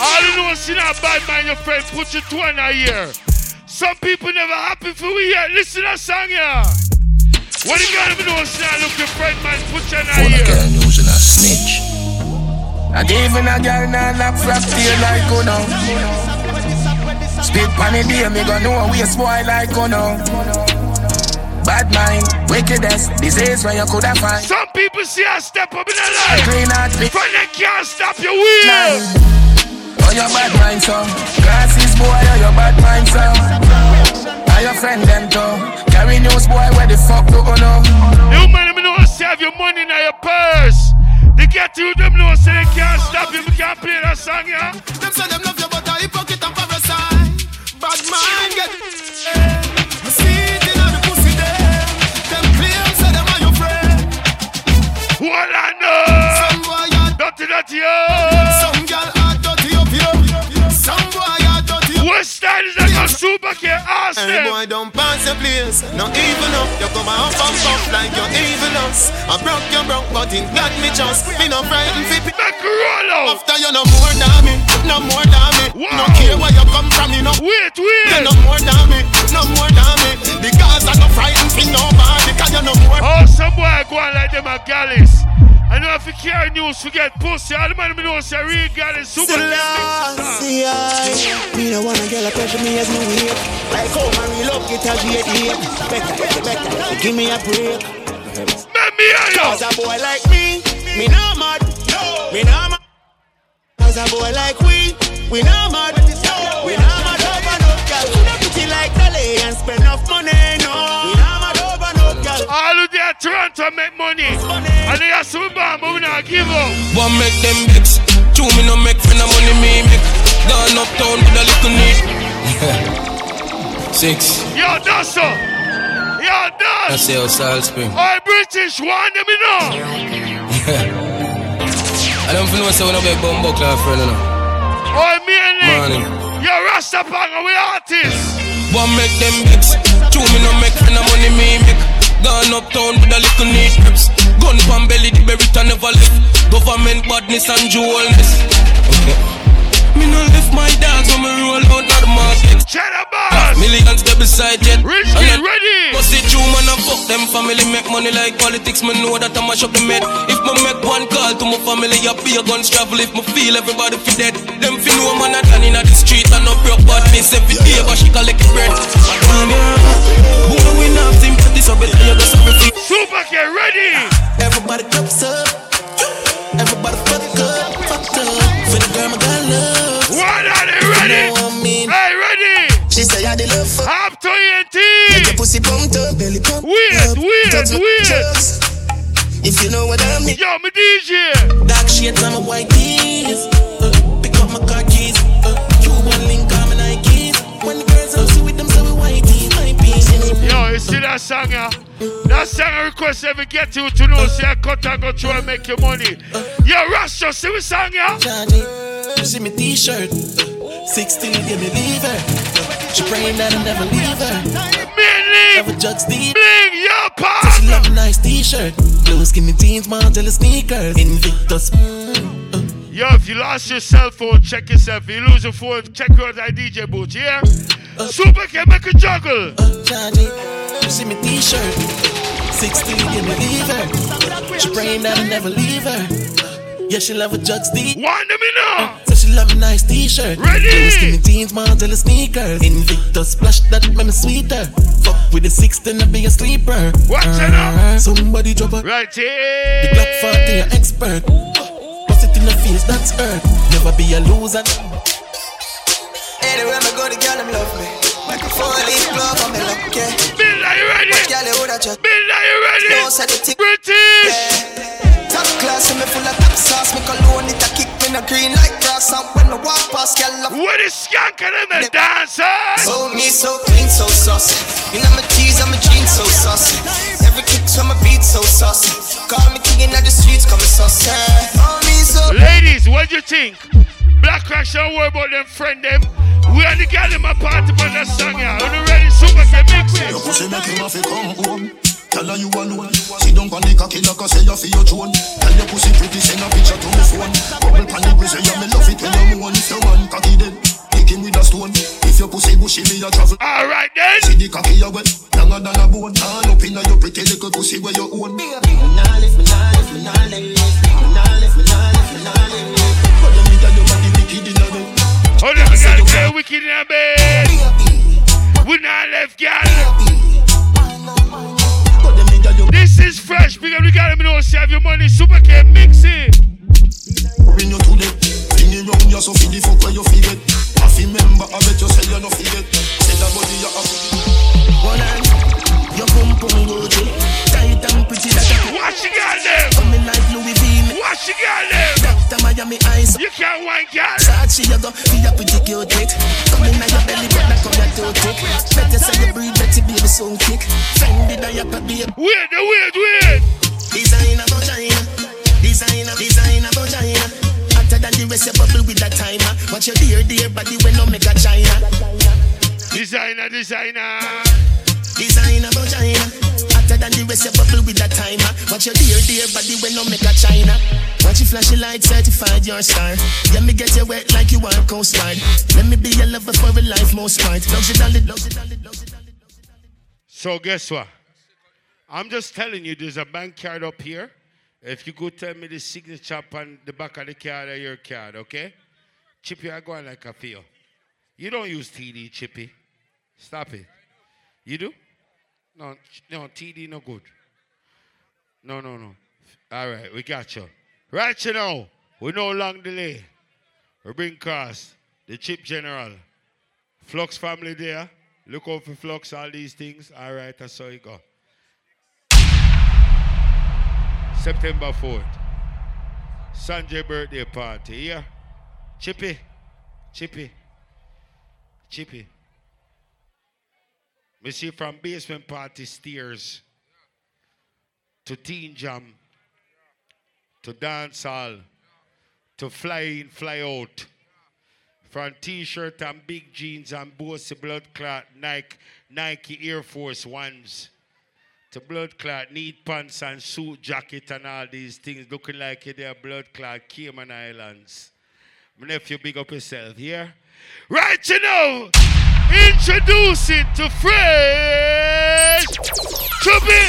All you know see that bad mind, your friend. Put your two in a year. Some people never happy for we yet. Listen to that song, yeah. What you gotta be doing, see that look your friend, man. Put your in a year. girl using a snitch. I gave in a girl now knock flap tail like you know. Spit pan the day, me gonna know we a spoil like you know. Bad mind, wickedness, disease where you coulda find. Some people see a step up in their life. Clean out the From they can't stop your wheel. Oh, your bad mind, so. Glasses, boy, oh, your bad mind, so. Are your friend them, too? Carry news, boy, where the fuck do you know? You man, me know save your money in your purse. They get you, them know say they can't stop you. We can't play that song, yeah. Them say them love you, but I hypocrite and parasite. Bad mind get. Eh, me see it the pussy there. Them claim say them are your friend. What I know. Some boy are dirty, dirty, oh. Style is that? A super kid, awesome. Any boy don't pass your place. No even up. You come out and pump like you're evil us. I broke your broke, but in God me just. Me no frightened fi pick. After you no more than me, no more than me. No care where you come from, you know. Wait, wait. You no more than me, no more than me. Because I no frightened fi nobody. Cause you no more. Oh, some boy go on like them a galleys. I know if you carry news, forget pussy. All the man me know say real galleys, super See I, me no wanna get a pressure me as me wait. Like how my real love get a great hate. Better, better, better, give me a break. Let me hear you. Cause a boy like me, me no mad. no, Me no mad. Cause a boy like we, we no mad. no, We no Toronto make money. And they are some bomb, but we not give up. One make them vex. Two me no make friend no money me make. Gone uptown with a little need. Six. Yo, Dasso. Yo, I Dass. say Salt Spring. All British, one them, you know. I don't feel myself when I beg bum buckler friend, you know. All me and Nick. Morning. Yo, Rastafari, we artists. One make them mix. Two me no make friend no money me make. Gone uptown with a little neat trips. Gun pan belly, the berry never left. Government badness and jewelness. Me no lift my dogs when me roll out of the market. Boss. Millions they beside yet. Rich kid, ready. Bust it true man and fuck them family make money like politics. Man know that I mash up the med. If me make one call to my family, I be a guns travel. If me feel everybody fi dead, them fi know man a done inna the street and no broke but miss every day, but she collect bread. Damn yeah, boy we not sympathy, so better you go suffer free. Super, get ready. Everybody cups up. Everybody fuck up, fuck up. For the girl my got love. What are they ready? I the love. Up to ENT. Make your pussy pumped up, belly pumped Weird, up. weird, Drugs with weird. If you know what I mean. Yo, my DJ. Dark shades on my white keys. Uh, pick up my car keys. Uh, Cuban link on my Nikes. When the girls out see with them, so we white tees. Yo, you see that song, yeah? That song I request every get you to know. Say I cut and go through and make your money. Yo, Rasta, see what song, yeah? Johnny, you see me t-shirt. Uh, 16, give me leave her. Uh, she praying that I never leave her. Never jugs deep. Bling, yo, pop. She love a nice t-shirt. Blue skinny jeans, Margiela sneakers. Invictus. Mm. Yo, if you lost your cell phone, check yourself. If you lose your phone, check your DJ booth, yeah? Uh. Super can make a juggle. Uh, Johnny, you see me t-shirt. 16, give me leave her. She praying that I never leave her. Yeah, she love a jugs deep. Want me now? Uh, So she love a nice t-shirt. Ready? Blue skinny jeans, Margiela sneakers. Invictus splash that make me sweeter. Fuck with the six, then I be a sleeper. Watch uh-huh. it now. Somebody drop a Right here. the Glock 40, an expert. Bust it in the face, that's earth. Never be a loser. Anywhere I go, the girl them love me. Four leaf glove on me lucky. Bill, are you ready? Girl, you woulda just. Bill, are you ready? No, said the tick. British. Top class, and me full of top sauce. Me cologne it a kick me no green like grass. And when I walk past, girl, love. What is skank and them dancers? Eh? So me so clean, so saucy. You know my cheese and my jeans so saucy. Every kick from my beat so saucy. Call me king in the streets, come saucy. Oh me so. Ladies, what do you think? Black Crash don't worry about them friend them. We are the girl in my party for that song, yeah. Are you ready? Super can mix it. Your pussy make him have to come home. Tell her you alone. Sit down on the cocky like I say you feel your throne. Tell your pussy pretty, send a picture to my phone. Bubble pan the grizzly, yeah, me love it when you moan. If your man cocky dead, kick him with a stone. If your pussy bushy, me a travel. All right then. See the cocky you wet, younger than a bone. All up inna your pretty little pussy where you own. Me nah lift, me nah lift, me nah lift, me nah lift, me nah lift, me nah lift. But them nigga your body wicked inna them. Hold on, girl, girl, wicked in the bed. We not left, girl. This is fresh. Big up the girl, me know, save your money. Super can mix it. Bring you to the Bring it round you so feel the fuck where you feel it I feel remember I bet you say you no forget Say that body you have One hand, your pum pum Gucci, tight and pretty like a. Watch the girl them. Coming like Louis V. Watch the girl them. Doctor Miami Ice. You can't wine, girl. Sachi, you go, be a pretty cute it. Coming on your belly, but not come your too thick. Better say you breathe, better baby soon kick. Fendi diaper, baby. Weird, weird, weird. Designer vagina, designer, designer vagina. Hotter than the rest, you bubble with that timer. Watch your dear, dear body when no make a China. Designer, designer. Designer vagina. Hotter than the rest, you bubble with that timer. Watch your dear, dear body when no make a China. Watch you flash your light, certified your star. Let me get you wet like you are Coast Guard. Let me be your lover for a life, most part. Love you, darling, love you, darling, love you, darling. So guess what? I'm just telling you, there's a bank card up here. If you go tell me the signature on the back of the card of your card, okay? Chippy, I go on like a feel. You don't use TD, Chippy. Stop it. You do? No, no, TD no good. No, no, no. All right, we got you. Right you now, we no long delay. We bring cross the chip general. Flux family there. Look out for Flux, all these things. All right, that's how it go. September 4th. Sanjay birthday party. Yeah. Chippy. Chippy. Chippy. We see from basement party steers to teen jam to dance hall to fly in, fly out. from t-shirt and big jeans and Bose blood clot Nike Nike Air Force Ones to blood clot neat pants and suit jacket and all these things looking like they're blood clot Cayman Islands. My nephew, big up yourself, yeah? Right you know, introduce it to Fresh Chubby.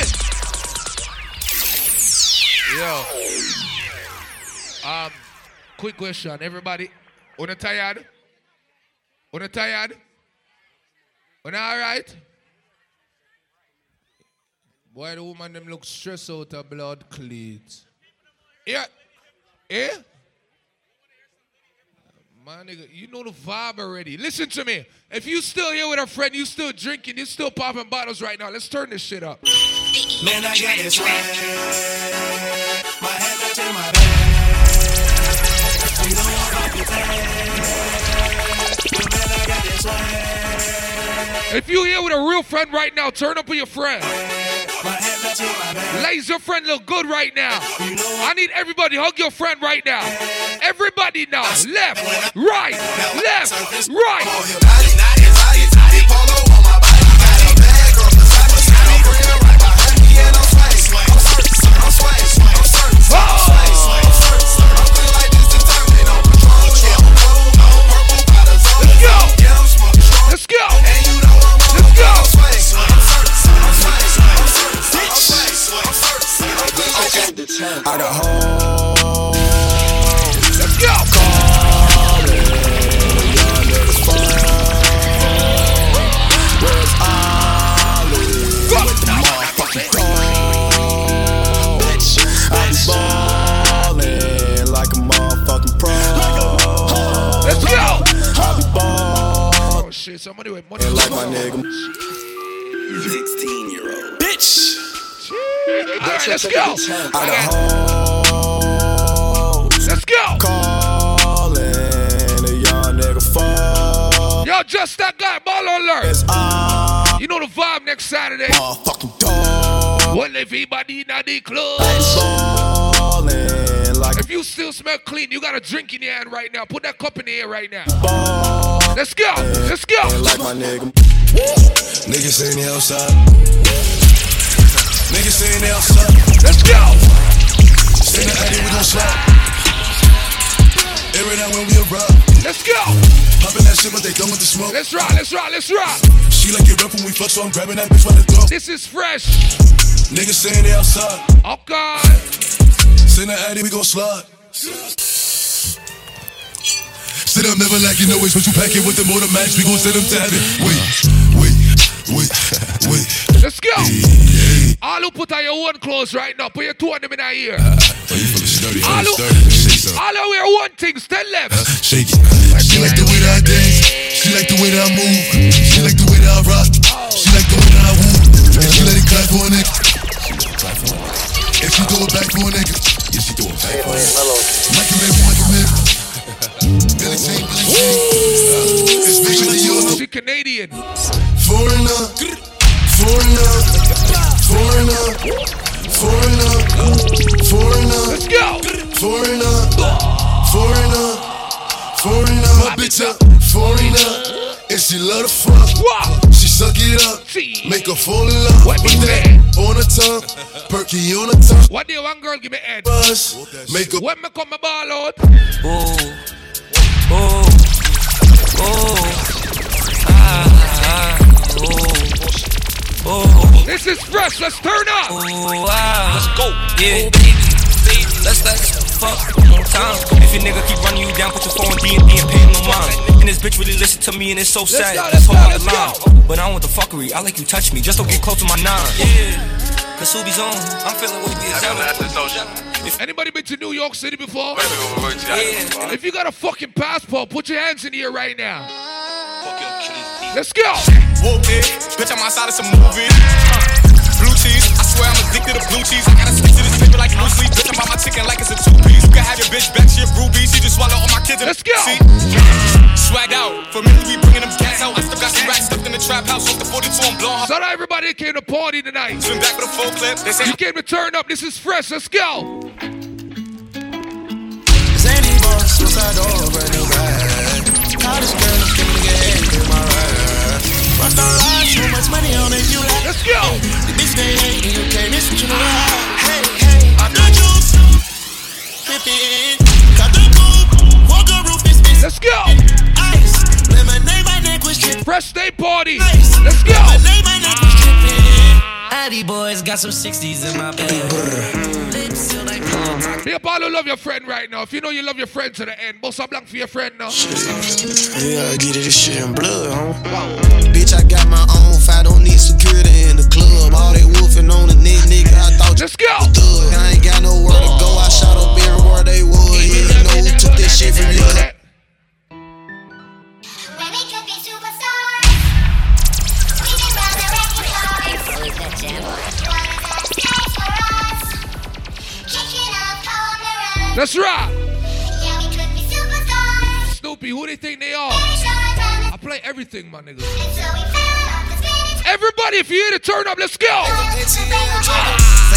Yo. Um, quick question. Everybody, una tired? Una tired? Una alright? Boy, the woman them look stressed out her blood cleats. Yeah. Eh? My nigga, you know the vibe already. Listen to me. If you still here with a friend, you still drinking, you still popping bottles right now. Let's turn this shit up. Man, I got this right. My head back to my bed. You know I'm up your Man, I got this right. If you here with a real friend right now, turn up with your friend. Ladies, your friend look good right now. I need everybody hug your friend right now. Everybody now. Left, right, left, right. I got home. Let's go. I got home. Let's go. Calling a young nigga phone. Yo, just that guy, ball alert. I You know the vibe next Saturday. motherfucking dog. Well, everybody in the club. Ballin' like If you still smell clean, you got a drink in your hand right now. Put that cup in the air right now. ball. Let's go. Let's go. Like my nigga. Niggas saying they outside. Niggas saying they outside. Let's go. Say the Addy, we gon'. Air it out when we arrive. Let's go. Poppin' that shit, but they done with the smoke. Let's rock. Let's rock. Let's rock. She like it rough when we fuck, so I'm grabbing that bitch by the throat. This is fresh. Niggas saying they outside. Oh, okay. Send the Addy, we gon' slide. Sit up, never like you know it's what you pack it with the motor max. We gon' send them to heaven. Wait, wait, wait, wait. Let's go. All who put on your own clothes right now, put your two of them in our ear. Oh, you feeling sturdy, All feeling who, sturdy. Shake some. all who wear one thing, stand left. Shake it. She like the way that I dance. She like the way that I move. She like the way that I rock. She like the way that I woo. And she let it clap for a nigga. She it clap for a nigga. If she throw it back for a nigga. Yeah, she throw it back for a nigga. Like a man, like a man. Billy Jean, Billy Jean. It's big to the. She Canadian. Foreigner. Foreigner. Foreigner. Foreigner. Foreigner. Let's. Foreigner. Foreigner. Foreigner. My bitch a foreigner. And she love the fuck. Wow. She suck it up. Make her fall in love. What Put that on her tongue. Perky on her tongue. One day one girl give me head. Buzz. Make her. When me come my ball out. Oh, oh, oh, ah, oh, oh, This is fresh. Let's turn up. oh, ah. Let's go. Yeah, baby, baby, let's let's fuck one more time. If your nigga keep running you down, put your phone D and D and pay no mind. And this bitch really listen to me, and it's so sad. go, That's let's all go, my let's line. But I don't want the fuckery. I like you touch me, just don't get close to my nine. Yeah. Cause Subi's on, I'm feeling what he be If anybody been to New York City before? Yeah. If you got a fucking passport, put your hands in here right now. Let's go. Whoop it, bitch, I'm outside of some movie. Uh, blue cheese, I swear I'm addicted to blue cheese. I gotta stick to this paper like blue sleep. Bitch, I'm by my chicken like it's a two piece. You can have your bitch back, she a groupie. She just swallow all my kids. Let's go. See? Swag out. For me, we bringing them cats out. I still got some racks stuffed in the trap house. Off the 42, I'm blowing. Shout out everybody that came to party tonight. Swim back with a full clip. They say You came to turn up. This is fresh. Let's go. Zany boss, suicide Rockstar life, so much money on it, you like. Let's go. Hey, the bitch they you can't miss what you know. Hey, hey, I do juice. Pippin, cut the coupe, walk a roof, it's busy. Let's go. Ice, lemonade, my neck was tripping. Fresh day party. Ice, let's go. Lemonade, my neck was tripping. Addy boys got some 60s in my bag. Lips Be up all who love your friend right now. If you know you love your friend to the end, bust a blank for your friend now. Yeah, I get it, this shit in blood, huh? Bitch, I got my own fight, don't need security in the club. All they wolfing on the neck, nigga, I thought Let's go. Thug. I ain't got nowhere to go, I shot up everywhere they was. Yeah, you know who took that shit from me. Let's rock. Snoopy, who they think they are? I play everything, my nigga. Everybody, if you here to turn up, let's go. Say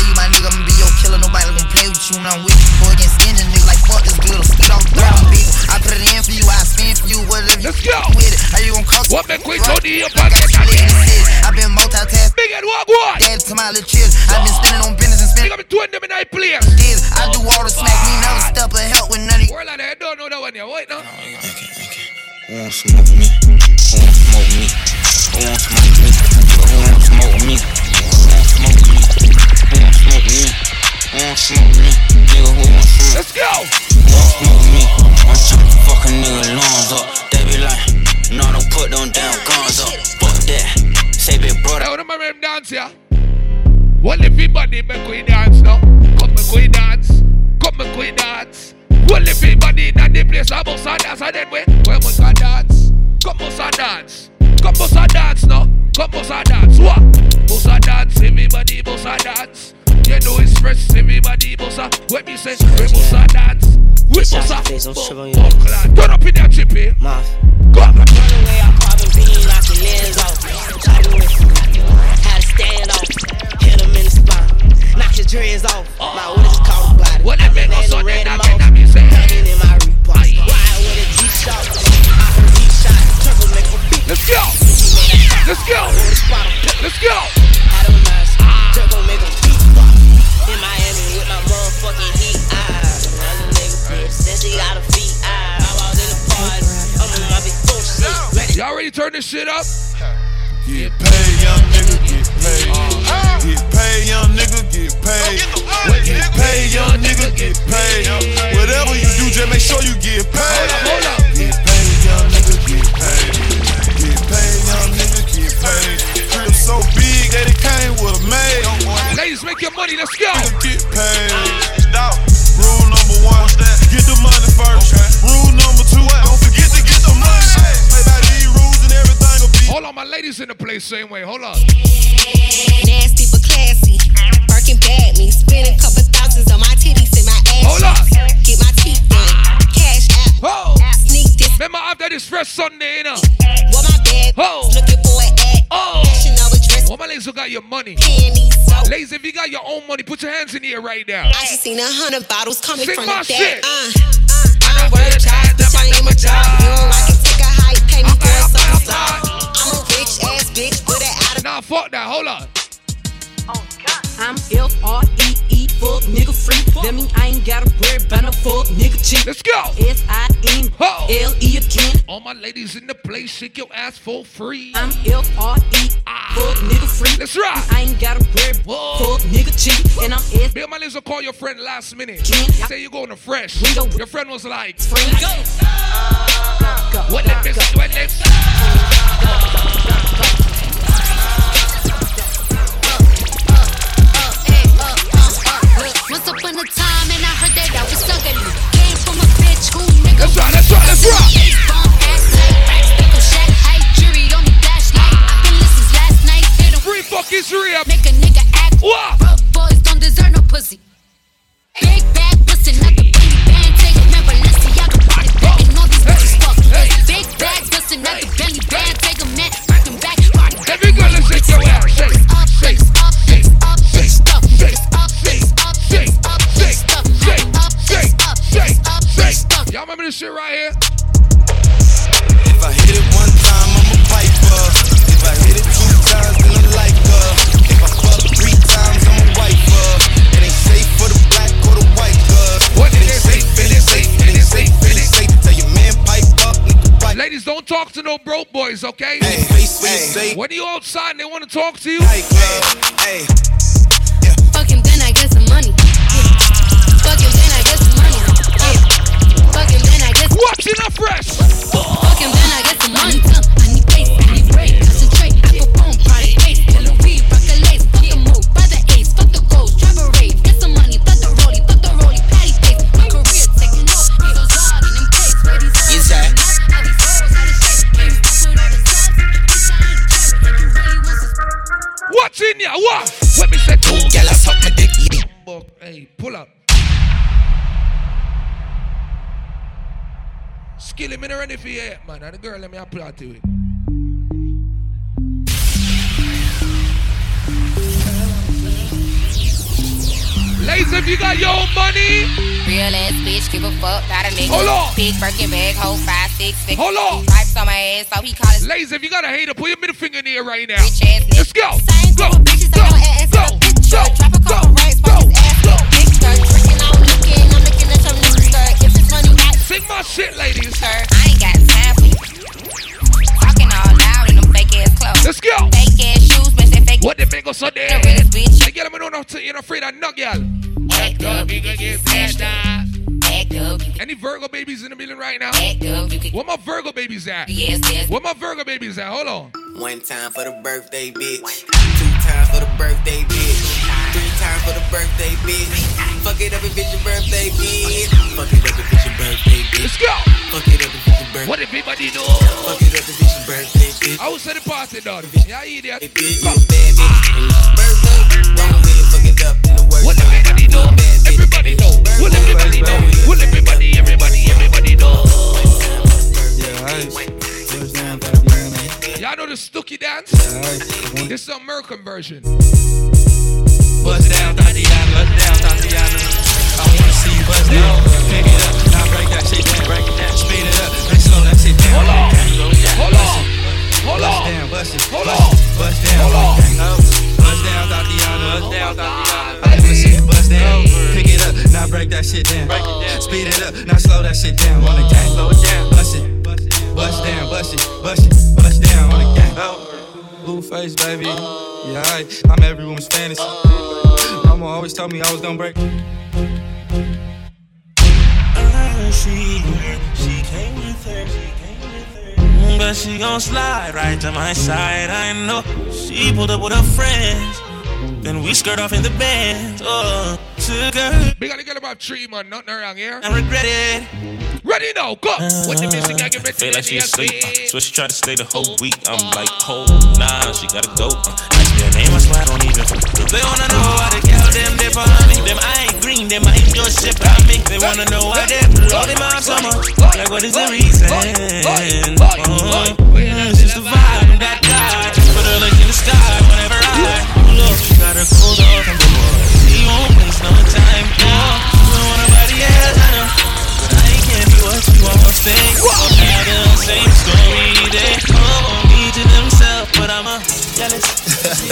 you my nigga, I'ma be your killer. Nobody gonna play with you. Now I'm with you. Boy against skin, nigga like fuck this girl. Skid on the ground, bitch. I put it in for you, I spin for you. Whatever Let's you go. with it. How you gonna cost What make we Right. Tony up on Got you lit in the city. I been multitasking. Big and what what? Dad to my little kids. I been spending on business and spending. Big up the them in I play. This, I do all the smack. Me never step or help with none of you. Word I don't know that one yet. Wait now. Who won't smoke me? Who won't smoke me? Who won't smoke me? Who won't smoke me? Who won't smoke me? Who won't smoke me? Who won't smoke me? Nigga, who won't smoke Let's go. Who won't smoke me? I'm trying to fuck a nigga lungs up. They be like, no, don't put them damn guns up. Fuck that. Say big brother. Hey, remember them dance here? Well, everybody make we dance now. Come make we dance. Come make we dance. Well, everybody in the place, I must a dance. And then we, we must a dance. Come must a dance. Come must a dance now. Come must a dance. What? Must a dance. Everybody must a dance. You know it's fresh. Everybody must a. What me say? We must a dance. We must a. Oh, Turn up in there, chippy. Go. Run away, I carbon beam, knock your lens off. Dreads off. My what is it called? Body. What I that been make us at on the red that mouth. knock it, in my Reebok. Ride with a G-Shock. I heard G-Shot. Turbo make a beat. Let's go. Let's go. Let's go. Out of my Turbo make a beat. In Miami with my motherfucking heat. Ah, another nigga bitch. Said she got a feet. Ah, I walked in the party. I'm in my big bullshit. Ready Y'all ready to turn this shit up? Get paid, young nigga, get paid. Get paid, young nigga, get paid. Get paid, young nigga, get paid. Whatever you do, just make sure you get paid. Get paid, young nigga, get paid. Get paid, young nigga, get paid. Crib so big that it came with a maid. Ladies, make your money. Let's go. Get paid. Rule number one, get the money first. Hold on, my ladies in the place same way. Hold on. Nasty but classy. Birkin bag me. Spending couple thousands on my titties and my ass. Hold on. Get my teeth done. Cash out. Oh. Sneak this. Remember after this fresh Sunday, you know. What my bag. Oh. Looking for an ad. Oh. Fashion over dress. All my ladies who got your money. Ladies, if you got your own money, put your hands in the air right now. I just seen a hundred bottles coming Sing from my the shit. Uh, uh, I work hard, bitch, I am a job. You don't like it, take a hike, pay me a summer slide. I'm a rich ass bitch with an out of Nah, fuck that. Hold on. Oh, I'm F R E E fuck nigga free. That mean I ain't gotta worry about no fuck nigga cheap. Let's go. S I N L E again. All my ladies in the place, shake your ass for free. I'm F R E ah. fuck nigga free. Let's rock. I ain't gotta worry fuck nigga cheap. And I'm S. Me and my ladies will call your friend last minute. Say you going to fresh. Your friend was like, What let me what let Once upon a time, and I heard that I was ugly. Came from a bitch who nigga. Let's rock, let's rock. Bomb ass like racks, shack, height, jury on me flashlight. I've been listening last night, hit 'em. Free fucking Shria. Make a nigga act. What? Broke boys don't deserve no pussy. Big bag, bustin' out the Benny band. Take a man, Balenciaga body bag, and all these bitches fuck. Big bag, bustin' out the Benny band. Take a man, back, body bag. Every girl, let's shake your ass. this shit right here. If I hit it one time, I'm a piper. If I hit it two times, then I'm like. If I fuck three times, I'm a wiper. It ain't safe for the black or the white girl. What it ain't safe, it safe, it ain't safe, it safe. Tell your man pipe up, nigga pipe. Ladies, don't talk to no broke boys, okay? Hey, face when you. When you outside and they wanna talk to you. Hey, hey. Yeah. Then I get some money. Him, then I get some Watch it up fresh. Fuck him, then I get some money. I need pace, I need break, concentrate. I go boom, party pace. Killer weed, rock a lace. Fuck the move, by the ace. Fuck the goals, drive a rave. Get some money, fuck the rollie, fuck the rollie. Patty face. My career taking off. Niggas hard in them plates. Ready, Yes, sir. All these hoes out of shape. Can't fuck with all the stuff. Bitch, I ain't carry. If you really want some What's in ya? What? Let me say two Girl, I suck my dick. Hey, pull up. Skill him in ready for you, man. And the girl let me apply to it. Ladies, if you got your own money, Real ass bitch, give a fuck about a nigga. Hold on. Big Birkin bag, hold five, six, six. Hold on. Stripes on my ass, so he call it ladies, if you got a hater, put your middle finger in the air right now. Let's go. Go. Go, go, go, Drop a couple racks, fuck his ass. Big Sing my shit, ladies. Sir, I ain't got time for you. Talking all loud in them fake ass clothes. Let's go. Fake ass shoes, man, say fake What the big so there? The realest bitch. Hey, girl, I don't know to- you're not afraid of no girl. Act up, you can get smashed up. Act up, Any Virgo babies in the building right now? Act up, you can Where my Virgo babies at? Yes, yes. Where my Virgo babies at? Hold on. One time for the birthday, bitch. Two times for the birthday, bitch. Three times for the birthday, bitch. Fuck it up if it's your birthday, bitch. Fuck it up if it's your birthday, bitch. Let's go. Fuck it up if it's your birthday. What everybody know? Fuck it up if it's your birthday, bitch. I will say the party done. Yeah, idiot. Bitch, you a bad bitch. And it's your birthday. Go ahead, fuck it up in the worst What everybody know? Everybody know. What everybody know? What everybody, everybody, everybody know? Y'all know the Stooky dance? This is a American version. Bust down, Thotiana, bust down, Thotiana. I wanna see you bust down. Pick it up, now break that shit down, break it down, speed it up, then slow that shit down. Hold on, hold on, hold bust on, down, bust it, hold bust on, bust down, hold on. bust down, Thotiana, bust down, Thotiana. Bust it, bust down, pick it up, now break that shit down, break it down. speed it up, now slow that shit down. On the gang, slow it down, bust it, bust down, bust it, bust it, bust down on the gang. Blueface, baby. Oh. Yeah, I, I'm every woman's fantasy. Oh. Mama always told me I was gonna break. she, she came with her, she came with her. But she gon' slide right to my side. I know she pulled up with her friends. Then we skirt off in the band. Oh, her. We gotta get about three, man. Nothing around here. I regret it. Ready now, go. What you missing? I get ready Feel like she asleep. So she tried to stay the whole week. I'm like, oh, nah, she gotta go. Ask her name, I swear I don't even. They wanna know why the girl them they for me. Them I ain't green, them I ain't just shit on me. They wanna know why they blow them out summer. Like what is the reason?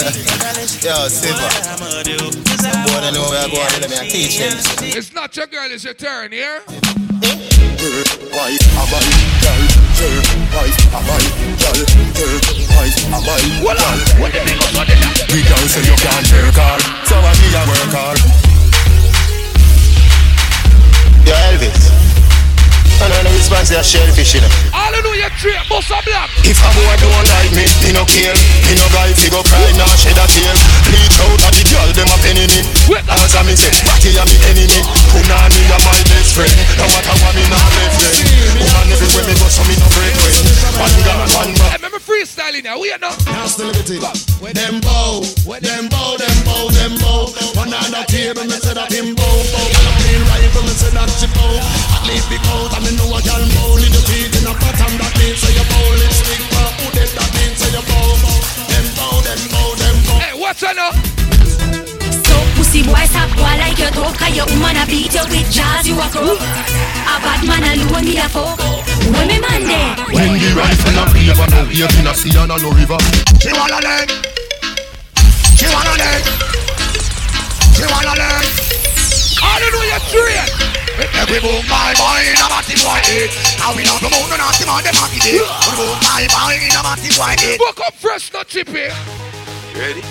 Yo, Silver. Boy, I know where I go and let me teach him. It's not your girl, it's your turn, here. Wife, a man, girl, girl, wife, a man, girl, girl, wife, a man, What girl. What the nigga for the We don't say you can't jerk hard, so I me a work hard. Yo, Elvis. I know the response to shellfish, you know. Hallelujah, tree, bust a black. If a boy don't like me, me no care. Me no guy fi go cry, nah shed a tear. Bleach out of the girl, them a penny me. Answer me say, Batty a me enemy. Punani a my best friend. No matter what me nah left them. Woman everywhere me go, so me no break way. One gun, one gun. Hey, remember freestyling now, we are not. Now still liberty. Them bow, them bow, them bow, them bow. One on the table, me say that him bow, bow. Me say that she bow. At least because I me know a girl bow. Little teeth in a pattern that means say you bow. Lipstick, but who did that means say you bow, bow. Them bow, them bow, them bow. Hey, what's that now? So pussy boy stop boy like your dog Cause your woman a beat you with jazz you a crook A bad man alone need a folk When me man there When the rifle a play for no wave in a sea and a no river. She wanna learn. She wanna learn. She wanna learn. Hallelujah, train. Make we boom my boy in a matty boy head. How we not promote no nasty man dem happy day. We boom my boy in a matty boy head. Woke up fresh, not chippy. Ready?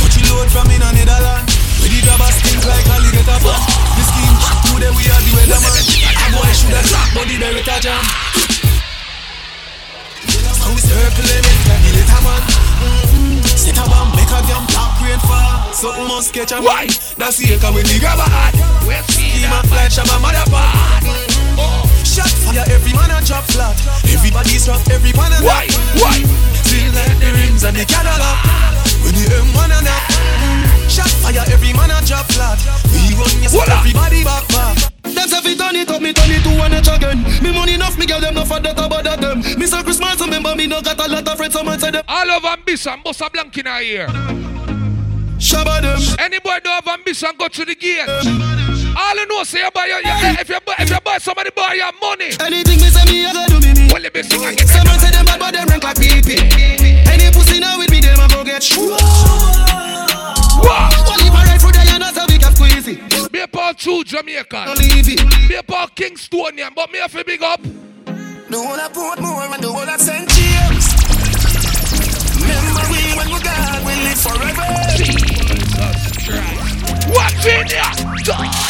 Coach you load from in a Netherlands. We did a stink like alligator pan. The scheme, today we are the weatherman. A boy should have shot, but the director jam. So we circling it like the little man. Mm-hmm. Sit a bomb, make a jam, top rain fall. Something must catch a Why? That's the echo when the grab a hat. Scheme a fly, shabba mother part. Shot fire, every man a drop flat. Everybody's rough, every man a Why? Why? Still like the rims and the Cadillac. With the M1 and up. Shot fire, every man a drop flat. We run yes, everybody back back. Them say fi turn it up, me turn it to one edge again. Me money enough, me girl them no for that about that them. Me say Christmas, remember me no got a lot of friends. Someone say them All of ambition, bust a blank in our ear. shabba them. Anybody don't have ambition, go to the gate. All you know, say you buy your, yeah, if you buy, if you buy somebody buy your money. Anything me say me, I go do me me. Well, let me sing again. Someone say them bad, but them rank like pee pee. Any pussy now with me, them a go get shoo. Only for right for the not so we can squeeze it. Be a part two Jamaican. Don't leave it. Be a part Kingstonian, but me have to big up. The whole of Portmore and the whole of St. James. Remember we when we God, we live forever. Jesus Christ. What's in ya?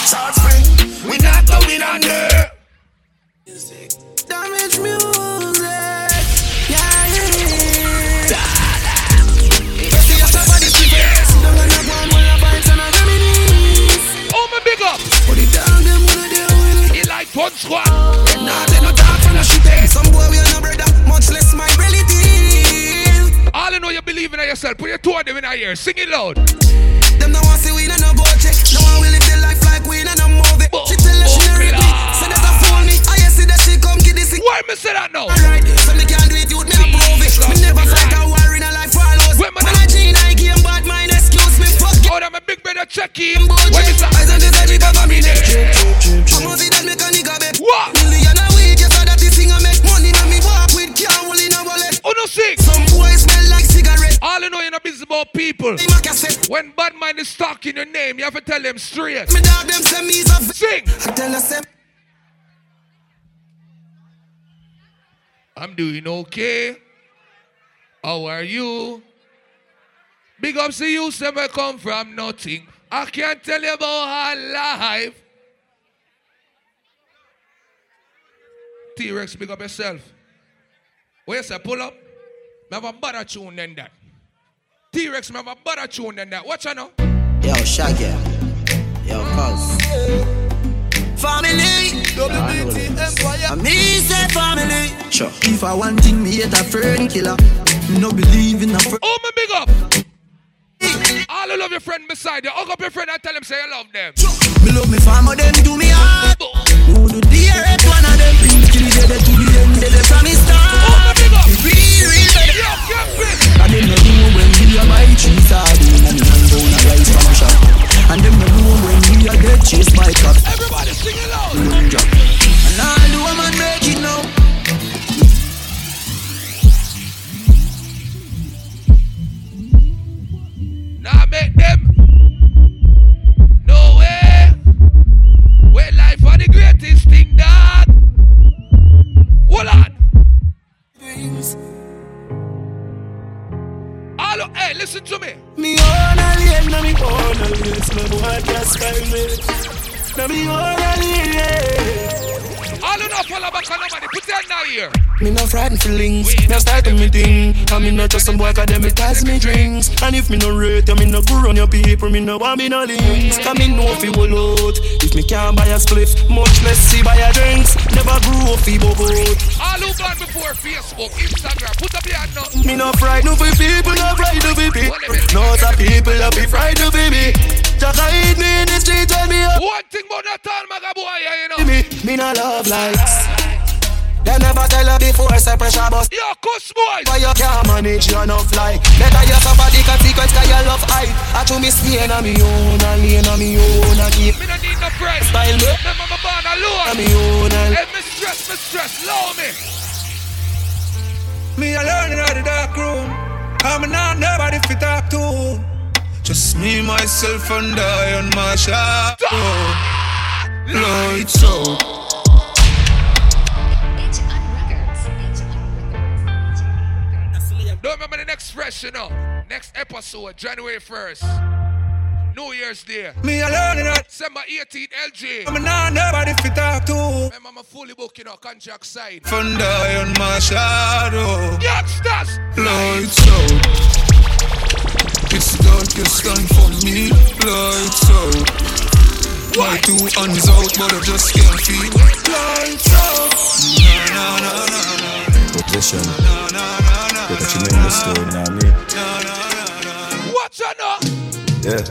South Spring, we not going under. Damage music. Yeah, yeah. You see, somebody keep it. Don't gonna go on when I find some of in it. Oh, my big up. Put it down, them wanna deal with it. He like one squad. Nah, they no Some boy we no brother, much less my relative. All you know you believe in yourself. Put your two of them in our ear. Sing it loud. Them no want see we no no go check. No one will live the life like we no no move it. She tell us she no. Say that I fool me. I see that she come get this. Why me say that now? Alright, so me can't do it. You me approve it. Me never fight a war in a life follows. When When I G I game bad mind, excuse me. Fuck it. Oh, that my big brother check in. When me say, I this every time I'm in it. I'm gonna see that make a bet. What? Million a week, can't hold in a wallet. Oh, no sing. Some boys smell like cigarette. All you know you're not busy about people. In my cassette. When bad mind is talking your name, you have to tell them straight. Me dog them say me's a Sing. I tell us them I'm doing okay. How are you? Big ups to you, say me come from nothing. I can't tell you about her life. T-Rex, big up yourself. Where you say pull up? Me have a better tune than that. T-Rex, me have a better tune than that. Watch out now. Yo, Shaggy. Yo, cuz. family. WBT Empire. Me say family. Sure. If I want thing, me hate a friend killer. Me no believe in a friend. Oh, my big up. All you love your friend beside you. Hug up your friend and tell him say you love them. Me love me farmer, them do me hard. Who do the earth one of them? Bring kill the dead to them no know when we are buy cheese sardine and man down a rice from shop. And them no know when we are get chased by cops. Everybody sing it loud. And all do a man make it now. Now make them. No way. Where life are the greatest thing, dog. Hold on. Hey, listen to me. Me own alien, me own alien. My boy can't me. Me own alien. All know, follow back on nobody. Put your now here. Me no frightened feelings, me start me thing And me no trust some boy cause them ties me drinks And if me no rate you, me no go run your people Me no want me no links, cause me know fi will out If me can't buy a spliff, much less see buy a drinks Never grew up fi bubble All who born before Facebook, Instagram, put up your hand now. Me no frightened for people, no frightened for people No the people that be frightened for me Just hide me in the street, tell me up One thing about that tall maga boy, yeah, you know. Me, me no love lights They never tell her before, say pressure bust Yo, cuss boy. Why you can't manage your enough like Better you suffer the consequence cause you love hype I to me stay on me own and lane on me own and keep Me no need no friends. Style me Remember my born alone. on me own and Hey, me stress, me stress, low me. Me a learning out the dark room. I'm not nobody fit talk to. Just me, myself, and I on my shadow. Lights out. Don't remember the next fresh, you know. Next episode, January 1st. New Year's Day. Me alone in that. December 18th, LG. I'm not nobody fit talk to. Remember, I'm fully booked, you know, contract side. Die on my shadow. Youngsters! Lights out. It's dark, it's time for me. Lights out. My two hands out, but I just can't feel. Lights out. Na na na na na. Position. Look at you make the story, you know what I mean? Watch out now! Yeah.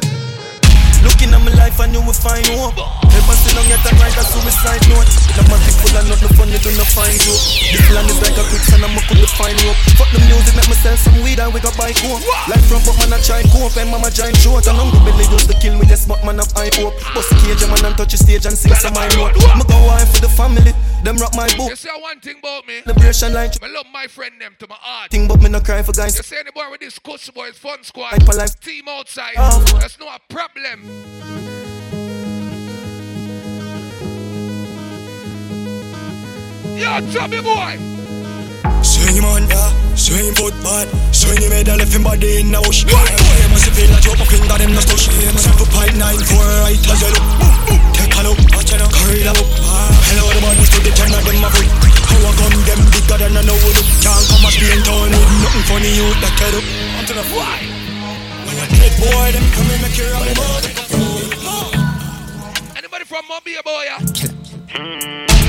Looking at my life, I knew we find hope. Never sit down yet and write a suicide note. The matic full of nothing funny, do not find you. This land is like a quicksand, I'm a could find rope. Fuck the music, make me sell some weed and we got buy coke. Life from but man, I try and cope, and mama giant short. And hungry belly used to kill me, yes, but man, have high hope. Bust the cage, man, and touch the stage and sing some my note. Me go wife for the family, them rock my book. You say one thing about me. Liberation line. I love my friend them to my heart. Thing but me no cry for guys. You say the boy with this Kush Boys Fun Squad. Hyper life. Team outside. Oh. That's no a problem. Yo, chubby boy. Swing him on, yeah, swing him foot bad Swing him head and left him body in the bush. Boy, must feel like drop a finger, them no stush Seven pipe nine, four right as you look Take a look, watch it now, carry the book ah, Hello, the man, bodies to the ten of them a foot. How I gun them bigger than I know look Can't come a spin town with nothing funny you that get up Onto the fly. When you dead boy, them come and make you run Anybody from Mobile, boy? Yeah?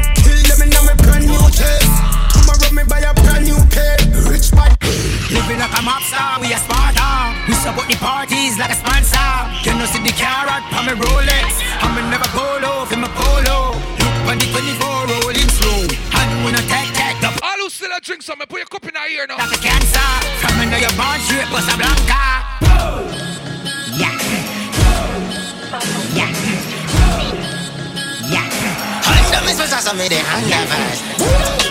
Living like a mob star, we a Sparta. We support the parties like a sponsor. Can you know, see the carrot on me Rolex. I'm never polo for my polo. Look on the 24 rolling slow. And we no take take up. All who still a drink some, put your cup in our ear now. Like a cancer. From know your born straight, I'm blanca. Yeah. Yeah. Yeah. Hold on, Miss Versace, me the handlevers.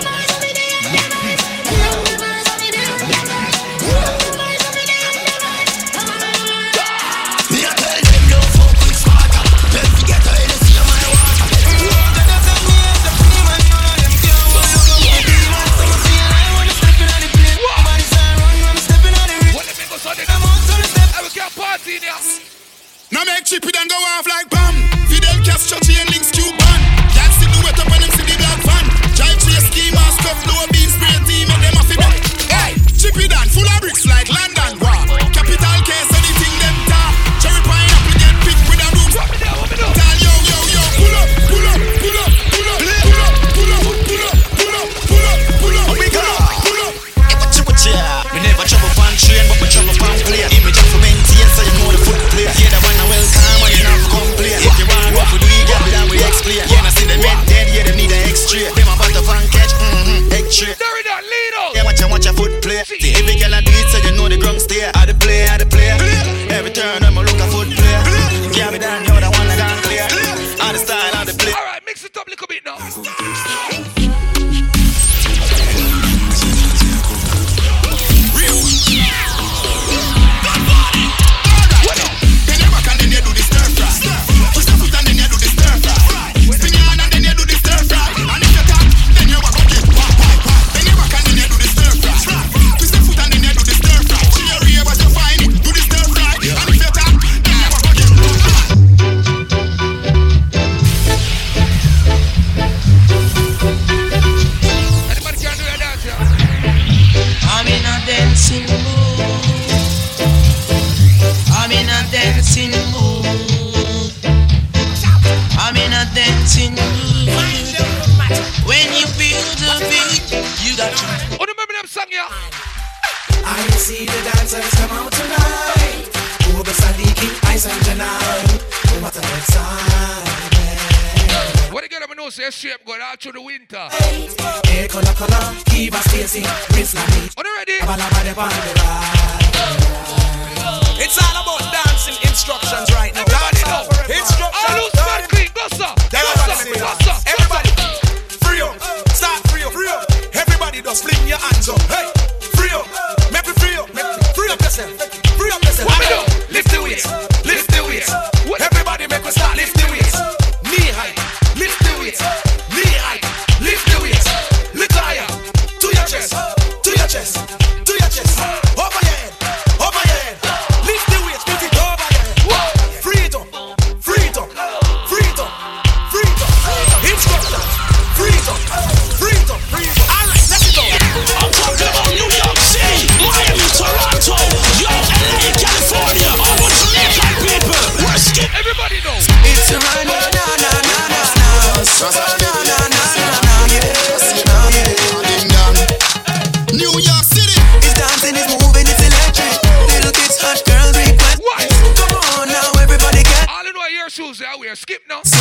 Now make chippy then go off like bam. Fidel Castro chain links Cuban. Can't see the wet up when them see the black van. Jive chase ski mask up, low beam spray team and them fi bet. Hey, chippy dan full of bricks like London house, shape go out through the winter. Hey, color, color, keep us facing, wrist like. Are you ready? It's all about dancing instructions right now. Dance now. Instructions. All who's not clean, go sir. Go sir. Everybody, free up. Start free up. Everybody just fling your hands up. Hey, free up. Make me free up. Make me free up yourself. Free up yourself. Lift the weights. Lift the weights. Everybody make me start lift the weights. there. Skip now.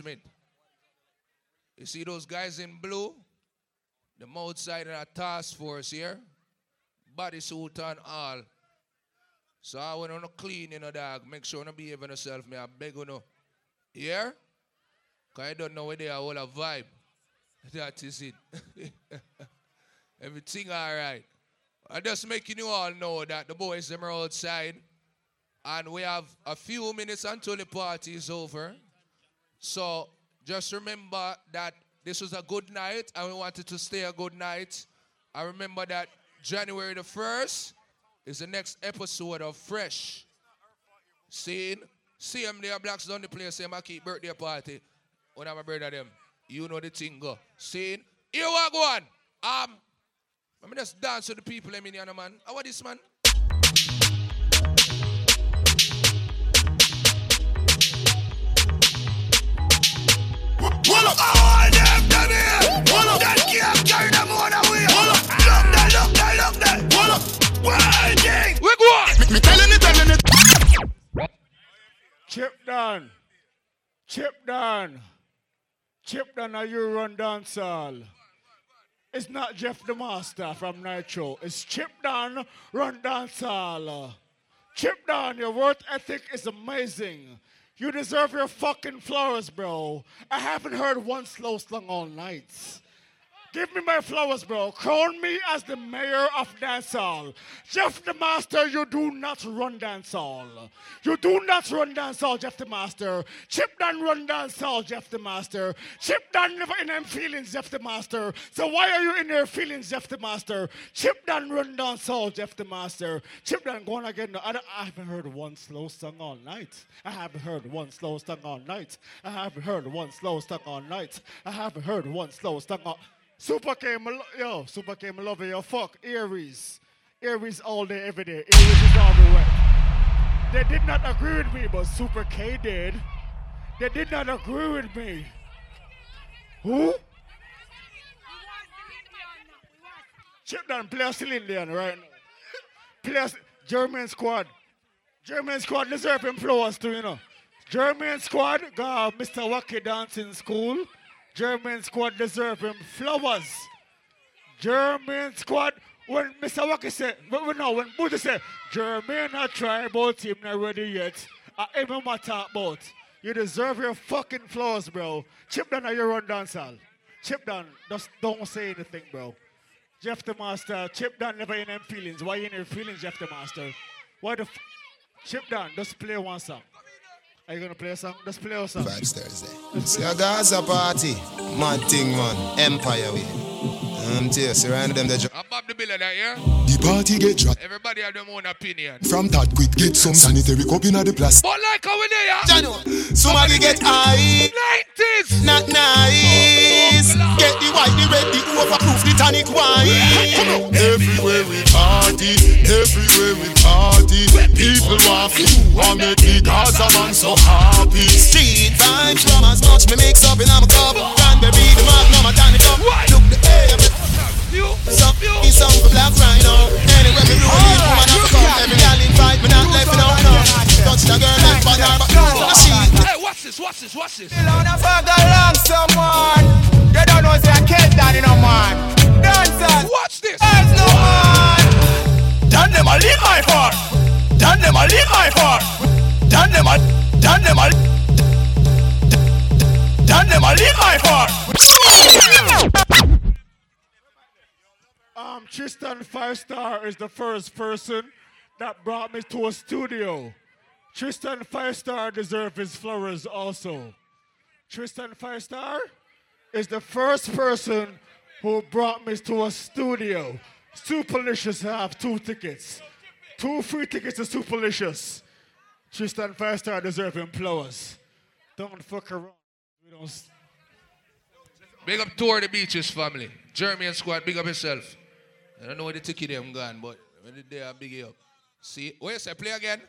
announcement. You see those guys in blue? The outside of our task force here. Bodysuit and all. So I want to clean, you know, dog. Make sure you behave yourself, me. I beg you, know. Yeah? Because I don't know where they are all a vibe. That is it. Everything all right. I'm just making you all know that the boys them are outside. And we have a few minutes until the party is over. So just remember that this was a good night and we wanted to stay a good night. I remember that January the 1st is the next episode of Fresh. Seeing? See them there, blacks down the place, say, I keep birthday party. When I'm a brother them. You know the thing go. Seeing? Here we go on. Um, I mean, just dance with the people, I mean, you know, man. How want this man? Hold up. Oh, them, them here. Hold up. That can't carry them on away. Hold up. Look there, look there, look there. Hold up. Waiting. We go. Me, me telling you, telling you. Chip down. Chip down. Chip down, are you run dancehall? It's not Jeff the Master from Nitro. It's Chip down, run dancehall. Chip down, your work ethic is amazing. You deserve your fucking flowers, bro. I haven't heard one slow song all night. Give me my flowers, bro. Crown me as the mayor of dancehall. Jeff the Master, you do not run dancehall. You do not run dancehall, Jeff the Master. Chip down run dancehall, Jeff the Master. Chip down never in them feelings, Jeff the Master. So why are you in your feelings, Jeff the Master? Chip down run dancehall, Jeff the Master. Chip down going again. I, I haven't heard one slow song all night. I haven't heard one slow song all night. I haven't heard one slow song all night. I haven't heard one slow song all Super K, yo, Super K, my love you. Fuck Aries. Aries all day, every day. Aries is everywhere. They did not agree with me, but Super K did. They did not agree with me. Who? Chip down, play a Cylinder right now. Play a, German squad. German squad deserve flowers too, you know. German squad got Mr. Wacky dancing school. German squad deserve him flowers. German squad, when Mr. Wacky said, when, no, when Buddha said, German try about him not ready yet. I even talk about. You deserve your fucking flowers, bro. Chip down on your run dancehall. Chip down, just don't say anything, bro. Jeff the Master, Chip down never in them feelings. Why you in your feelings, Jeff the Master? Why the f- Chip down, just play one song. Are you gonna play a song? Just play a song. Vibes Thursday. See a Gaza party. Mad thing, man. Empire way. Um, tell you, surround them the jo- I'm Bob the Biller that here. The party get dropped. Everybody have their own opinion. From that quick, get some sanitary cup in the plastic. But like how we there, Jano, somebody get high. 90s. Not nice. Get the white, the red, the overproof, the tonic wine. Come on. Everywhere we party, everywhere we party. People want you, I make the Gaza man so happy. Street vibes from as much me mix up in my cup. Cranberry, the magnum, a tonic up. Look the air. Some, he's some black rhino. Anyway, me roll it, woman, I'm come. Every gal invite me, not left, no, no. Touch the girl like banana, but no, she. Hey, watch this, watch this, watch this. Alone a fuck along someone. You don't know say I killed that in a man. Dancers. Watch this. There's no man. Dan them a leave my far. Dan them a leave my far. Dan them a, dan them a, dan them a leave my far. Um, Tristan Five Star is the first person that brought me to a studio. Tristan Five Star deserves his flowers also. Tristan Five Star is the first person who brought me to a studio. Superlicious have two tickets. Two free tickets to Superlicious. Tristan Five Star deserves flowers. Don't fuck around. We don't Big up Tour the Beaches family. Jeremy and squad, big up yourself. I don't know where the ticket them gone, but when the day I big up. See, where you say play again?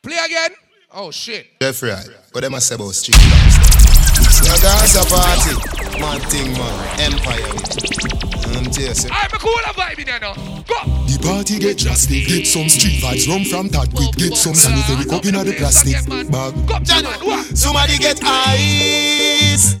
Play again? Oh shit. Jeffrey, what them a say about street vibes? See a Gaza party. Mad thing, man. Empire. Um, tell you. I'm a cooler vibe in there now. Go! The party get drastic. Get some street vibes rum from that quick. Get some sanitary cup in the plastic bag. Somebody get ice.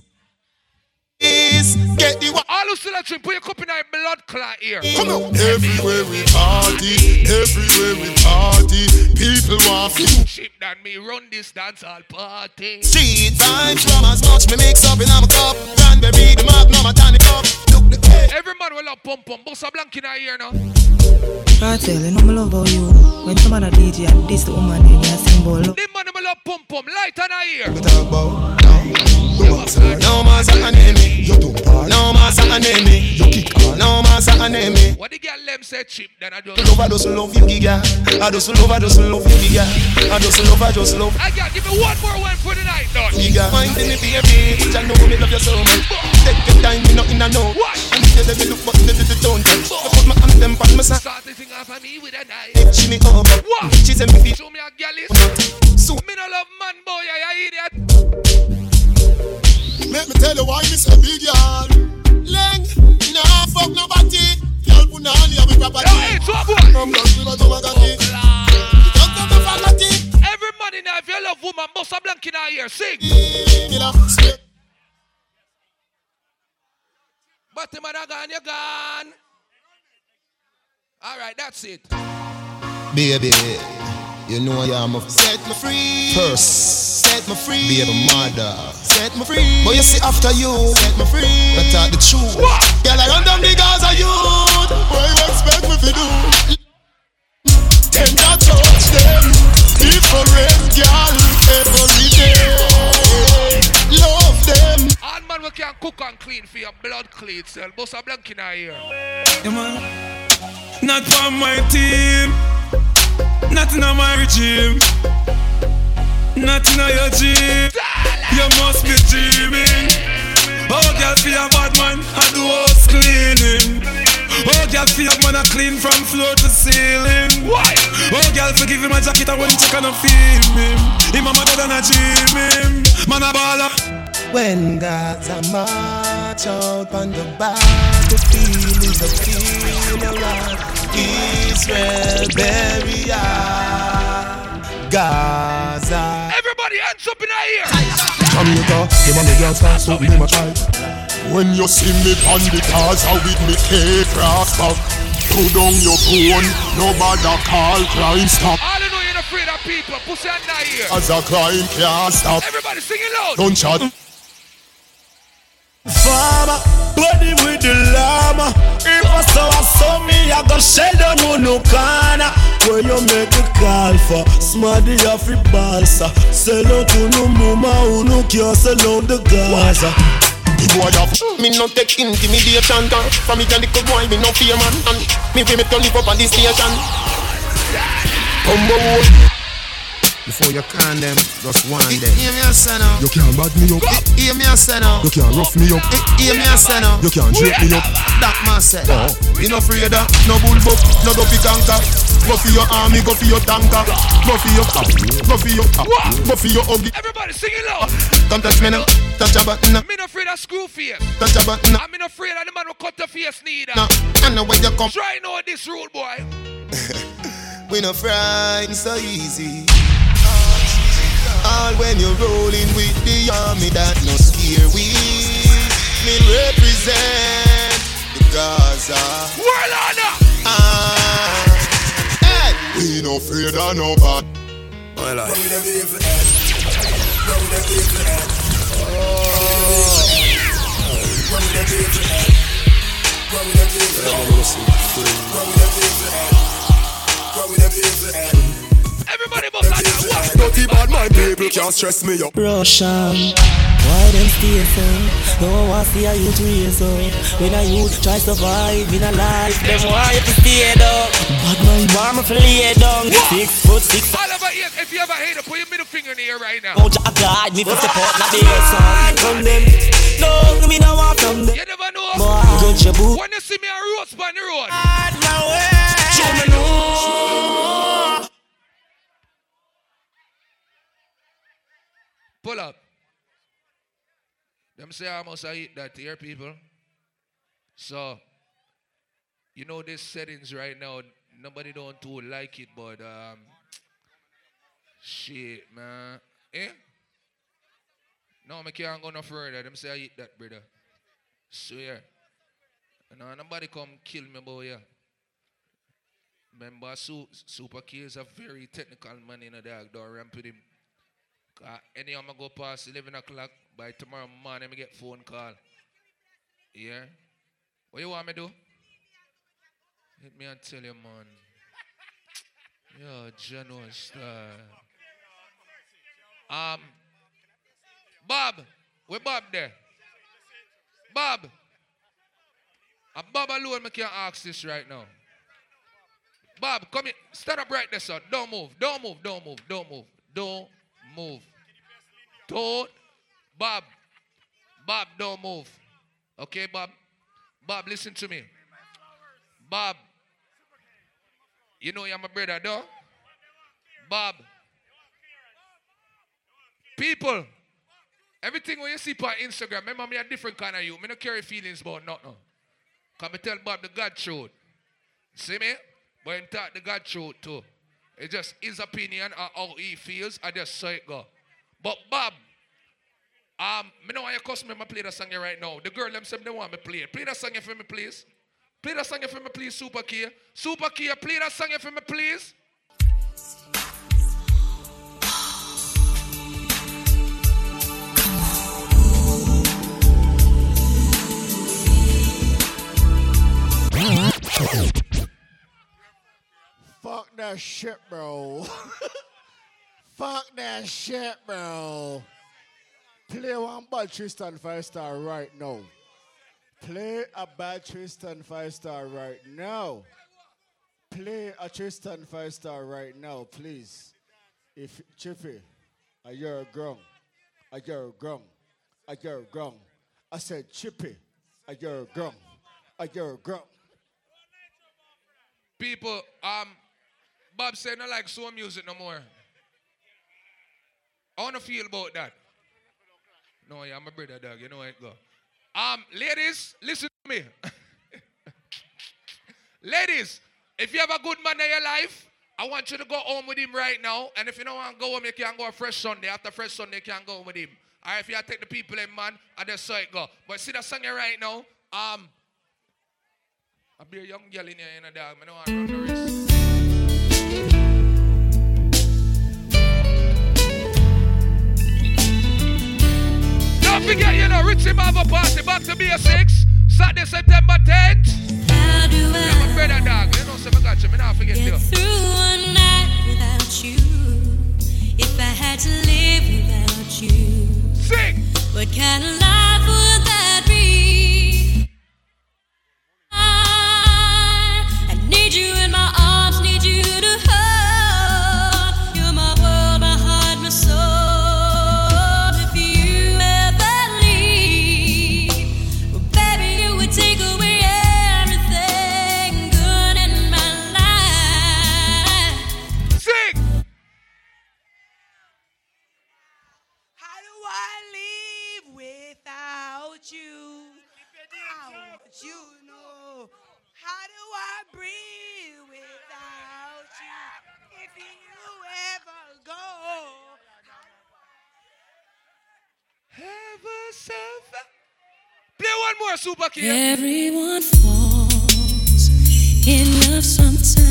Ice. Get the wa- All who still a drink, put your cup in our blood clot here. Come on. Everywhere we party, everywhere we party. People want you. Sheep than me run this dance dancehall party. Street vibes from as much me mix up in my cup. Cranberry, the magnum, a tonic up. Look the air. Every man will love pump pump. Boss a blank in our ear now. Cartel, you know me love how you. When some other DJ and this the woman, in your symbol. ball. The man will love pump pump. Light on our ear. No more second enemy. No more second enemy. You kick on. No more second enemy. What the girl them say cheap, then I just Love, I just love you, giga. I just love, I just love you, giga. I just love, I just love. I got give me one more one for the night, done. Giga, mind me, baby. I know me love you so much. Take your time, me nothing I know. And you let me look, but the the don't touch. I put my anthem on my side. Start the thing off of me with a knife. She me up. What? She said me. Show me a girl is. So me no love man boy, you idiot. Let me tell you why me say big yard. Leng, nah fuck nobody. Girl put on here with property. Yo, it's what boy? From Los River to Magati. Don't come to Fagati. Every money now, if you love woman, bust a blank in her ear, sing. Love straight. But the man gone, you gone. All right, that's it. Baby, you know I am a set me free. First, set me free. Baby mother, set me free. But you see after you, set me free. I talk the truth. Girl, I run down the Gaza youth. What you expect me to do? Tender touch them, different girl every day. Love them. All man we can cook and clean for your blood clean, sell. Bust a blank in her ear. Yeah, man. Not from my team. Not in my regime. Nothing in your dream. You must be dreaming. Oh, girl, feel a bad man. I do house cleaning. Oh, girl, feel a man. I clean from floor to ceiling. Why? Oh, girl, forgive him a jacket. I wouldn't check on a film him. Him a mother than a dream him. Man, a baller. When God's a march out on the battlefield is a funeral. Israel burial. Gaza. Everybody hands up in her ear. Jamaica, them and the girls start something in my child. When you see me on the Gaza with me K-cross back, throw down your phone, nobody call crime stop. All you know you're afraid of people. Pussy and her ear. As a crime can't stop. Everybody singing loud. Don't chat. Farmer, body with the llama. If I saw I saw me, I go shed on no corner. Where you make a call for Smarty Afri Balsa. Sell out to no mama who no care sell out the Gaza. The boy have Me no take intimidation car From me can the good boy me no fear man And me way me to live up on this station Combo Before you can them, just one them Hear me a say now You can't bad me up. Hear me a say now You can't rough me up. Hear me a say now You can't drape me up. That man said Oh. We no afraid of no bull buck, no go fi conquer Go for your army, go for your tanker Go for your up, go for your up Go for your huggy Everybody singing loud. Come touch me now, touch a button now Me no afraid of screw face. Touch a button now I'm not afraid of the man who cut the face neither. Now, I know where you come Try know this rule, boy. We no frightened so easy. All when you're rolling with the army that no scare we. Me represent the Gaza. World honor. Ah, hey. We no afraid of nobody. My life. Everybody must like that. What? Dirty bad my people can't stress me up. Russian. Why them stay so? No one want see a youth raise up. When a youth try survive in a life, them want you to stay down. Bad man want me to lay down. Six foot six. All over here, if you ever hate it, put your middle finger in the air right now. Oh, Jack God, me for support na beer song. From them, no, me no want from them. You never know. Boy, good your boo. When you see me a roast on the road. Hard my way. Show me no. Pull up. Them say I must eat that here, people. So, you know these settings right now, nobody don't too like it, but um shit, man. Eh? No, I can't go no further. Them say I eat that, brother. Swear. No, nobody come kill me, boy. Yeah. Remember, Super K is a very technical man in a dog. Don't ramp with him. Uh, anyhow, I go past 11 o'clock. By tomorrow morning, I get phone call. Yeah? What you want me to do? Hit me and tell you, man. Yo, General star. Um, Bob, Where Bob there? Bob. A Bob alone, I can't ask this right now. Bob, come here. Stand up right there, son. Don't move. Don't move. Don't move. Don't move. Don't move. Don't. Bob. Bob, don't move. Okay, Bob? Bob, listen to me. Bob. You know you're my brother, though? Bob. People. Everything when you see on Instagram, remember me a different kind of you. Me not carry feelings about nothing. Come me tell Bob the God truth. See me? But him talk the God truth too. It's just his opinion or how he feels. I just say it go. But Bob, um, me know why you me, I play that song here right now. The girl them say they want me play it. Play that song here for me, please. Play that song here for me, please, Super Kia. Super Kia, play that song here for me, please. Fuck that shit, bro. Fuck that shit, bro. Play one bad Tristan five star right now. Play a bad Tristan five star right now. Play a Tristan five star right now, please. If Chippy, a year grung, a year grung, a year grung. I said Chippy, a year grung, a year grung. People, um, Bob said I like soul music no more. I wanna feel about that. No, yeah, I'm a brother dog. You know how it go. Um, ladies, listen to me. ladies, if you have a good man in your life, I want you to go home with him right now. And if you don't want to go home, you can go a fresh Sunday. After fresh Sunday, you can go home with him. All right, if you take the people in, man, I just saw it go. But see that song right now. Um, I'll be a young girl in here, you know, dog. I don't want to run Don't forget, you know, Richie Marvel Party back to BS6, Saturday, September 10th. Yeah, my brother dog, you know, so I got you, me not forget you. Through one night without you, if I had to live without you, sing. What kind of life would that be? I, I need you in my arms, need you to hold. Play one more, Super. Everyone falls in love sometimes.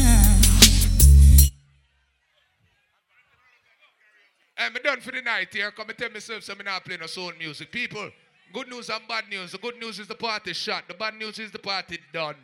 I'm done for the night here. Come and tell myself so I'm not playing no soul music. People, good news and bad news. The good news is the party shot. The bad news is the party done.